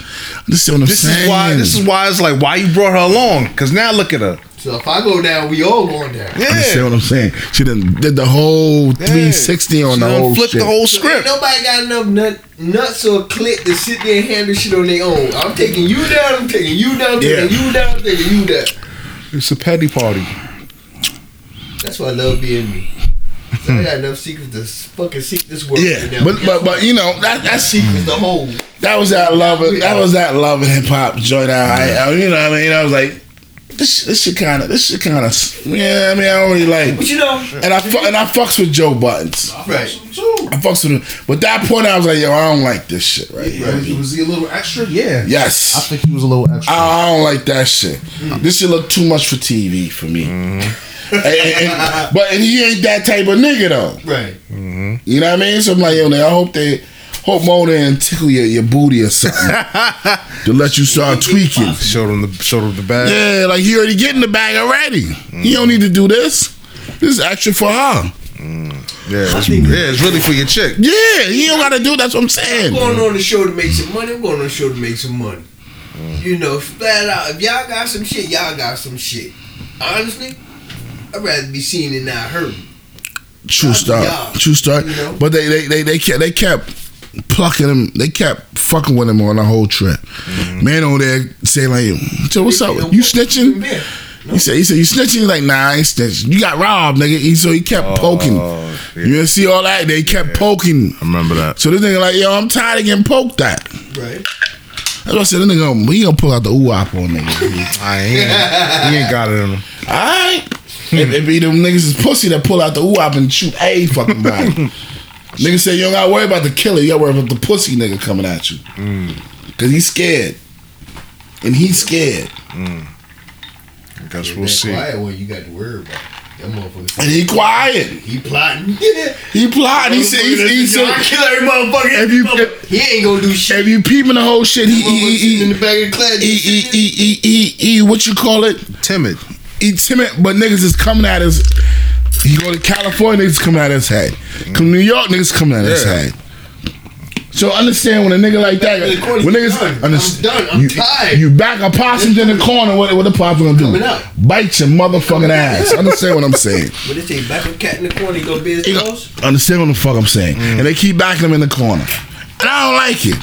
This is what I'm This saying. is why. This is why it's like why you brought her along. Because now look at her. So if I go down, we all going down. Yeah. Understand what I'm saying? She done did the whole 360 on She the done whole flipped shit. the whole So ain't script. nobody got enough nut, nuts or clit to sit there and handle shit on their own. I'm taking you down. I'm taking you down. Taking Yeah. you down. Taking you down. It's a petty party. That's why I love being me. So I got enough secrets to fucking seek this world. yeah, but but but you know that that's secrets the whole. that was that love that was that love and hip hop joint. I, I you know what I mean I was like this this shit kind of this shit kind of yeah I mean I don't really like But you know, and I fu- and I fucks with Joe Budden. right. I fucks with him, but that point I was like yo I don't like this shit right here. Was he a little extra? Yeah. Yes. I think he was a little extra. I don't like that shit. Mm. This shit look too much for TV for me. And- and- and- but and he ain't that type of nigga though. Right. Mm-hmm. You know what I mean? So I'm like, yo, nigga, I hope they hope Mona and tickle your, your booty or something [LAUGHS] to let you start tweaking. Show them the show them the bag. Yeah, like he already getting the bag already. He don't mm. need to do this. This is extra for her. Mm. Yeah, it's, yeah, it's really for your chick. Yeah, he don't gotta do. That's what I'm saying. I'm saying. going on the show to make some money. I'm going on the show to make some money. Mm. You know, flat out. If y'all got some shit, y'all got some shit. Honestly, I'd rather be seen than not heard. True Not story. True story. you know? But they they they they kept they kept plucking him. They kept fucking with him on the whole trip. Mm-hmm. Man over there saying like, "So what's up? You snitching?" He said, "He said you snitching." He's like, "Nah, I ain't snitching. You got robbed, nigga." He, so he kept poking. Oh, yeah. You didn't see all that? They kept poking. I remember that. So this nigga like, yo, I'm tired of getting poked at. Right. That's what I said. This nigga, gonna- he gonna pull out the ooh on nigga. [LAUGHS] I ain't. he ain't got it in him. Alright. If it be them niggas is pussy that pull out the ooh and shoot a fucking body. [LAUGHS] nigga say you don't gotta worry about the killer, you gotta worry about the pussy nigga coming at you. Mm. Cause he's scared. And he's scared. Mm. I guess we'll that see. quiet one you got to worry about. That motherfucker. And he quiet. He plotting. [LAUGHS] He plotting. He said he, he said I kill every motherfucker. If you- if- he ain't gonna do shit. if you peeping the whole shit, he he Motherfucker he sitting in he the back of the class. he he he, he, he, he what you call it? Timid. Timid, but niggas is coming at us. He go to California, niggas coming at his head. Come New York, niggas coming at his Yeah. head. So understand when a nigga like that, to when you niggas, done. I'm done. I'm you, tired. you back a possum in the corner. What what the possum gonna do? Bite your motherfucking ass. Understand what I'm saying? [LAUGHS] But they say back a cat in the corner, he gonna be his You close. understand what the fuck I'm saying? Mm. And they keep backing him in the corner, and I don't like it.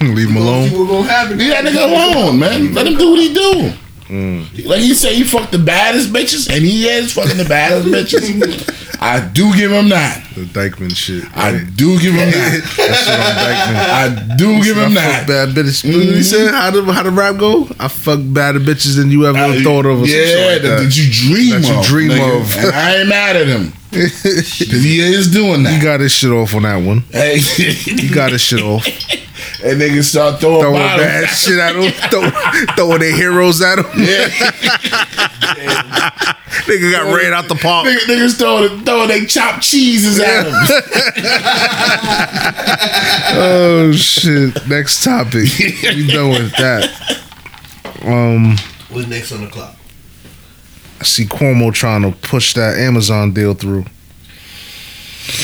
[LAUGHS] Leave him alone. what gonna happen? Leave that nigga alone, man. Let him do what he do. Like he said, he fucked the baddest bitches, and he is fucking the baddest [LAUGHS] bitches. I do give him that. The Dyckman shit. I right? do give him that. that shit on Dyckman. I do give him I that. bad bitches. He said, how the how the rap go? I fuck badder bitches than you ever Uh, thought of. Or yeah, like that, that. you dream of. That you dream nigga. of. And I ain't mad at him. [LAUGHS] He is doing that. He got his shit off on that one. Hey, He got his shit off. [LAUGHS] and niggas start throwing, Throwing bottles. bad shit at him. [LAUGHS] Throw, throwing their heroes at him. Yeah. [LAUGHS] Nigga got ran out the park. Niggas, niggas throwing, throwing they chopped cheeses at him. [LAUGHS] Oh shit. Next topic. We done with that. Um What's next on the clock? I see Cuomo trying to push that Amazon deal through.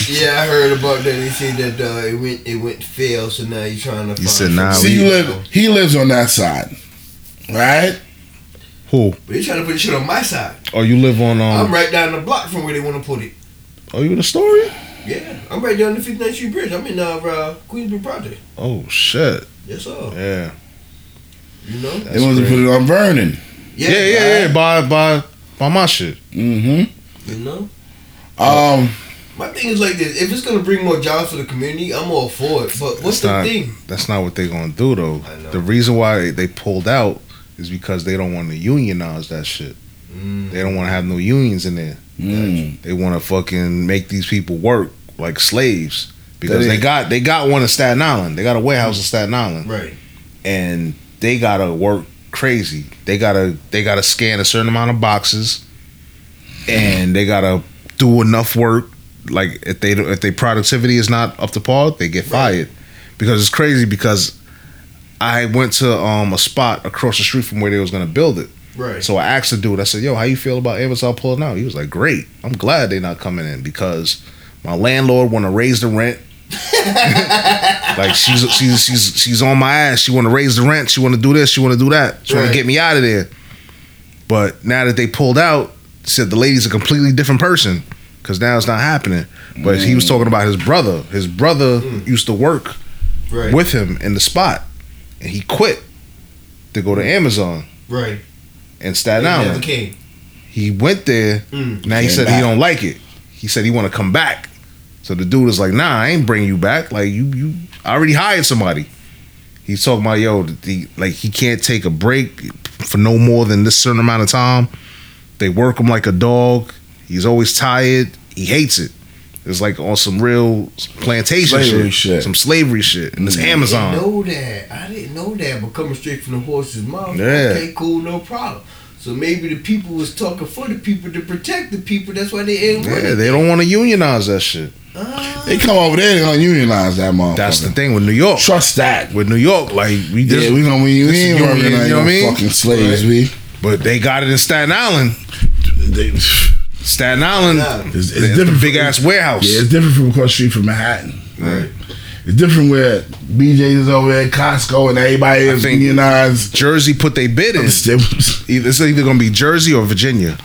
Yeah, I heard about that. They said that uh, it went it went fail, so now he's trying to. He find said, nah, See, you we- live, he lives on that side, right? Who? But they trying to put the shit on my side. Oh, you live on I'm um right down the block from where they want to put it. Oh, you in the story? Yeah, I'm right down the 59th Street Bridge. I'm in uh, uh Queensbridge Project. Oh shit. Yes, sir. Yeah. You know. They want to put it on Vernon. Yeah, yeah, yeah. By by by my shit. Mm-hmm. You know. Um, My thing is like this: if it's gonna bring more jobs for the community, I'm all for it. But what's That's the not thing? that's not what they're gonna do though. I know. The reason why they pulled out is because they don't want to unionize that shit. Mm. They don't want to have no unions in there. mm. They want to fucking make these people work like slaves because they got they got one in Staten Island. They got a warehouse in Staten Island, Right. and they gotta work crazy. They gotta they gotta scan a certain amount of boxes, and they gotta do enough work. Like if they if their productivity is not up to par, they get fired. Because it's crazy. Because I went to um, a spot across the street from where they was gonna build it. Right. So I asked the dude, I said, yo, how you feel about Amazon pulling out? He was like, great. I'm glad they're not coming in because my landlord want to raise the rent. [LAUGHS] like she's she's she's she's on my ass. She want to raise the rent. She want to do this. She want to do that. She wanna get me out of there. But now that they pulled out, said the lady's a completely different person because now it's not happening. But he was talking about his brother. His brother used to work right. with him in the spot, and he quit to go to Amazon right. in Staten They Island. never came. He went there. Mm. Now he said back. he don't like it. He said he want to come back. So the dude is like, "Nah, I ain't bring you back. Like you, you I already hired somebody." He's talking about yo, the, like he can't take a break for no more than this certain amount of time. They work him like a dog. He's always tired. He hates it. It's like on some real plantation Slavery shit, shit. some slavery shit, and it's I Amazon. didn't know that. I didn't know that. But coming straight from the horse's mouth. Yeah. Okay, cool, no problem. So maybe the people was talking for the people to protect the people. That's why they ain't Yeah, they don't want to unionize that shit. Ah. They come over there, they gonna unionize that motherfucker. That's the thing with New York. Trust that. With New York, like we Yeah, just we gonna we, we this is ain't union, you know what I mean? fucking slaves. We But they got it in Staten Island. they, Staten Island, Nah. It's- it's it's, different big ass warehouse. yeah, it's different from across the street from Manhattan. Right. It's different where BJ's is over at Costco and everybody is think- unionized. Jersey put their bid in. [LAUGHS] It's either gonna be Jersey or Virginia.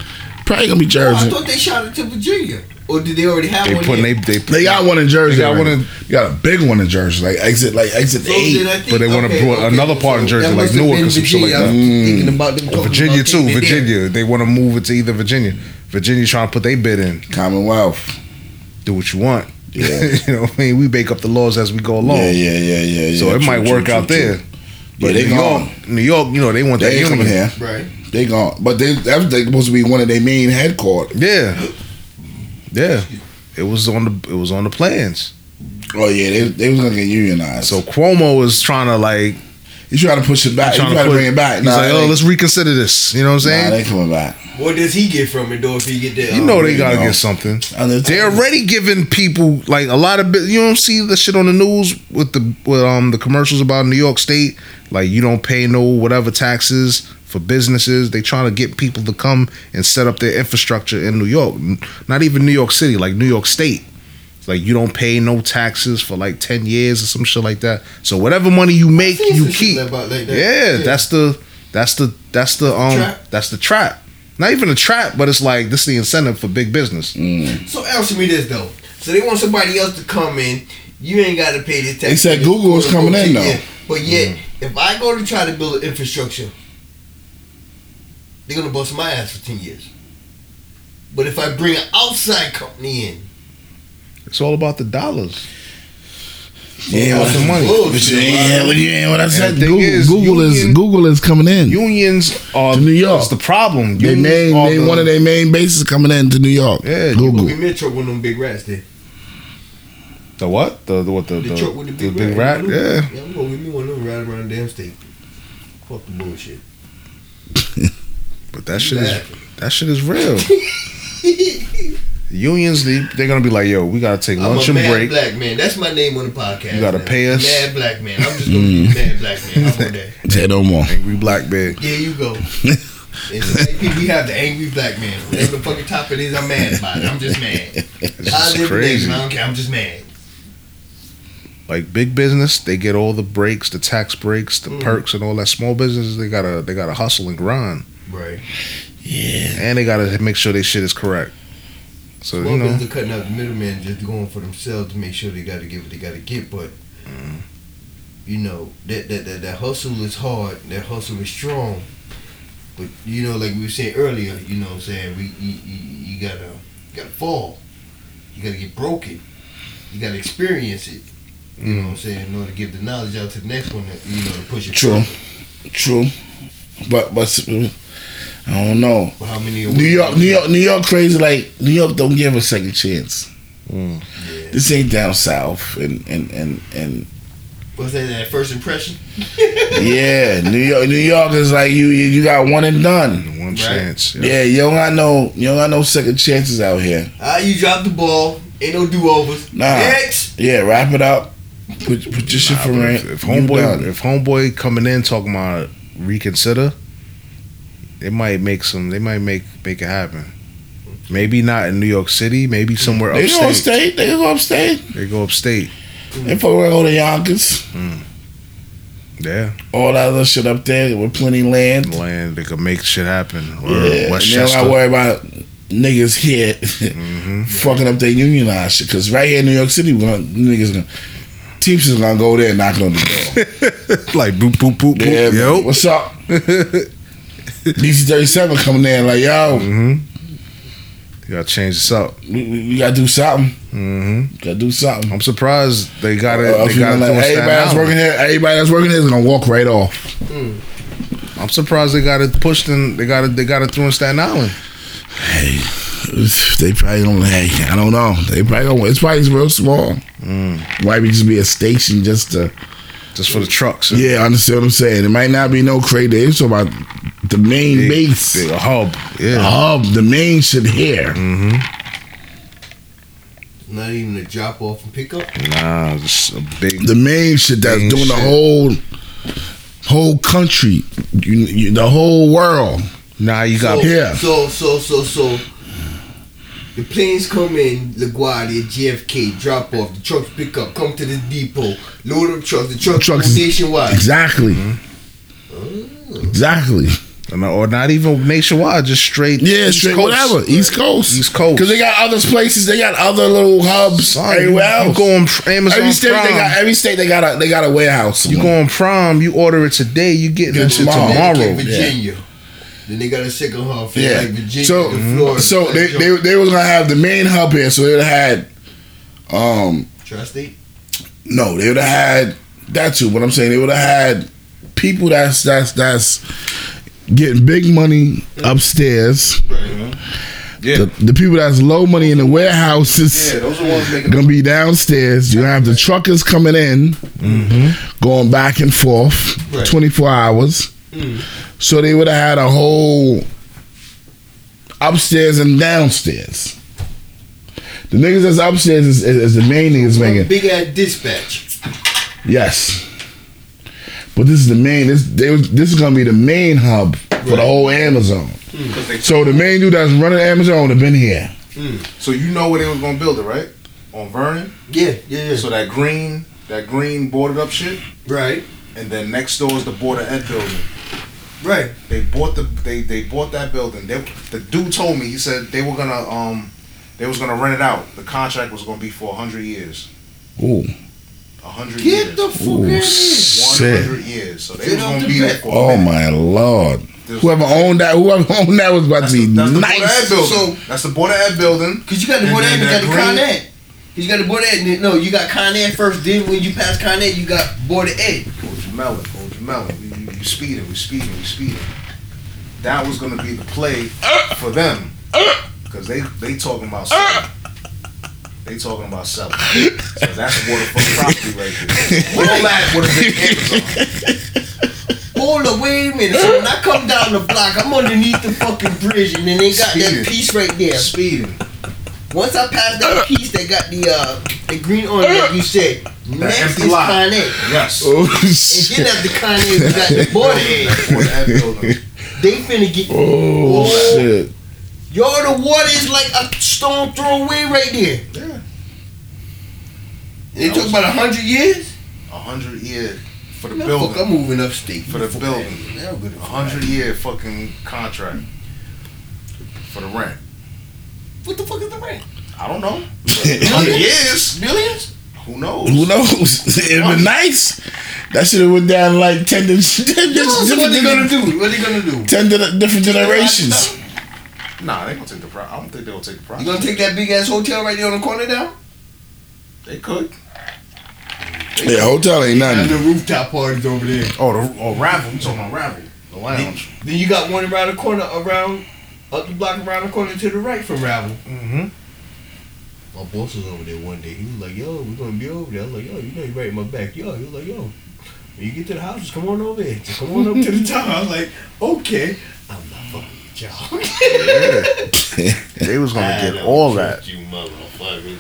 probably gonna be Oh, I thought they shot it to Virginia, or did they already have They one? put here? they they They got one in Jersey. They got already. one in- You got a big one in Jersey, like exit, like exit So eight. think- But they wanna put okay, another part in Jersey, like must Newark or some shit like that. Thinking about Virginia too. taking it. Virginia. They want to move it to either Virginia. Virginia trying to put their bid in. Commonwealth. Do what you want. Yeah. [LAUGHS] you know what I mean? We make up the laws as we go along. Yeah, yeah, yeah, yeah. yeah. So it True, might work true, out true. there. But they New gone. York, New York, you know, they want that They ain't union. coming here. Right. They gone, but they that's they supposed to be one of their main headquarters. Yeah. Yeah. It was on the it was on the plans. Oh yeah, they they was gonna get unionized. So Cuomo was trying to like you trying to push it back. You trying trying to put- bring it back. He's Nah, like, oh, let's reconsider this. You know what I'm saying? Nah, saying? they coming back. What does he get from it though? If he get that, you know um, they gotta know. get something. They're They're already giving people like a lot of. You don't see the shit on the news with the with um the commercials about New York State. Like you don't pay no whatever taxes for businesses. They trying to get people to come and set up their infrastructure in New York. Not even New York City, like New York State. It's Like you don't pay no taxes for like ten years or some shit like that. So whatever money you make, you keep. like that. Yeah, Yeah. that's the that's the that's the um trap. that's the trap. Not even a trap, but it's like this is the incentive for big business. So answer me this though. So they want somebody else to come in. You ain't got to pay the tax. They said Google was coming in, though. Yeah. But yet, if I go to try to build an infrastructure, they're gonna bust my ass for ten years. But if I bring an outside company in, It's all about the dollars. Yeah, What's the money? Oh, bullshit. But you ain't, what you ain't what I said. the thing Google, is, Google is Google is coming in. Unions are To New York. That's the problem. They Unions main, they the- one of their main bases coming in to New York. Yeah, you Google. we metro one of them big rats there. the what? The, the what? The, The, the, truck with the the big, big rat. rat? Yeah. Yeah, I'm gonna give me one of them right around the damn state. Fuck the bullshit. [LAUGHS] But that shit is that shit is real. [LAUGHS] Unions, they, they're gonna be like, yo, we gotta take I'm lunch a and mad break. black man. That's my name on the podcast. You gotta now. pay us. Mad black man. I'm just gonna be mad black man. I want [LAUGHS] that. Say no more. Angry black man. There you go. [LAUGHS] And we have the angry black man. Whatever the fucking top it is, I'm mad about it. I'm just mad. [LAUGHS] It's I live crazy. crazy. I don't care. I'm just mad. Like big business, they get all the breaks, the tax breaks, the Mm. perks, and all that. Small businesses, they gotta they gotta hustle and grind, Right. Yeah. and they gotta make sure their shit is correct. So Small you know, are cutting out the middleman, just going for themselves to make sure they got to get what they got to get. But Mm. you know that, that that that hustle is hard. That hustle is strong. But you know, like we were saying earlier, you know, what I'm saying we you, you, you gotta you gotta fall. You gotta get broken. You gotta experience it. You know what I'm saying? In order to give the knowledge out to the next one, that, you know, to push it. True. further. True. But but I don't know. But how many? New York, New York, New York, crazy. Like New York, don't give a second chance. Mm. Yeah. This ain't down south, and and and and What's that? That first impression? [LAUGHS] yeah, New York, New York is like you you, you got one and done. one Right. chance. Yeah, you don't got no you don't got no second chances out here. Ah, you dropped the ball. Ain't no do overs. Nah. Next. Yeah, wrap it up. Put put your shit Nah, for rent. if, if homeboy if homeboy coming in talking about reconsider, they might make some. They might make make it happen. Maybe not in New York City. Maybe somewhere else. they go upstate. upstate. They go upstate. They go upstate. They fuck around go to Yonkers. Yeah, All that other shit up there with plenty land. land. They could make shit happen. Or Yeah, and they don't Westchester. gotta worry about niggas here [LAUGHS] Mhm. fucking up their unionized shit. Cause right here in New York City, we're gonna, niggas gonna Teamsters gonna go there and knock on the door. [LAUGHS] like boop boop boop boop. yeah, yo. what's up? [LAUGHS] DC thirty seven coming in like yo, hmm You gotta change this up. we, we, we gotta do something. hmm Gotta do something. I'm surprised they got it. Uh, they got it gonna through let in everybody that's working here, everybody that's working here is gonna walk right off. I'm surprised they got it pushed and They got it. They got it through in Staten Island. Hey, they probably don't. Hey, I don't know. They probably don't. It's probably real small. Mm. Why be just be a station just to? Just for the trucks. Yeah, I understand what I'm saying. It might not be no. They talking about the main Big- base, big hub. the hub, the main shit here. hmm Not even a drop off and pick up. Nah, just a big. The main shit that's Main doing the whole whole country, you, you, the whole world. Nah, you got. so, Yeah. So so so so. The planes come in, LaGuardia, JFK, drop off. The trucks pick up, come to the depot, load up trucks. The trucks, Trucks- go nationwide. Exactly. Mm-hmm. Exactly. And- or not even nationwide, just straight. Yeah, East straight Coast. whatever. East Coast. East Coast. Because they got other places. They got other little hubs Son, everywhere you, you else. go on Amazon every state Prime. they got. Every state they got a they got a warehouse. you go on Prime, you order it today, you get it tomorrow. tomorrow. Then they get Virginia. Then they got a second hub for Yeah. like Virginia so Florida. so they, they they was gonna have the main hub here. So they would have had um Tri-State? no they would have had that too. But I'm saying they would have had people that's that's that's getting big money upstairs. Yeah. The, the people that's low money in the warehouses Yeah, those are ones making gonna be downstairs. You have the truckers coming in, mm-hmm. going back and forth, Right. 24 hours. Mm. So they would have had a whole upstairs and downstairs. The niggas that's upstairs is, is, is the main niggas making. Big ass dispatch. Yes. But this is the main. This they, was- this is gonna be the main hub for the whole Amazon. So the main dude that's running Amazon would have been here. So you know where they was gonna build it, right? On Vernon. Yeah, yeah, yeah. So that green, that green boarded up shit, right, and then next door is the Border Ed building. right. They bought the they they bought that building. They, the dude told me he said they were gonna um they was gonna rent it out. The contract was gonna be for hundred years. Ooh. Hundred Get years. the fuck Ooh, out of here. One shit. hundred years. So they Get was gonna be there for Oh my lord. There's- Whoever owned that, whoever [LAUGHS] owned that was about That's to be the, that's the Border Ed nice. building. So- that's the Border Ed building. Cause you got the And Border then Ed, you got the Con Ed. Cause you got the Border Ed. No, you got Con Ed first. Then when you pass Con Ed, you got Border Ed. Hold your melon, hold your melon. We, we, we speeding, we speeding, we speeding. That was gonna be the play uh. for them, cause they they talking about uh. selling. They talking about selling. So that's waterfront property right there. All that would have been Amazon. Hold up, wait a minute. So when I come down the block, I'm underneath the fucking bridge, and then they got Speeding. that piece right there. Speeding. Once I pass that piece, they got the uh the green on it, like you said. Next is lot. Con Ed. Yes. Oh And then after Con Ed, we got the Border [LAUGHS] Ed. That Border Ed building. They finna get. Oh shit. Yo, the water is like a stone throw away right there. Yeah. And they talk about a hundred years. A hundred years for the Man, building. fuck, I'm moving upstate For the Fuck building. that. Man, I'm good. A hundred year fucking contract for the rent. What the fuck is the rent? I don't know. [LAUGHS] A hundred years. Millions? Who knows? Who knows? [LAUGHS] It'd been nice. That should have went down like ten, di- [LAUGHS] ten, Yo, so what they gonna do? What are they gonna do? ten different generations. Nah, they gonna take the price. I don't think they gonna take the price. You gonna take that big ass hotel right there on the corner down? They could. Yeah, hotel ain't And nothing. the rooftop parties over there. Oh, the oh, Ravel. You talking about Ravel? The lounge. Then you got one around the corner, around up the block, around the corner to the right from Ravel. Mm-hmm. My boss was over there one day. He was like, "Yo, we're gonna be over there." I was like, "Yo, you know you right in my backyard." He was like, "Yo, when you get to the house, just come on over here. Just come on up to the top." I was like, "Okay." I'm not fucking with y'all. [LAUGHS] They was gonna I get all that. You motherfucker.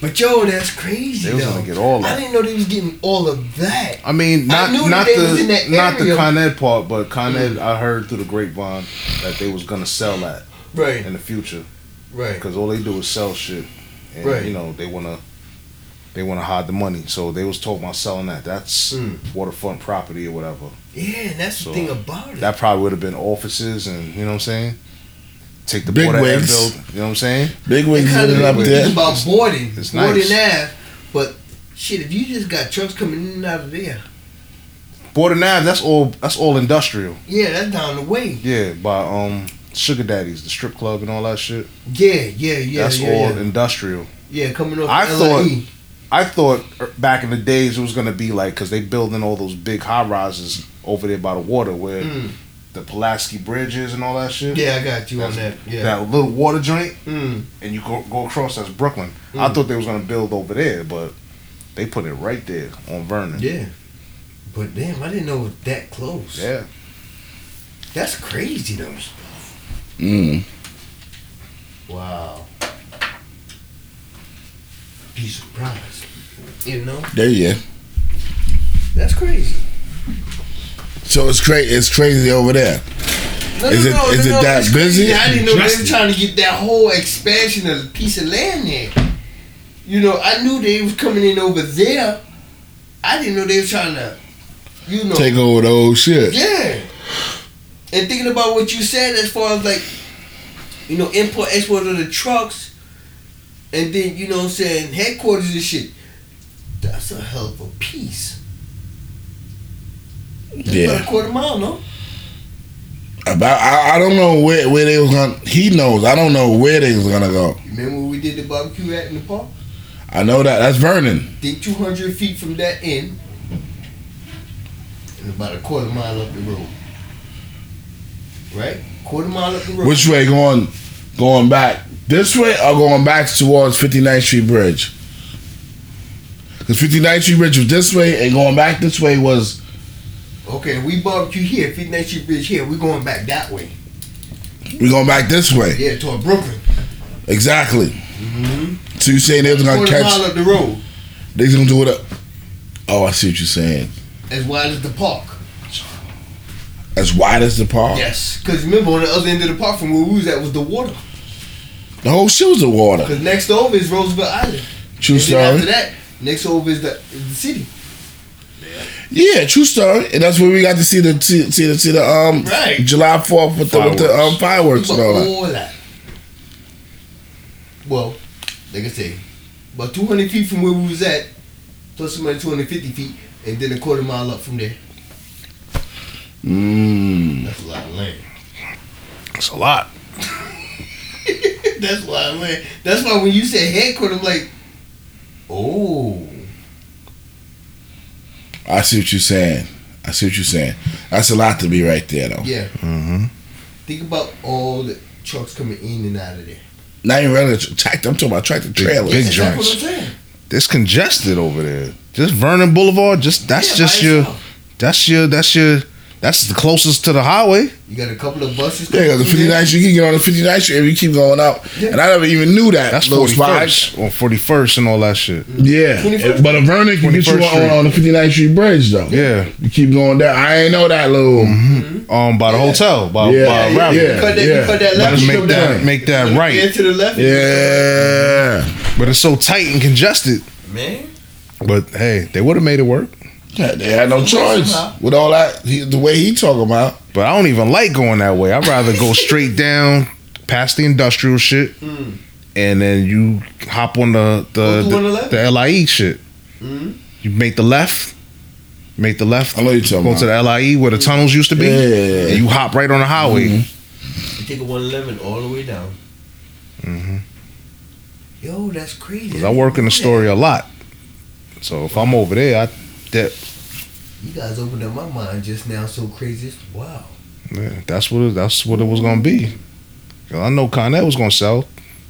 But yo, that's crazy. They was though. gonna get all that. I didn't know they was getting all of that. I mean, not knew that not they was in the not the area. Con Ed part, but Con Ed, mm. I heard through the grapevine that they was gonna sell that Right, in the future right. because all they do is sell shit, and Right. you know they wanna they wanna hide the money. So they was talking about selling that. That's Mm. waterfront property or whatever. Yeah, and that's So, the thing about it. That probably would have been offices and you know what I'm saying. Take the Big Border Ed wigs. build. You know what I'm saying? Big It wigs kind up of there. about boarding, It's boarding nice. Ave. But shit, if you just got trucks coming in and out of there, Border Nav. That's all. That's all industrial. yeah, that's down the way. Yeah, by um Sugar Daddies, the strip club and all that shit. Yeah, yeah, yeah, that's yeah, all yeah. industrial. yeah, coming up. I LIE. thought- I thought er, back in the days it was gonna be like because they building all those big high rises over there by the water where Mm. the Pulaski bridges and all that shit. Yeah, I got you on that. Yeah. That little water joint, Mm. and you go, go across that's Brooklyn. I Mm. thought they was gonna build over there, but they put it right there on Vernon. Yeah. But damn, I didn't know it was that close. Yeah. That's crazy though. Mm. Wow. Be surprised. You know? There you. go. That's crazy. So it's crazy. It's crazy over there. No, Is no, it- no, is no, it no, that it's crazy. busy? I didn't know they Justin. were trying to get that whole expansion of a piece of land there. You know, I knew they was coming in over there. I didn't know they was trying to, you know, Take over the old shit. yeah. And thinking about what you said as far as like, you know, import export of the trucks, and then you know what I'm saying headquarters and shit. That's a hell of a piece. That's about Yeah. a quarter mile, no? About I, I don't know where, where they was gonna. He knows. I don't know where they was gonna go. Remember when we did the barbecue at in the park? I know that. That's Vernon. Think 200 feet from that end, and about a quarter mile up the road. Right? Quarter mile up the road. Which way going? Going back this way or going back towards 59th Street Bridge? Because 59th Street Bridge was this way, and going back this way was Okay, we barbecue here, 59th Street Bridge here. We're going back that way. we going back this way. Yeah, toward Brooklyn. Exactly. Mm-hmm. So you saying they're gonna Quarter catch? mile up the road, They was gonna do it up. Oh, I see what you're saying. as wide as the park. As wide as the park. Yes, because remember on the other end of the park from where we was at was the water. The whole shit was the water. Because next over is Roosevelt Island. True and then after that, next over is the, is the city. Yeah, true story. And that's where we got to see the see, see the see the um Right. July Fourth with the with the um fireworks and all that. all that. Well, like I say, about 200 feet from where we was at, plus another 250 feet, and then a quarter mile up from there. Mm. That's a lot of land. It's a lot. That's why I land. That's why when you say headquarters, I'm like, oh, I see what you're saying. I see what you're saying. That's a lot to be right there though. yeah. Mm-hmm. Think about all the trucks coming in and out of there. Not even really tractor. I'm talking about tractor trailers. big That's joints. what I'm saying. It's congested over there. Just Vernon Boulevard. Just that's Yeah, just by your. itself. That's your. That's your. That's the closest to the highway. You got a couple of buses. Yeah, because the coming through 59th Street, you can get on the 59th Street and you keep going up. Yeah. And I never even knew that. That's little forty spot. first or oh, forty first and all that shit. Mm-hmm. Yeah. 21st? But a Vernon can get you on, on the 59th Street Bridge though. Yeah. You keep going down. I ain't know that little. Mm-hmm. Mm-hmm. Um, by the Yeah. hotel. By Yeah, by yeah, Ravel. yeah. You cut that, you cut that left. you make that down. make that Yeah, right. to the left. Yeah. But it's so tight and congested. Man. But hey, they would have made it work. Yeah, they had no choice with all that. He, the way he talking about. But I don't even like going that way. I'd rather go straight down past the industrial shit, Mm. and then you hop on the the Go through on the the, the LIE shit. Mm. You make the left, make the left. I know you're talking Go about. to the LIE where the tunnels used to be. Yeah, yeah, yeah. And you hop right on the highway. You take a 111 all the way down. hmm Yo, that's crazy. 'Cause I work in the story a lot, so if I'm over there, I that You guys opened up my mind just now so crazy. It's- Wow. yeah, that's what it, that's what it was gonna be. I know Con was gonna sell.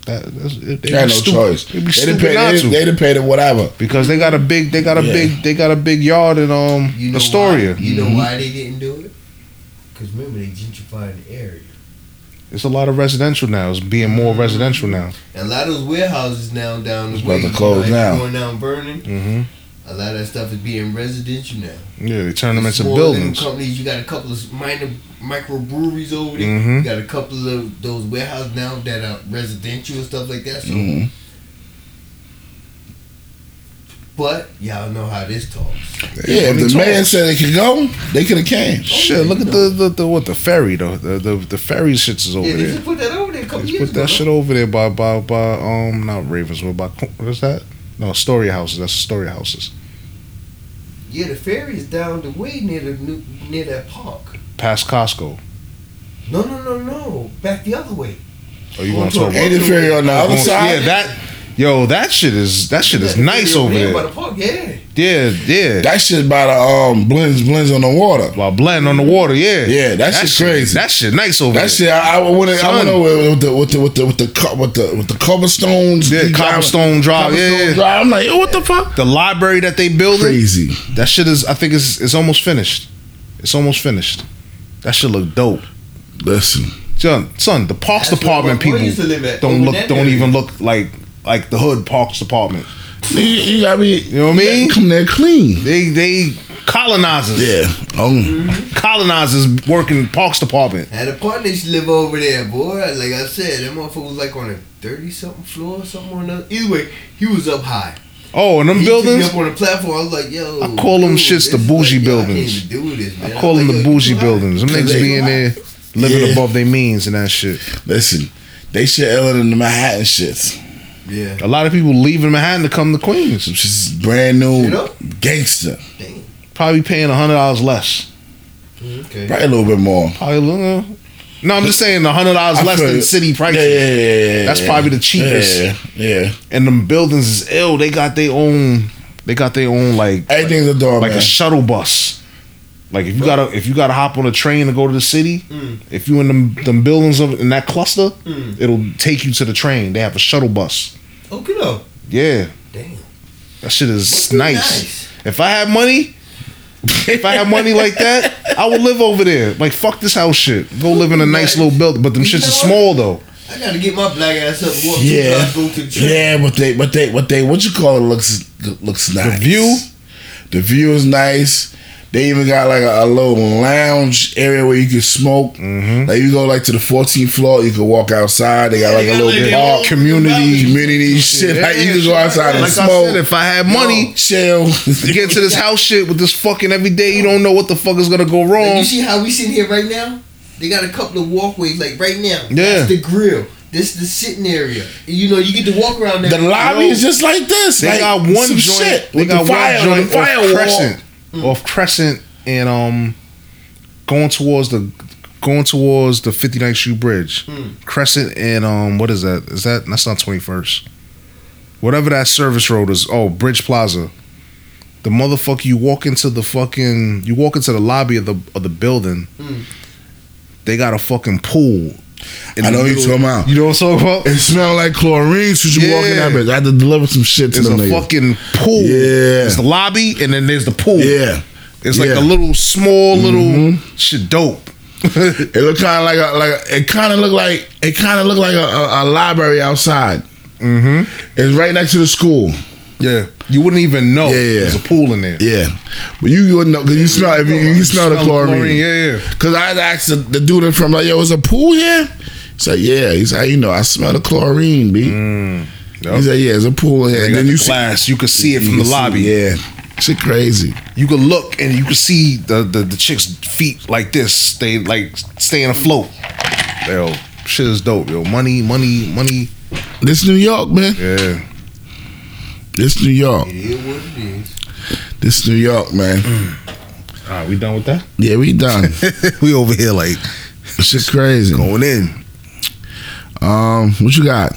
That that's, it, They had no stupid. choice they'd be they'd pay, not they'd, to. they'd have paid it whatever. because they got a big they got a Yeah. big they got a big yard in um You know Astoria. Why? You know Mhm. why they didn't do it? Because remember, they gentrified the area. It's a lot of residential now. It's being more residential now. And a lot of those warehouses now down the It's way. about to you know, close now. Going down Vernon. hmm A lot of that stuff is being residential now. Yeah, they turn them into buildings. companies. You got a couple of minor micro breweries over there. Mhm. You got a couple of those warehouses now that are residential and stuff like that. So, Mhm. but y'all know how this talks. Yeah, if Money the man said they could go, they could have came. Shit, look at the, the the what the ferry though. The the, the ferry shits is over Yeah, they there. just put that over there a couple years put that ago. shit over there by by by um not Ravenswood by what is that? No, Astoria Houses. That's Astoria Houses. Yeah, the ferry is down the way near the new, near that park. Past Costco. No, no, no, no. Back the other way. Oh, you Going want to talk a- Ain't the ferry on the other side? Yeah, that. Yo, that shit is that shit is Yeah, nice ferry over By there. the park, yeah. Yeah, yeah. That shit by the um blends blends on the water. While blend on the water, yeah. Yeah, that shit crazy. That shit nice over That there. That shit, I, I went. I Son. went over with the with the with the with the co- with the with the cobblestones. Yeah, He cobblestone drive, yeah, yeah. drive. I'm like, yo, what the fuck? The library that they building, Crazy. that shit is. I think it's it's almost finished. It's almost finished. That shit look dope. Listen, Son, son the parks That's department people used to live at, don't look don't area. even look like like the hood parks department. you, you gotta be. You know what I mean? Come there clean. They they colonizers. Yeah. Oh, Colonizers working parks department. Had a partner used to live over there, boy. Like I said, that motherfucker was like on a thirty something floor or something or another. either way, he was up high. Oh, and them He took me buildings. up on the platform. I was like, yo. I call them dude, shits the bougie like, yo, I buildings. do this, man. I call them was the bougie buildings. Them niggas Like, be in there. living Yeah. above their means and that shit. Listen, they shit iller than the Manhattan shits. Yeah. A lot of people leaving Manhattan to come to Queens. Which is brand new You know? gangster. Probably paying hundred dollars less. Okay. Probably a little bit more. Probably a little. No, I'm just saying hundred dollars less feel than city prices. Yeah, yeah, yeah, yeah, That's yeah. probably the cheapest. Yeah, yeah. And them buildings is ill. They got their own. They got their own like Everything's a door, like man. a shuttle bus. Like if you gotta if you gotta hop on a train to go to the city, Mm. if you in them them buildings of in that cluster, Mm. it'll take you to the train. They have a shuttle bus. Okay, though. Yeah, Damn. that shit is nice. nice. If I had money, if I had money like that, I would live over there. Like fuck this house shit. Go live in a nice little building. But them You shits are small though. I gotta get my black ass up walk Yeah. two go to. Yeah, but they, but they, but they, what you call it looks looks nice. The view? the view is nice. They even got like a, a little lounge area where you can smoke. Mm-hmm. Like you go like to the 14th floor, you can walk outside. They got like they a little park, own community, community shit. Like you can go outside and Like smoke, I said, if I had money, chill. to get to this house shit with this fucking every day, you don't know what the fuck is gonna go Like, wrong. you see how we sitting here right now? They got a couple of walkways, like right now. Yeah. That's the grill. This is the sitting area. You know, you get to walk around there. the lobby Yo, is just like this. They like, got one some joint. shit They with got the fire, one joint like firewall. Off Crescent, off Crescent, and um, going towards the going towards the 59th Street Bridge, Crescent, and um, what is that? Is that that's not 21st? Whatever that service road is. Oh, Bridge Plaza. The motherfucker, you walk into the fucking, you walk into the lobby of the of the building. Mm. They got a fucking pool. In I know middle- talking about. You know what I'm talking about? It smelled like chlorine since you walk in that Yeah. bitch. I had to deliver some shit to There's them a niggas. fucking pool. Yeah. It's the lobby and then there's the pool. yeah. It's like Yeah. a little small little shit dope. [LAUGHS] It looked kind of like a like a, it kind of looked like it kind of looked like a, a, a library outside. mm-hmm. It's right next to the school. Yeah. You wouldn't even know Yeah, yeah. there's a pool in there. Yeah, but you wouldn't know because you smell if you, you can smell the chlorine. Yeah, yeah. Because I asked the, the dude in front like, "Yo, is a pool here?" He said, "Yeah." He said, "You know, I smell the chlorine, b." Mm, yup. He said, "Yeah, there's a pool here." And then the you see, glass. You could see it from the see- lobby. Yeah, shit crazy. You could look and you could see the, the, the chick's feet like this. They like staying afloat. Yo, shit is dope, yo. Money, money, money. This New York, man. Yeah. This New York. It is what it is. This New York, man. All right, we done with that? Yeah, we done. [LAUGHS] we over here like shit crazy. going in. Um, what you got?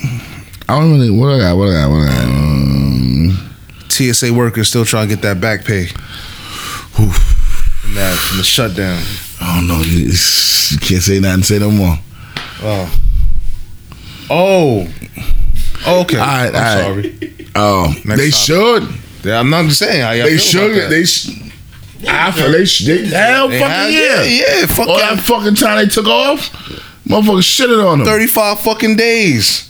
I don't really. What I got? What I got? What I got? Um, TSA workers still trying to get that back pay. Oof. From that from the shutdown. I don't know. You, you can't say nothing. Say no more. Oh. Oh. Oh, okay. All right, I'm all right. sorry. Oh, Next they topic. should. Yeah, I'm not just saying how y'all They feel about should. that. They. Sh- I feel they. Sh- they hell They fucking have- yeah. yeah, yeah, fuck All that fucking time they took off, motherfuckers shitted on them. 35 fucking days.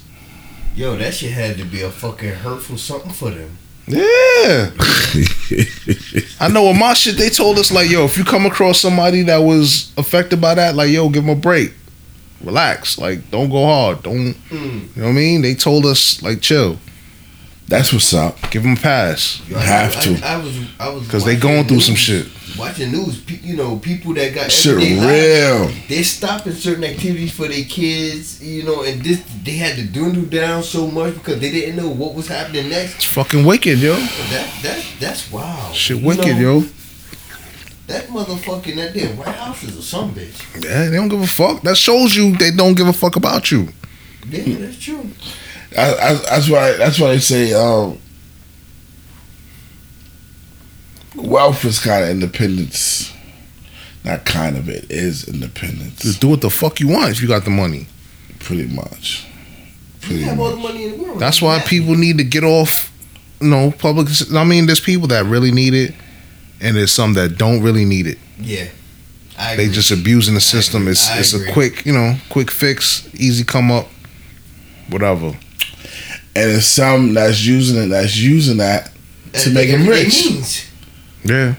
Yo, that shit had to be a fucking hurtful something for them. Yeah. [LAUGHS] I know in my shit they told us like, yo, if you come across somebody that was affected by that, like, yo, give them a break. Relax. Like, don't go hard. Don't Mm. you know what I mean? They told us like chill. That's what's up. Give them a pass. You I- Have I, to. I, was, I was Cause they watching going through some shit. Watching news, pe- you know, people that got Shit real. lives, They're stopping certain activities for their kids, you know, and this they had to dwindle down so much because they didn't know what was happening next. It's fucking wicked, yo. That that that's wild. Shit You wicked, know, yo. That motherfucking that damn White House is a some bitch. Yeah, they don't give a fuck. That shows you they don't give a fuck about you. Yeah, that's true. I, I, that's why. That's why they say um, wealth is kind of independence. Not kind of it is independence. Just do what the fuck you want if you got the money. Pretty much. You Pretty have all the much. money in the world. That's why people need to get off. You know, public. I mean, there's people that really need it, and there's some that don't really need it. Yeah. I They just abusing the system. It's I it's a quick, you know, quick fix, easy come up, whatever. And it's some that's using it. That's using that That's to make the them rich. Means. Yeah,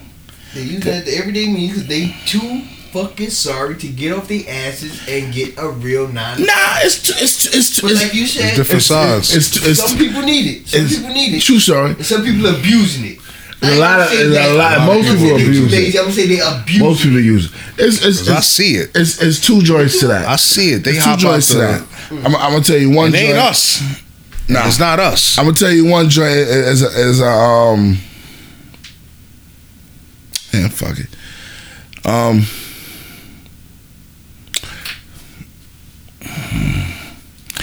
They use that the everyday means they too fucking sorry to get off their asses and get a real nine. Nah, it's t- it's t- it's, t- But it's, like you said, different sides. it's, it's, some people need it. Some it's- people need it. True, sorry. And some people abusing it. There's a lot of, I ain't there's gonna a lot. that. Most people gonna say they too abuse it. I'm gonna they abuse. Most people use it. It's it's, I see it. It's it's two joints to that. I see it. They It's two joints to that. I'm, I'm gonna tell you one and joint. ain't us. Nah. It's not us. I'm gonna tell you one joint is a, is a um. Man, fuck it. Um.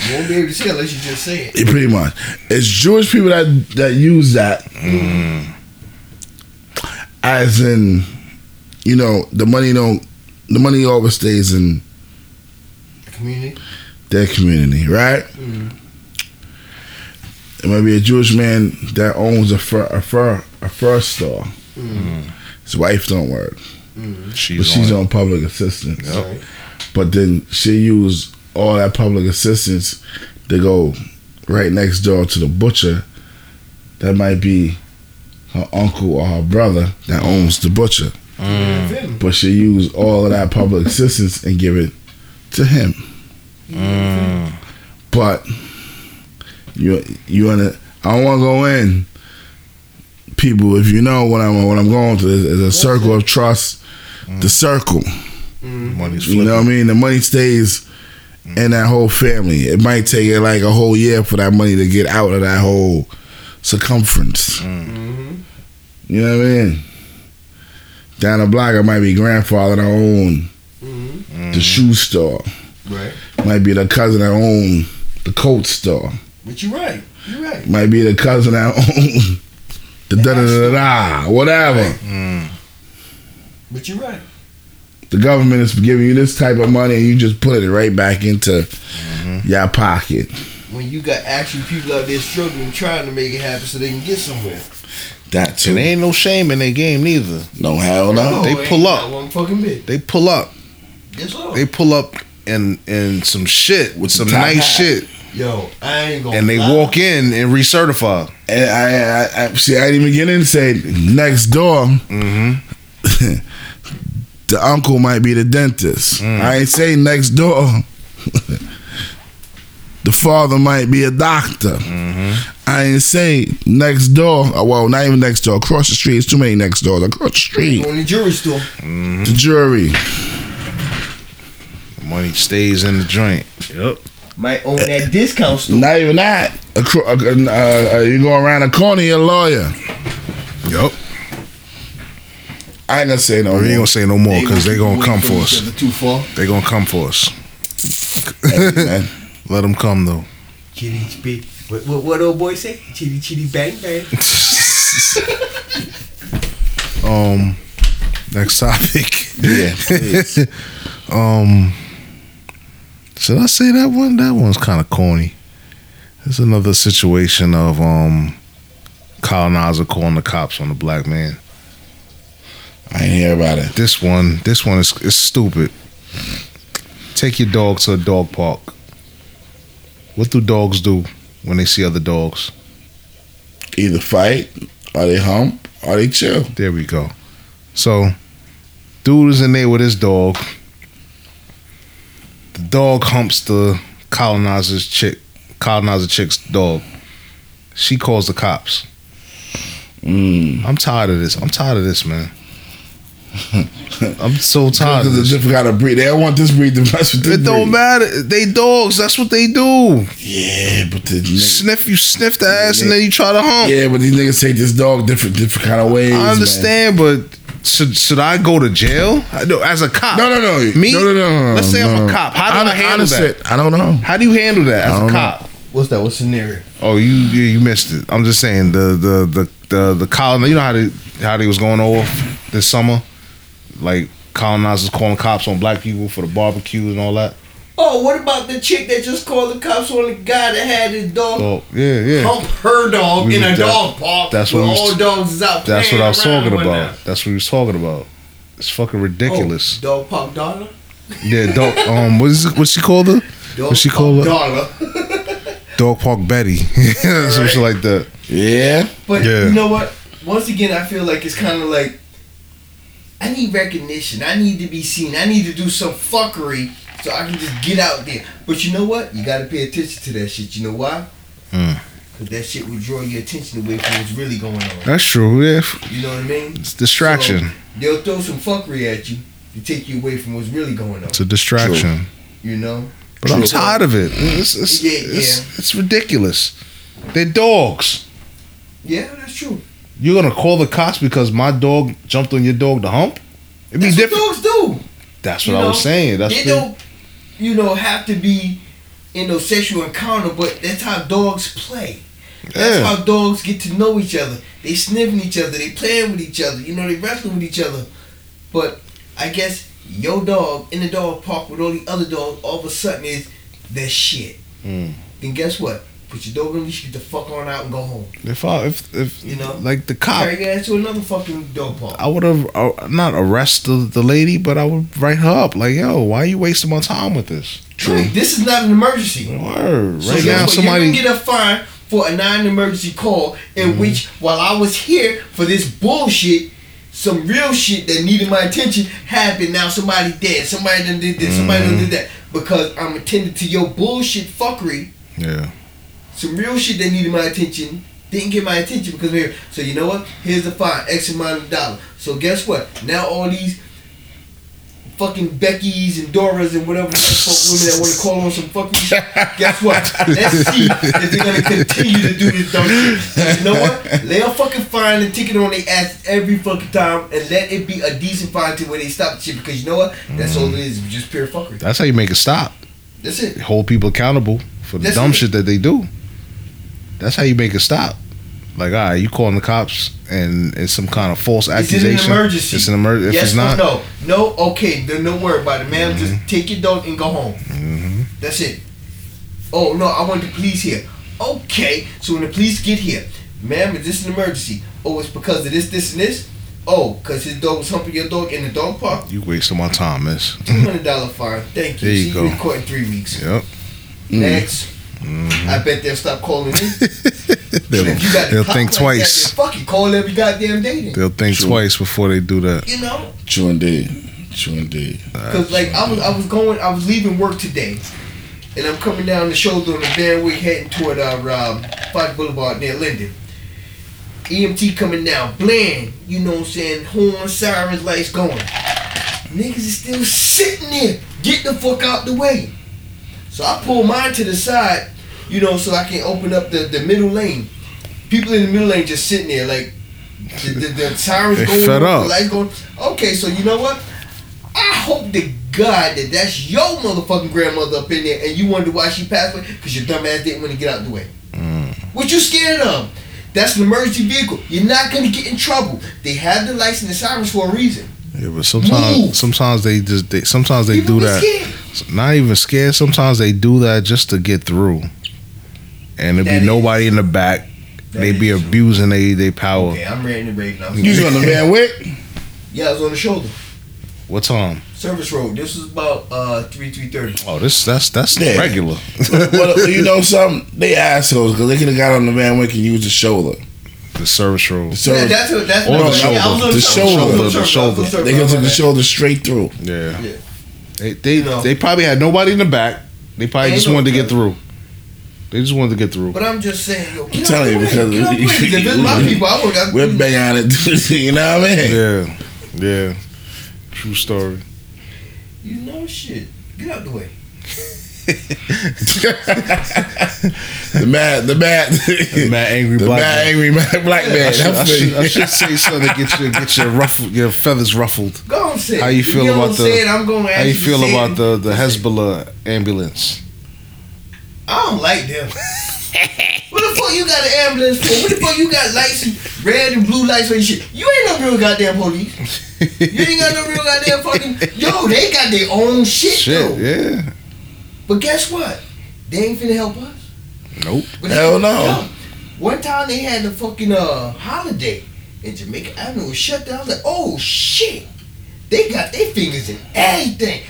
You won't be able to say it unless you just say it. Yeah, pretty much. It's Jewish people that that use that as in, you know, the money don't, the money always stays in Community. their community, right? Mm-hmm. It might be a Jewish man that owns a fur a fur a fur store. Mm-hmm. His wife don't work, mm-hmm. She's, but she's on. on public assistance. Right. But then she use all that public assistance to go right next door to the butcher. That might be her uncle or her brother that owns the butcher. Mm. But she use all of that public assistance and give it to him. Mm. But you you wanna I don't wanna go in. People, if you know what I'm what I'm going through is, is a circle of trust. The mm. circle. Mm. Money's You know what I mean? The money stays in that whole family. It might take it like a whole year for that money to get out of that whole circumference. You know what I mean? Down the block, it might be grandfather that own mm-hmm. the mm-hmm. shoe store. Right. Might be the cousin that own the coat store. But you're right. You're right. Might be the cousin that [LAUGHS] own the da da da da whatever. Mm. But you're right. The government is giving you this type of money, and you just put it right back into mm-hmm. your pocket. When you got actual people out there struggling, trying to make it happen so they can get somewhere. That too. And there ain't no shame in their game neither. No hell no. They pull up. One fucking bit. They pull up. Yes, sir. They pull up and in some shit with some nice hat. shit, Yo, I ain't gonna. and they lie. walk in and recertify. And I, I, I see. I didn't even get in and say next door. Mm-hmm. [LAUGHS] the uncle might be the dentist. I ain't say next door. [LAUGHS] the father might be a doctor. I ain't say next door. uh, Well, not even next door. Across the street. It's too many next doors. Across the street. on the jury store. The jury. Money stays in the joint. Yep. Might own that discount store. Not even that. Acro- uh, uh, uh, you go around the corner, you're a lawyer. Yep. I ain't gonna say no We ain't gonna say no more because they gonna come for for us. other Too far. They gonna come for us. Hey, man. Let them come though. Chitty chitty. What, what, what old boy say? Chitty chitty bang bang. [LAUGHS] Um, next topic. Yeah, [LAUGHS] um, should I say that one? That one's kind of corny. It's another situation of um, colonizer calling the cops on the black man. I ain't hear about it. This one, this one is is stupid. Take your dog to a dog park. What do dogs do when they see other dogs? Either fight, or they hump, or they chill. There we go. So, dude is in there with his dog. The dog humps the colonizer's chick, colonizer chick's dog. She calls the cops. Mm. I'm tired of this. I'm tired of this, man. [LAUGHS] I'm so tired of Because it's a this. different kind of breed. They don't want this breed to mess with this It don't breed. matter. They dogs. That's what they do. Yeah, but the niggas, Sniff you, sniff the ass, and then you try to hump. yeah, but these niggas take this dog different, different kind of ways. I man. understand, but should should I go to jail? I know, as a cop. No, no, no. Me? No, no, no. no Let's say I'm a cop. How do I, Hon- handle honestly, that? I don't know. How do you handle that as I a don't know. cop? What's that? What scenario? Oh, you, you you missed it. I'm just saying the the the the, the colon. You know how they how they was going off this summer, like colonizers calling cops on black people for the barbecue and all that. Oh, what about the chick that just called the cops on the guy that had his dog So yeah, yeah. hump her dog We in a was- dog park? that's what we was- all dogs is out. That's what I was talking about. whatnot. That's what he was talking about. It's fucking ridiculous. Oh, dog park dollar. Yeah, dog. Um, what is what she called her? Dog What she called her? Dollar. [LAUGHS] Dog Park Betty, [LAUGHS] some shit like that. Yeah. But Yeah. you know what? Once again, I feel like it's kind of like I need recognition. I need to be seen. I need to do some fuckery so I can just get out there. But you know what? You got to pay attention to that shit. You know why? Mm. Cause that shit will draw your attention away from what's really going on. That's true. Yeah, You know what I mean? it's distraction. So, they'll throw some fuckery at you to take you away from what's really going on. It's a distraction. You know? But I'm tired of it. It's, it's, Yeah, it's, it's ridiculous. They're dogs. Yeah, that's true. You're gonna call the cops because my dog jumped on your dog to hump? It'd be That's different. what dogs do. That's You what I know, was saying. That's they the- don't, you know, have to be in no sexual encounter, but that's how dogs play. That's Yeah. how dogs get to know each other. They sniffing each other. They playing with each other. You know, they wrestling with each other. But I guess your dog in the dog park with all the other dogs, all of a sudden is that shit. Mm. Then guess what? Put your dog on leash, get the fuck on out and go home. If I if if You know? like the cop, Carry your ass to another fucking dog park. I would have uh, not arrest the, the lady, but I would write her up like, "Yo, why are you wasting my time with this?" Right, This is not an emergency. Word. So Right now, somebody you can get a fine for a non-emergency call in Mm-hmm. which, while I was here for this bullshit, some real shit that needed my attention happened. Now somebody dead. Somebody done did this. Somebody done did that. Because I'm attending to your bullshit fuckery. yeah. Some real shit that needed my attention didn't get my attention because here. So you know what? Here's the fine, X amount of dollars. So guess what? Now all these fucking Becky's and Doras and whatever women that want to call on some fucking shit. [LAUGHS] Guess what? Let's see if they're gonna continue to do this dumb shit. You know what? Lay a fucking fine and ticket on their ass every fucking time and let it be a decent fine to where they stop the shit because you know what? That's all it is, just pure fuckery. That's how you make it stop. That's it. Hold people accountable for the That's dumb it. shit that they do. That's how you make it stop. Like, all right, you calling the cops and it's some kind of false It's accusation. an emergency. It's an emergency. If yes it's not, or no? No, okay, then don't worry about it, man. Just take your dog and go home. Mhm. That's it. Oh no, I want the police here. Okay, so when the police get here, ma'am, is this an emergency? Oh, it's because of this, this, and this. Oh, because his dog was humping your dog in the dog park. you wasting my time, miss. Two hundred dollar fine. Thank you. There you See go. you in three weeks. Yep. Next. I bet they'll stop calling me. [LAUGHS] They'll, you got they'll cop think like twice. That, then fuck it, call every goddamn day. Then. They'll think True. twice before they do that. You know. True indeed. True indeed. Cause like I was, I was going, I was leaving work today, and I'm coming down the shoulder on the Van Wyck heading toward our um, Foch Boulevard near Linden. EMT coming down, bland, you know what I'm saying, horn, sirens, lights going. Niggas is still sitting there. Get the fuck out the way. So I pull mine to the side, you know, so I can open up the, the middle lane. People in the middle lane just sitting there like the, the, the sirens going, the up. lights going. Okay, so you know what? I hope to God that that's your motherfucking grandmother up in there and you wonder why she passed away because your dumb ass didn't want to get out the way. Mm. What you scared of? That's an emergency vehicle. You're not gonna get in trouble. They have the lights and the sirens for a reason. Yeah, but sometimes, Move. sometimes they just, they, sometimes they People do that. scared. Not even scared. Sometimes they do that just to get through, and there That be is- nobody in the back. That they be abusing they they power. Okay, I'm ready to rave now. You was on the Van Wyck? [LAUGHS] Yeah, I was on the shoulder. What time? Service road. This was about uh three three thirty. Oh, this that's that's Yeah. regular. [LAUGHS] well, you know something? They assholes because they could have got on the Van Wyck and used the shoulder. the service road. So yeah, that's what that's Or what the yeah, I was shoulder. on The shoulder. road. I was The shoulder. they could took the shoulder straight through. Yeah. Yeah. They they, You know. they probably had nobody in the back. They probably Ain't just no wanted to get problem. through. They just wanted to get through. But I'm just saying, yo, get telling you because Get out the way. If it's my people, I would have. We're bang on it. [LAUGHS] you know what I mean? Yeah, yeah. True story. You know shit. Get out the way. The mad, the mad, The mad angry the black mad man. angry mad black man. I should, I, should, I should say something to get your get your ruffled, your feathers ruffled. Go on, say. How you feel don't about the- say it, I'm going to How you feel about the the Hatzolah ambulance? I don't like them. [LAUGHS] what the fuck you got an ambulance for? What the fuck you got lights, and red and blue lights for your shit? You ain't no real goddamn police. [LAUGHS] You ain't got no real goddamn fucking. Yo, they got their own shit, Shit, though. yeah. But guess what? They ain't finna help us. Nope. But Hell no. One time they had the fucking uh holiday in Jamaica Avenue was shut down. I was like, oh shit. They got their fingers in everything.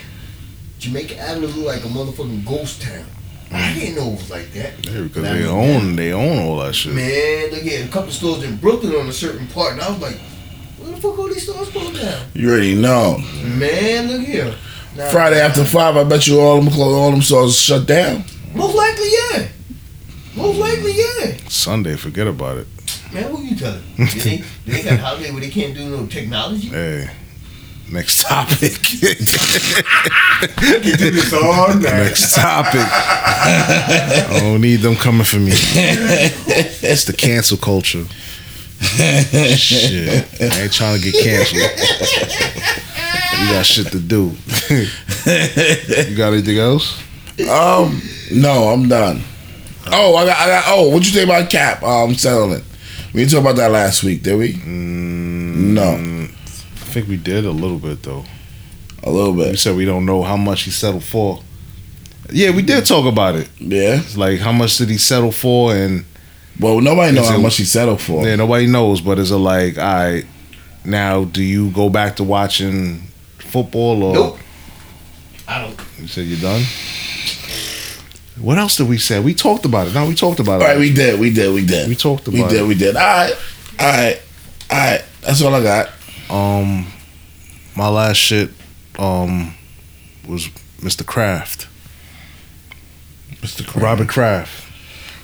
Jamaica Avenue looked like a motherfucking ghost town. I didn't know it was like that. Yeah, because they own they own all that shit. Man, look at a couple stores in Brooklyn on a certain part, and I was like, where the fuck all these stores going down? You already know. Man, look here. Now- Friday after five, I bet you all them clothes, all them stores shut down. Most likely, yeah. Most Most likely, yeah. Sunday, forget about it. Man, who you telling? they, ain't- they ain't got a [LAUGHS] holiday where they can't do no technology. Hey, next topic. [LAUGHS] do this all next topic. I don't need them coming for me. It's the cancel culture. [LAUGHS] Shit, I ain't trying to get canceled. You got shit to do. [LAUGHS] you got anything else? Um, no, I'm done. Oh, I got, I got. Oh, what you think about Cap um settlement? We didn't talk about that last week, did we? no, I think we did a little bit though. a little We bit. said we don't know how much he settled for. Yeah, we did talk about it. Yeah. It's like how much did he settle for, and Well, nobody knows how much he settled for. yeah, nobody knows. But is it like, all right, now do you go back to watching football or? Nope. I don't. You said you're done. What else did we say? We talked about it. No, we talked about All right, it. we did, we did, we did. We talked about. We did, it. we did. All right, all right, all right. That's all I got. Um, my last shit, um, was Mr. Kraft, Mr. Robert Kraft,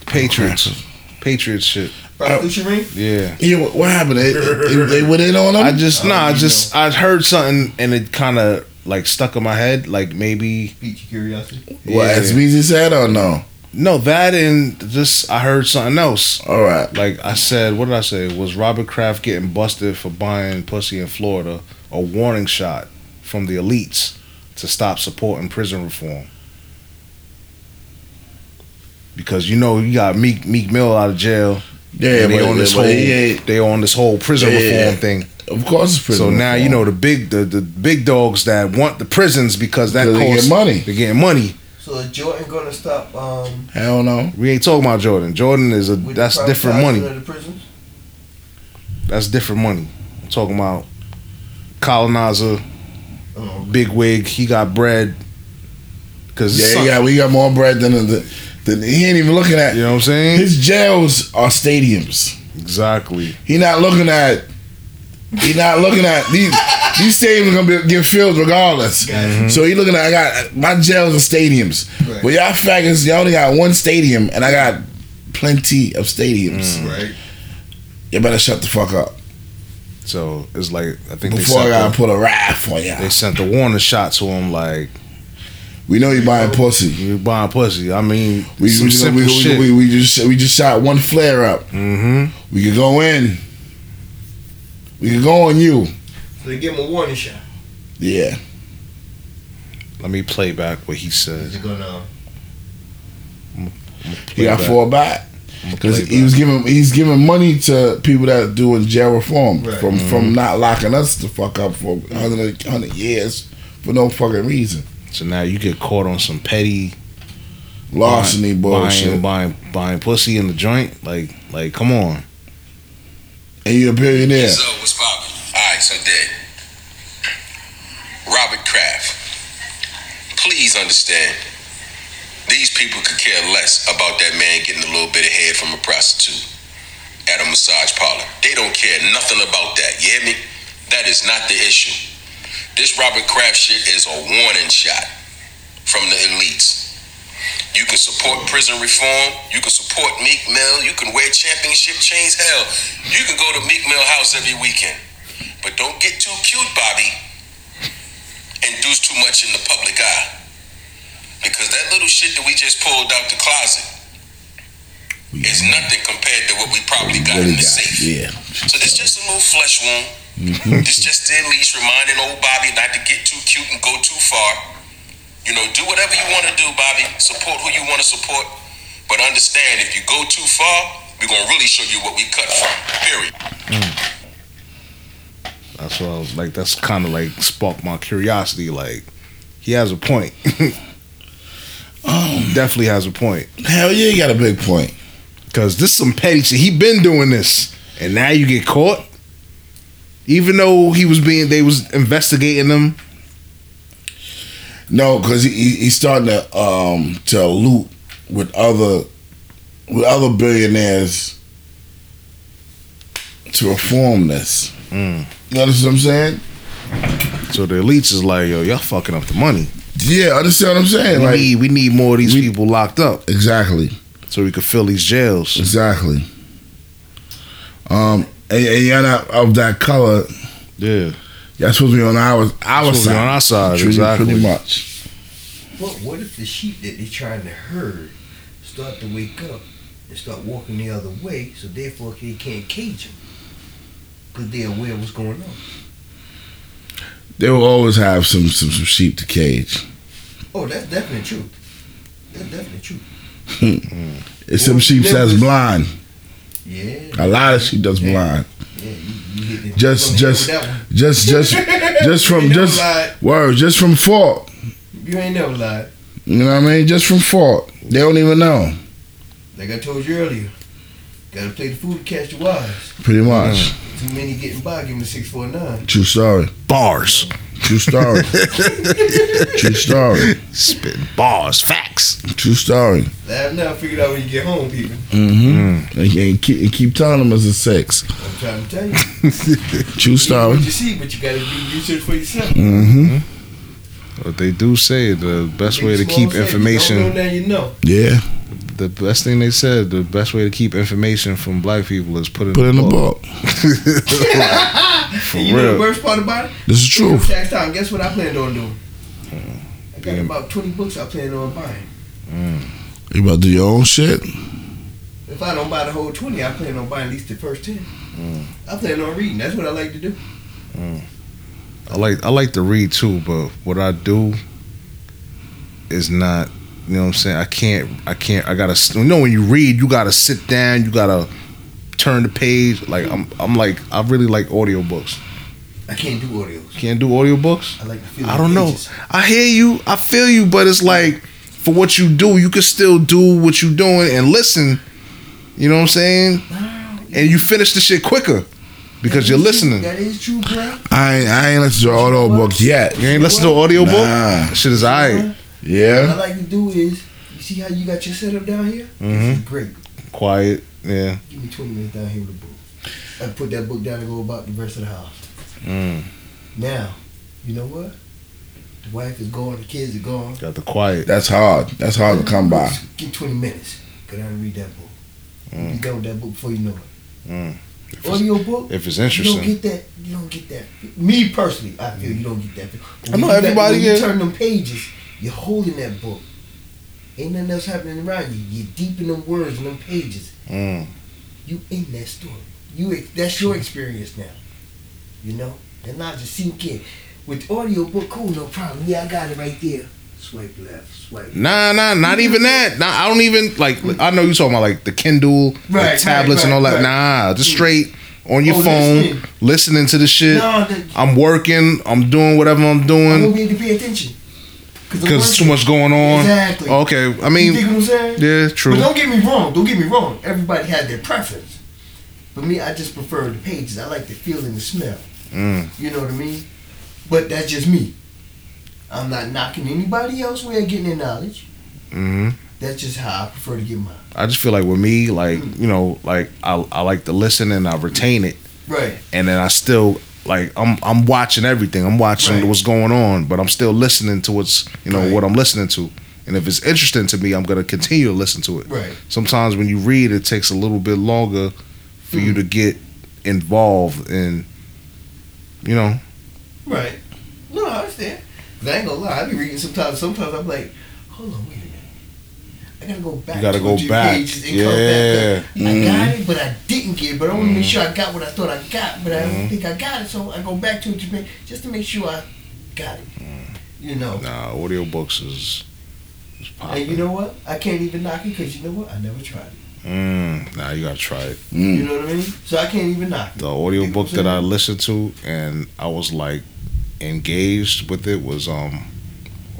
Patriots, Patriots shit. Prostitution oh. ring? Yeah. Yeah, what, what happened? They, they, they went in on him. I just Oh, nah, I oh, you just I heard something and it kind of like stuck in my head. Like maybe Pique your curiosity. what yeah. as Beezy said or no? no that and just I heard something else. All right. Like I said, what did I say? Was Robert Kraft getting busted for buying pussy in Florida a warning shot from the elites to stop supporting prison reform? Because you know you got Meek Meek Mill out of jail. Yeah, and they but- on this whole he they on this whole prison Yeah, reform yeah. thing. Of course, it's prison So now you know the big the, the big dogs that want the prisons because that Because they get money. They're getting money. So is Jordan gonna stop um Hell no. We ain't talking about Jordan. Jordan is a that's different money. of the prisons? That's different money. I'm talking about colonizer, Oh, big wig. He got bread. Cause Yeah, yeah, we got more bread than the. Than he ain't even looking at. you know what I'm saying? His jails are stadiums. exactly. He not looking at. He not looking at these. These stadiums are gonna be, get filled regardless. So he looking at. I got my jails are stadiums. Right. Well, y'all faggots, y'all only got one stadium, and I got plenty of stadiums. Mm. right. You better shut the fuck up So it's like I think they before I gotta the, put a wrath on y'all. they sent the warning shot to him like We know you're buying pussy. you buying pussy. I mean, We, some we, simple we, we, shit. we, we just we just shot one flare up. mm-hmm. We could go in. We could go on you. So they give him a warning shot. Yeah. Let me play back what he Is said. it gonna He got four back. Because he was giving he's giving money to people that doing jail reform Right. from from not locking us the fuck up for 100, 100 years for no fucking reason. So now you get caught on some petty Larceny buying, bullshit. buying, buying, buying pussy in the joint. Like, like, come on. And you're a billionaire. So what's poppin'? All right, so dead. Robert Kraft. Please understand. These people could care less about that man getting a little bit of head from a prostitute at a massage parlor. They don't care nothing about that. You hear me? That is not the issue. This Robert Kraft shit is a warning shot from the elites. You can support prison reform. You can support Meek Mill. You can wear championship chains. Hell, you can go to Meek Mill house every weekend. But don't get too cute, Bobby, and do too much in the public eye. Because that little shit that we just pulled out the closet is mm-hmm. nothing compared to what we probably got Really in the got safe. yeah. So this just a little flesh wound. This just the least reminding old Bobby not to get too cute and go too far. You know, do whatever you want to do, Bobby. Support who you want to support. But understand, if you go too far, we're gonna really show you what we cut from. Period. That's what I was like. That's kind of like sparked my curiosity. Like, he has a point. [LAUGHS] Um, Definitely has a point. hell yeah, you got a big point. Cause this is some petty shit. He been doing this, and now you get caught. Even though he was being, they was investigating him. No, because he, he he's starting to um to loot with other with other billionaires to reform this. Mm. You understand what I'm saying? So the elites is like, yo, y'all fucking up the money. Yeah, understand what I'm saying? We Like need, we need more of these people locked up. exactly. so we could fill these jails. Exactly. Um, and, and you're not of that color. Yeah, Y'all supposed to be on our our Supposed be side. on our side, Pretty- exactly. Pretty much. What what if the sheep that they're trying to herd start to wake up and start walking the other way, so therefore they can't cage them because they're aware of what's going on. They will always have some some, some sheep to cage. Oh, that's definitely true. That's definitely true. [LAUGHS] It's some sheep there that's was- blind. Yeah. A lot of sheep that's blind. Yeah, you, you Just just hit with that one. just just [LAUGHS] just You from ain't just lied. word just from fault. You ain't never lied. You know what I mean? Just from fault. They don't even know. Like I told you earlier, gotta play the fool to catch the wise. Pretty much. Too many getting by, give them a six four nine. True story. bars, True story. True story. spitting bars, facts. True story. Laugh now, figure it out when you get home, people. Mm-hmm. And, and keep, and keep telling them it's a sex. I'm trying to tell you. [LAUGHS] True story. What you see, but you gotta do research for yourself. Mm-hmm. But they do say the best way to keep say, if You don't know, information. now you know. Yeah. The best thing they said, the best way to keep information from black people is put in Put the in the book. book. [LAUGHS] And you know real. the worst part about it? This is true. truth. Tax time. Guess what I plan on doing? Hmm. I got Being- about twenty books I plan on buying. Hmm. You about to do your own shit? If I don't buy the whole twenty, I plan on buying at least the first ten. Hmm. I plan on reading. That's what I like to do. I like I like to read too, but what I do is not. You know what I'm saying? I can't. I can't. I gotta. You know, when you read, you gotta sit down. You gotta turn the page. Like I'm. I'm like. I really like audiobooks. I can't do audios. Can't do audiobooks. I like to feel. I don't know. pages. I hear you. I feel you, but it's like for what you do, you can still do what you're doing and listen. You know what I'm saying? And you finish the shit quicker because That you're is true. listening. That is true, bro. I ain't, I ain't listened to audio book yet. You ain't listen to an audiobook? Nah. Shit is alright. What I like to do is, you see how you got your setup down here? Mhm. This is great. Quiet. Yeah. Give me 20 minutes down here with a book. I put that book down and go about the rest of the house. Mm. Now, you know what? The wife is gone, the kids are gone. Got the quiet. That's hard. That's hard to come by. Get 20 minutes. Go down and read that book. Mm. You done with that book before you know it. Mm. If Audio book, if it's interesting, you don't interesting. get that. You don't get that. Me personally, I feel you don't get that. But I know when you- everybody When you turn them pages, you're holding that book. Ain't nothing else happening around you. You're deep in them words and them pages. Mm. You in that story. You that's your experience now. You know, and not just sink in. With audio book, cool, no problem. Yeah, I got it right there. Swipe left, swipe. Nah, nah, not even that. Nah, I don't even like. I know you talking about like the Kindle, Right, the tablets, right, and all that. right, Nah, just straight on your Oh, phone, listening. to the shit. No, that, I'm working. I'm doing whatever I'm I doing be able to pay attention. Because there's too much going on. Exactly. Okay, I you mean, what I'm saying? yeah, true. But don't get me wrong. Don't get me wrong. Everybody has their preference. But me, I just prefer the pages. I like the feel and the smell. Mm. You know what I mean? But that's just me. I'm not knocking anybody else way of getting their knowledge. hmm That's just how I prefer to get mine. I just feel like with me, like you know, like I, I like to listen and I retain it, Right. and then I still like I'm I'm watching everything. I'm watching Right. what's going on, but I'm still listening to what's you know Right. what I'm listening to. And if it's interesting to me, I'm gonna continue to listen to it. Right. Sometimes when you read, it takes a little bit longer for you hmm. to get involved in, you know. Right. No, I understand. I ain't gonna lie. I be reading sometimes. Sometimes I'm like, hold on, wait a minute. I gotta go back. You gotta go back. pages and Yeah. come back. up. I got it, but I didn't get it. But I want to make sure I got what I thought I got, but I don't think I got it. So I go back to it to make, just to make sure I got it. You know. Nah, audiobooks is, is popping. And you know what? I can't even knock it because you know what? I never tried it. Mm, nah, you gotta try it. You Mm. know what I mean? So I can't even knock it. The audiobook that I listened to and I was like engaged with it was um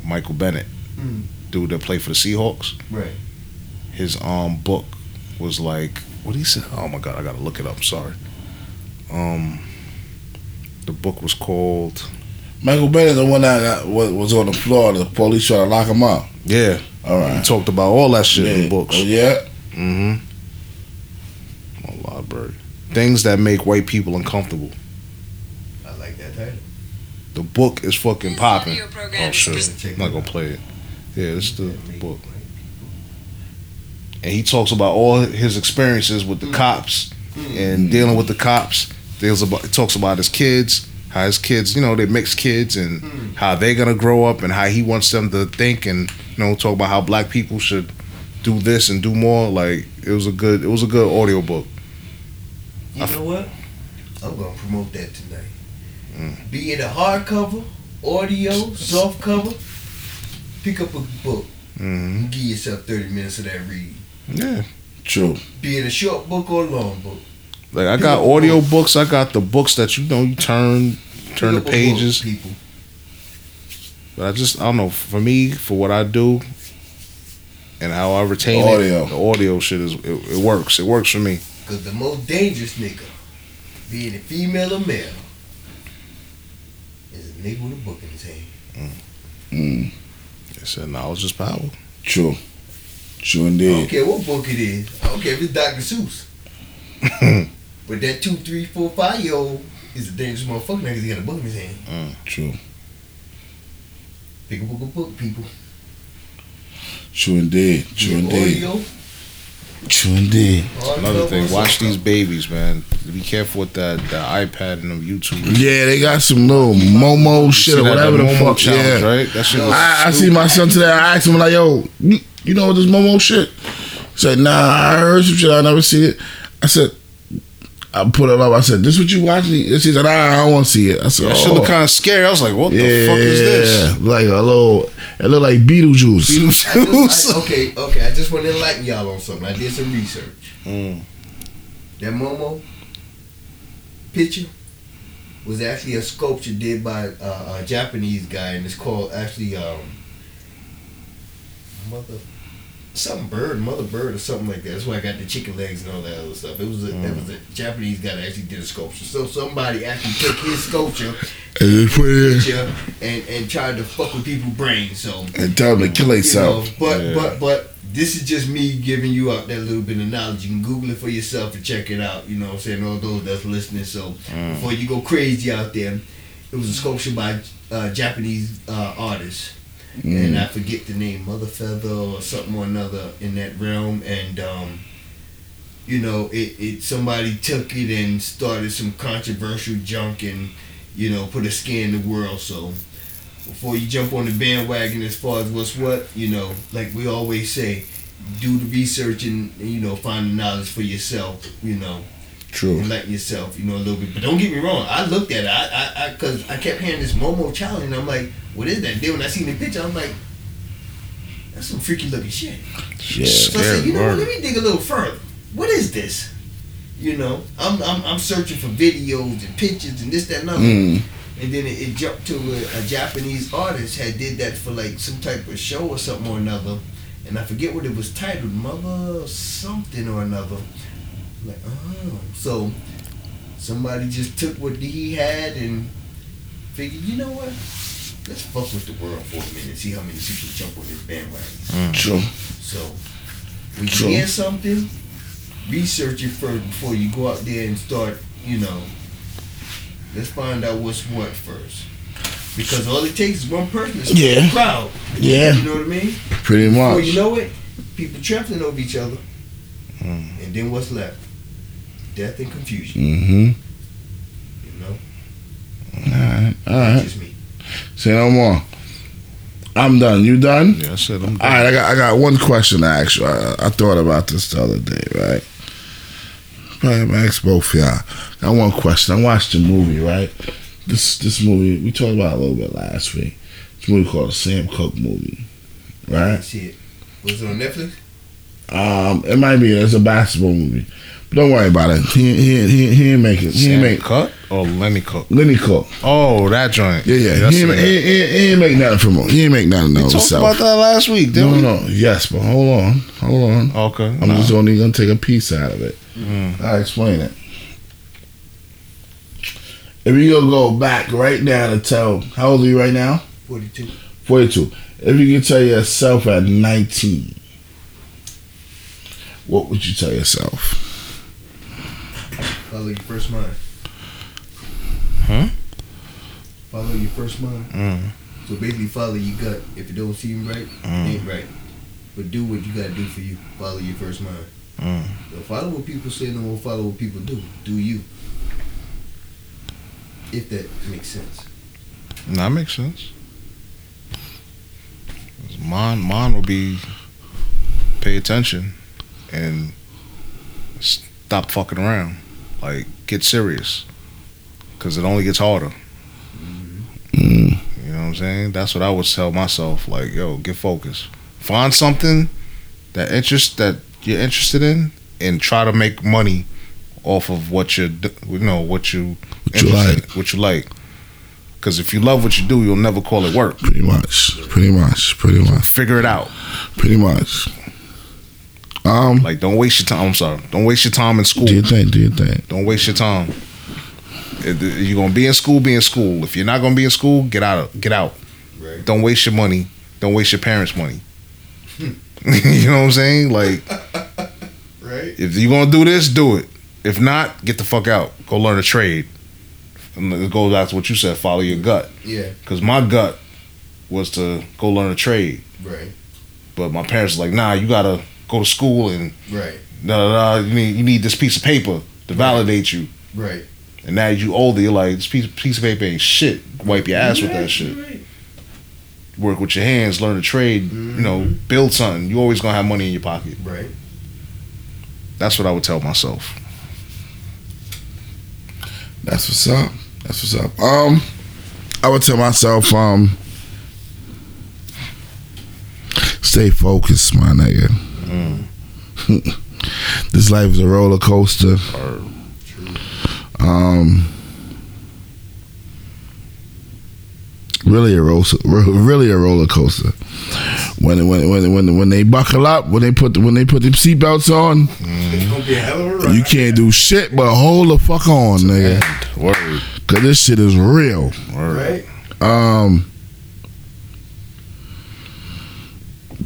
Michael Bennett, Mm. Dude that played for the Seahawks. Right. His um book was like what he said. Oh my god, I gotta look it up. Sorry. Um, the book was called Michael Bennett, the one that got, was, was on the floor, the police tried to lock him up. yeah. All right. He talked about all that shit in Yeah. the books. Oh, yeah. Mm-hmm. My library. Things that make white people uncomfortable. I like that title. The book is fucking popping. Oh shit! I'm not gonna play it. Yeah, this is the book. and he talks about all his experiences with the mm. cops mm. and mm. dealing with the cops. Deals about he talks about his kids, how his kids, you know, they mixed kids and how they're gonna grow up and how he wants them to think and you know talk about how black people should do this and do more. Like it was a good, it was a good audio book. You know what? I'm gonna promote that tonight. Be it a hardcover, audio, soft cover. Pick up a book. hmm Give yourself 30 minutes of that read. Yeah, True. Be it a short book or a long book. like I Pick got audio book. books. I got the books that you know you turn, turn the Pick up a book, pages. people. But I just I don't know. For me, for what I do, and how I retain Audio. it, the audio shit is it, it works. It works for me. Because the most dangerous nigga, be it a female or male, is a nigga with a book in his hand. Mm, They said knowledge is power. true. True I don't indeed. care what book it is. I don't care if it's Dr. Seuss. [LAUGHS] but that two, three, four, five year old is a dangerous motherfucker because he got a book in his hand. Mm, true. Pick a book, a book, people. True indeed. True Be it indeed. Audio, True indeed. Another thing, watch these babies, man. Be careful with that that iPad and them YouTube. Yeah, they got some little Momo shit or whatever that the fuck. Yeah. right? That shit was I, I see my son today. I asked him like, "Yo, you, you know this Momo shit?" He said, "Nah, I heard some shit. I never see it." I said, "I put it up." I said, "This what you watching?" She said, "Nah, I don't want to see it." I said, That "Oh, shit look kind of scary. I was like, what yeah, the fuck is this? like a little. It looked like Beetlejuice." I just- I- okay, okay. I just want to enlighten y'all on something. I did some research. Mm. That Momo picture was actually a sculpture did by uh, a Japanese guy, and it's called actually um, mother something bird, mother bird, or something like that. That's why I got the chicken legs and all that other stuff. It was a, it was a Japanese guy that actually did a sculpture. So somebody actually took his sculpture [LAUGHS] And put it and and tried to fuck with people's brains. So and tell them to kill themselves. but Yeah. but but this is just me giving you out that little bit of knowledge. You can Google it for yourself and check it out. You know what I'm saying? All those that's listening. So before you go crazy out there, it was a sculpture by uh, Japanese uh, artist. And I forget the name, Mother Feather or something or another in that realm. And um, you know, it, it somebody took it and started some controversial junk and you know put a scare in the world. So before you jump on the bandwagon as far as what's what, you know, like we always say, do the research and you know find the knowledge for yourself. You know, True. enlighten yourself. You know a little bit. But don't get me wrong. I looked at it. I I I because I, kept hearing this Momo challenge. And I'm like, what is that? Then when I seen the picture, I'm like. That's some freaky looking shit. Yeah. So I said, you know what, let me dig a little further. What is this? You know, I'm I'm, I'm searching for videos and pictures and this, that, and other. Mm. And then it, it jumped to a, a Japanese artist had did that for like some type of show or something or another. And I forget what it was titled, Mother something or another. I'm like, oh. So somebody just took what he had and figured, you know what? Let's fuck with the world for a minute and see how many people jump on this bandwagon. Mm. True. So when you hear something, research it first before you go out there and start, you know, let's find out what's what first. Because all it takes is one person to spread Yeah. the crowd. Yeah. You know what I mean? Pretty Before much. you know it, people trampling over each other. Mm. And then what's left? Death and confusion. Mm-hmm. You know? All right. All right. Just me. Say no more. I'm done. You done? Yeah, I said I'm. Done. All right. I got I got one question to ask you. I, I thought about this the other day, right? Probably I'm ask both of y'all. Got one question. I watched a movie, right? This this movie we talked about a little bit last week. It's a movie called the Sam Cooke movie, right? See it. Was it on Netflix? Um, it might be. It's a basketball movie, but don't worry about it. He he he, he ain't make it. He ain't Sam make Cut or Lenny Cooke? Lenny Cooke. Oh, that joint. Yeah, yeah. that's he, ain't, he, he, he ain't make nothing from him. He ain't make nothing of We talked himself. about that last week, No, didn't we? no, no. Yes, but hold on, hold on. Okay. I'm nah. just only gonna take a piece out of it. Mm. I'll explain it. If you gonna go back right now to tell how old are you right now? 42. Forty-two. If you could tell yourself at nineteen, what would you tell yourself? Follow your first mind. Huh? Follow your first mind. Mm. So basically, follow your gut. If it don't seem right, it ain't right. but do what you gotta do for you. Follow your first mind. Mm. Don't follow what people say, no more follow what people do. Do you. If that makes sense. That makes sense. Mine, mine will be pay attention and stop fucking around. Like get serious, because it only gets harder. Mm. You know what I'm saying? That's what I would tell myself. Like, yo, get focused. Find something that interest that you're interested in, and try to make money off of what you you know what you What you like. what you like. Because if you love what you do, you'll never call it work. Pretty much. Pretty much. Pretty much. Figure it out. Pretty much. Um, Like, don't waste your time. I'm sorry. Don't waste your time in school. do you think? Do you think? Don't waste your time. If you're gonna be in school, be in school. If you're not gonna be in school, get out. Of, get out. Right. Don't waste your money. Don't waste your parents' money. [LAUGHS] you know what I'm saying? Like, [LAUGHS] Right? if you're gonna do this, do it. If not, get the fuck out. Go learn a trade. And it goes back to what you said. Follow your gut. Yeah. Because my gut was to go learn a trade, Right. but my parents was like, nah, you gotta go to school and Right. da da da. You need you need this piece of paper to validate you. Right. And now you older, you're like, this piece, piece of paper ain't shit. Wipe your ass with that shit. Right. Work with your hands, learn to trade, you know, build something. You always gonna have money in your pocket. Right. That's what I would tell myself. That's what's up. That's what's up. Um, I would tell myself, um, stay focused, my nigga. [LAUGHS] this life is a roller coaster. Um, really a roller, [LAUGHS] really a roller coaster. When when when when when they buckle up, when they put the, when they put the seatbelts on, It's gonna be a hell of a ride. you can't do shit but hold the fuck on, nigga. Word. Cause this shit is real. Right? Um,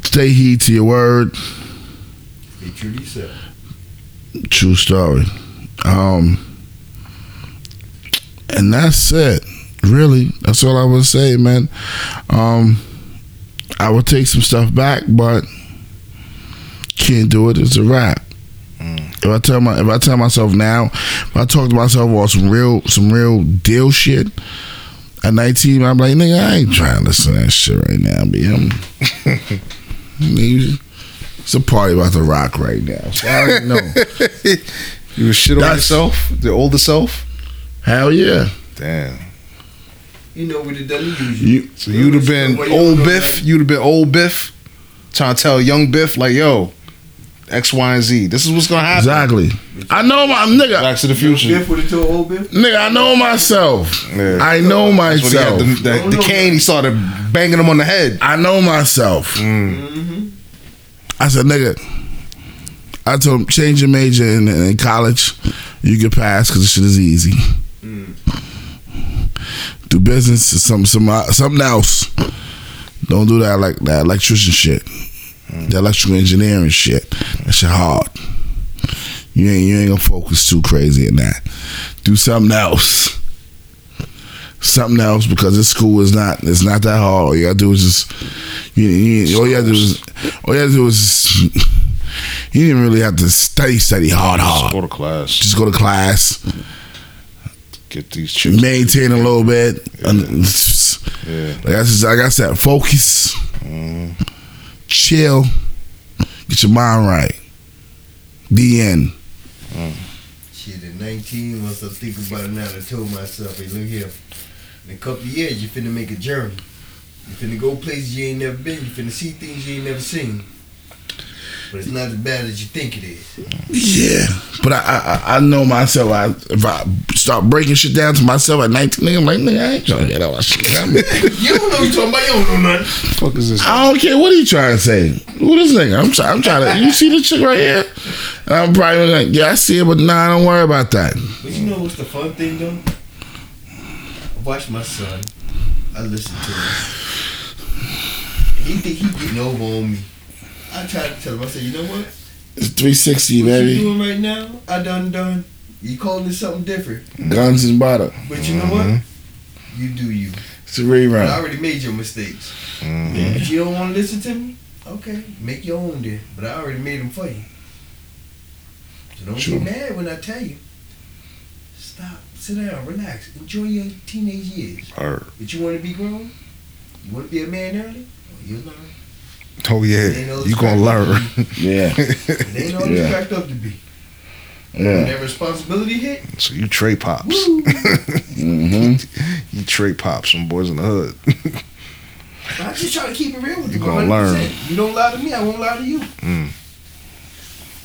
stay heed to your word. Be true to yourself. True story. Um, and that's it. Really, that's all I would say, man. Um, I would take some stuff back, but can't do it. It's a wrap. If I tell my if I tell myself now, if I talk to myself about some real some real deal shit at 19, I'm like, nigga, I ain't trying to listen to that shit right now, B. I'm, [LAUGHS] it's a party about to rock right now. So I already know. [LAUGHS] You was shit on That's- yourself, the older self. Hell yeah. Damn. You know what it done the usual. You So you'd have been old don't Biff. You'd have been old Biff, trying to tell young Biff like, "Yo, X, Y, and Z. This is what's gonna happen." exactly. I know my nigga. Back to the future. Biff would have told old Biff. Nigga, I know myself. Yeah. I know That's when he had myself. the, the, the cane. He started banging him on the head. I know myself. Mm-hmm. I said, nigga, I told him, change your major in, in college. You can pass because this shit is easy. Mm. Do business or some, some, uh, something else. Don't do that like that electrician shit. The electrical engineering shit. That shit hard. You ain't you ain't gonna focus too crazy in that. Do something else. Something else because this school is not it's not that hard. All you gotta do is just you, you all you gotta do is all you gotta do is [LAUGHS] you didn't really have to study study hard Just hard. go to class. Just go to class, Get these chips. maintain a little bit. and- Yeah. Like I said, like I said, focus, mm-hmm. chill, get your mind right. The end. Mm. Shit, at 19, once I think about it now, I told myself, hey, look here. In a couple of years, you finna make a journey. You finna go places you ain't never been. You finna see things you ain't never seen. But it's not as bad as you think it is. Yeah, but I I, I know myself. I if I start breaking shit down to myself at nineteen, nigga, I'm like, nigga, I ain't trying to get all that shit. I'm- [LAUGHS] you don't know what you're talking about. You don't know nothing. fuck is this? I don't care what he trying to say. Who this nigga? I'm trying. I'm trying to. You see the chick right here? And I'm probably like, yeah, I see it, but nah, don't worry about that. But you know what's the fun thing, though? Watch my son. I listen to him. He think he getting over on me. I try to tell him, I say, you know what? It's 360, What you baby. doing right now? I done done. You calling it something different. Guns and butter. But you know what? You do you. It's a rerun. I already made your mistakes. Mhm. If you don't want to listen to me, Okay, make your own then. But I already made them for you. So don't Sure. get mad when I tell you. Stop. Sit down. Relax. Enjoy your teenage years. Or, But you want to be grown? You want to be a man early? Oh, you'll learn. oh yeah, Ain't no you gonna learn. Yeah, It ain't all Yeah. it's cracked up to be. Yeah. When yeah. that responsibility hit, so you trade pops. [LAUGHS] mm-hmm. you trade pops. Some boys in the hood. I just try to keep it real with You you. gonna 100%. learn. You don't lie to me, I won't lie to you. Mm.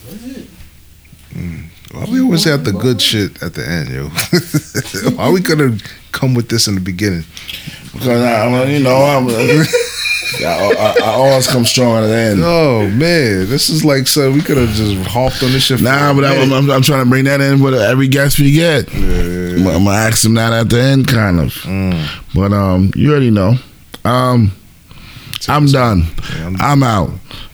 That's it. Why we always have the good shit at the end, yo? [LAUGHS] Why we gonna come with this in the beginning? Because I, you know, I'm. [LAUGHS] I, I, I always come strong at the end. Oh man, this is like so we could have just hopped on this shit. Nah, but I'm. I'm, I'm trying to bring that in with every guest we get. Yeah, yeah, I'm, I'm gonna ask them that at the end, kind of. Mm. But um, you already know. Um, I'm done. Yeah, I'm- I'm out.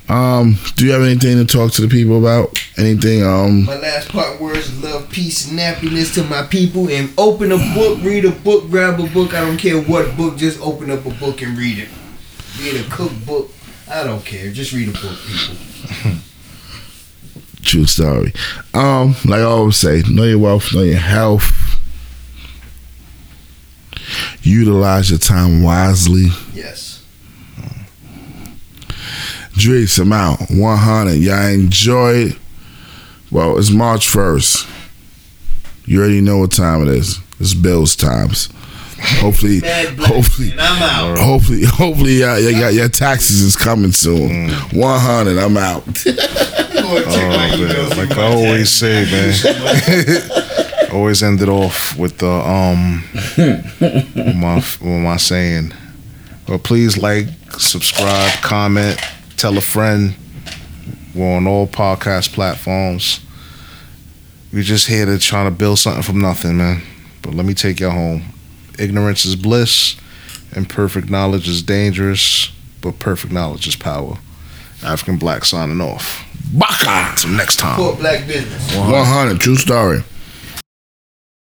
Um, do you have anything to talk to the people about? Anything? Um, My last part words love, peace, and happiness to my people. And open a book, read a book, grab a book. I don't care what book, just open up a book and read it. Read a cookbook. I don't care. Just read a book, people. true story. Um, like I always say, know your wealth, know your health. Utilize your time wisely. Yes. Drees, I'm out. 100. Y'all enjoy it. Well, it's March 1st. You already know what time it is. It's Bills times. Hopefully, [LAUGHS] Mad hopefully, and I'm out. hopefully, hopefully, uh, you got your taxes is coming soon. 100. I'm out. [LAUGHS] Go and check my Oh, man. Like I always say, man. [LAUGHS] always end it off with the um with my with my saying. But please like, subscribe, comment, tell a friend. We're on all podcast platforms. We're just here to try to build something from nothing, man. But let me take you home. Ignorance is bliss, and perfect knowledge is dangerous, but perfect knowledge is power. African Black signing off. Baka. Till next time. Support black business. 100. True story.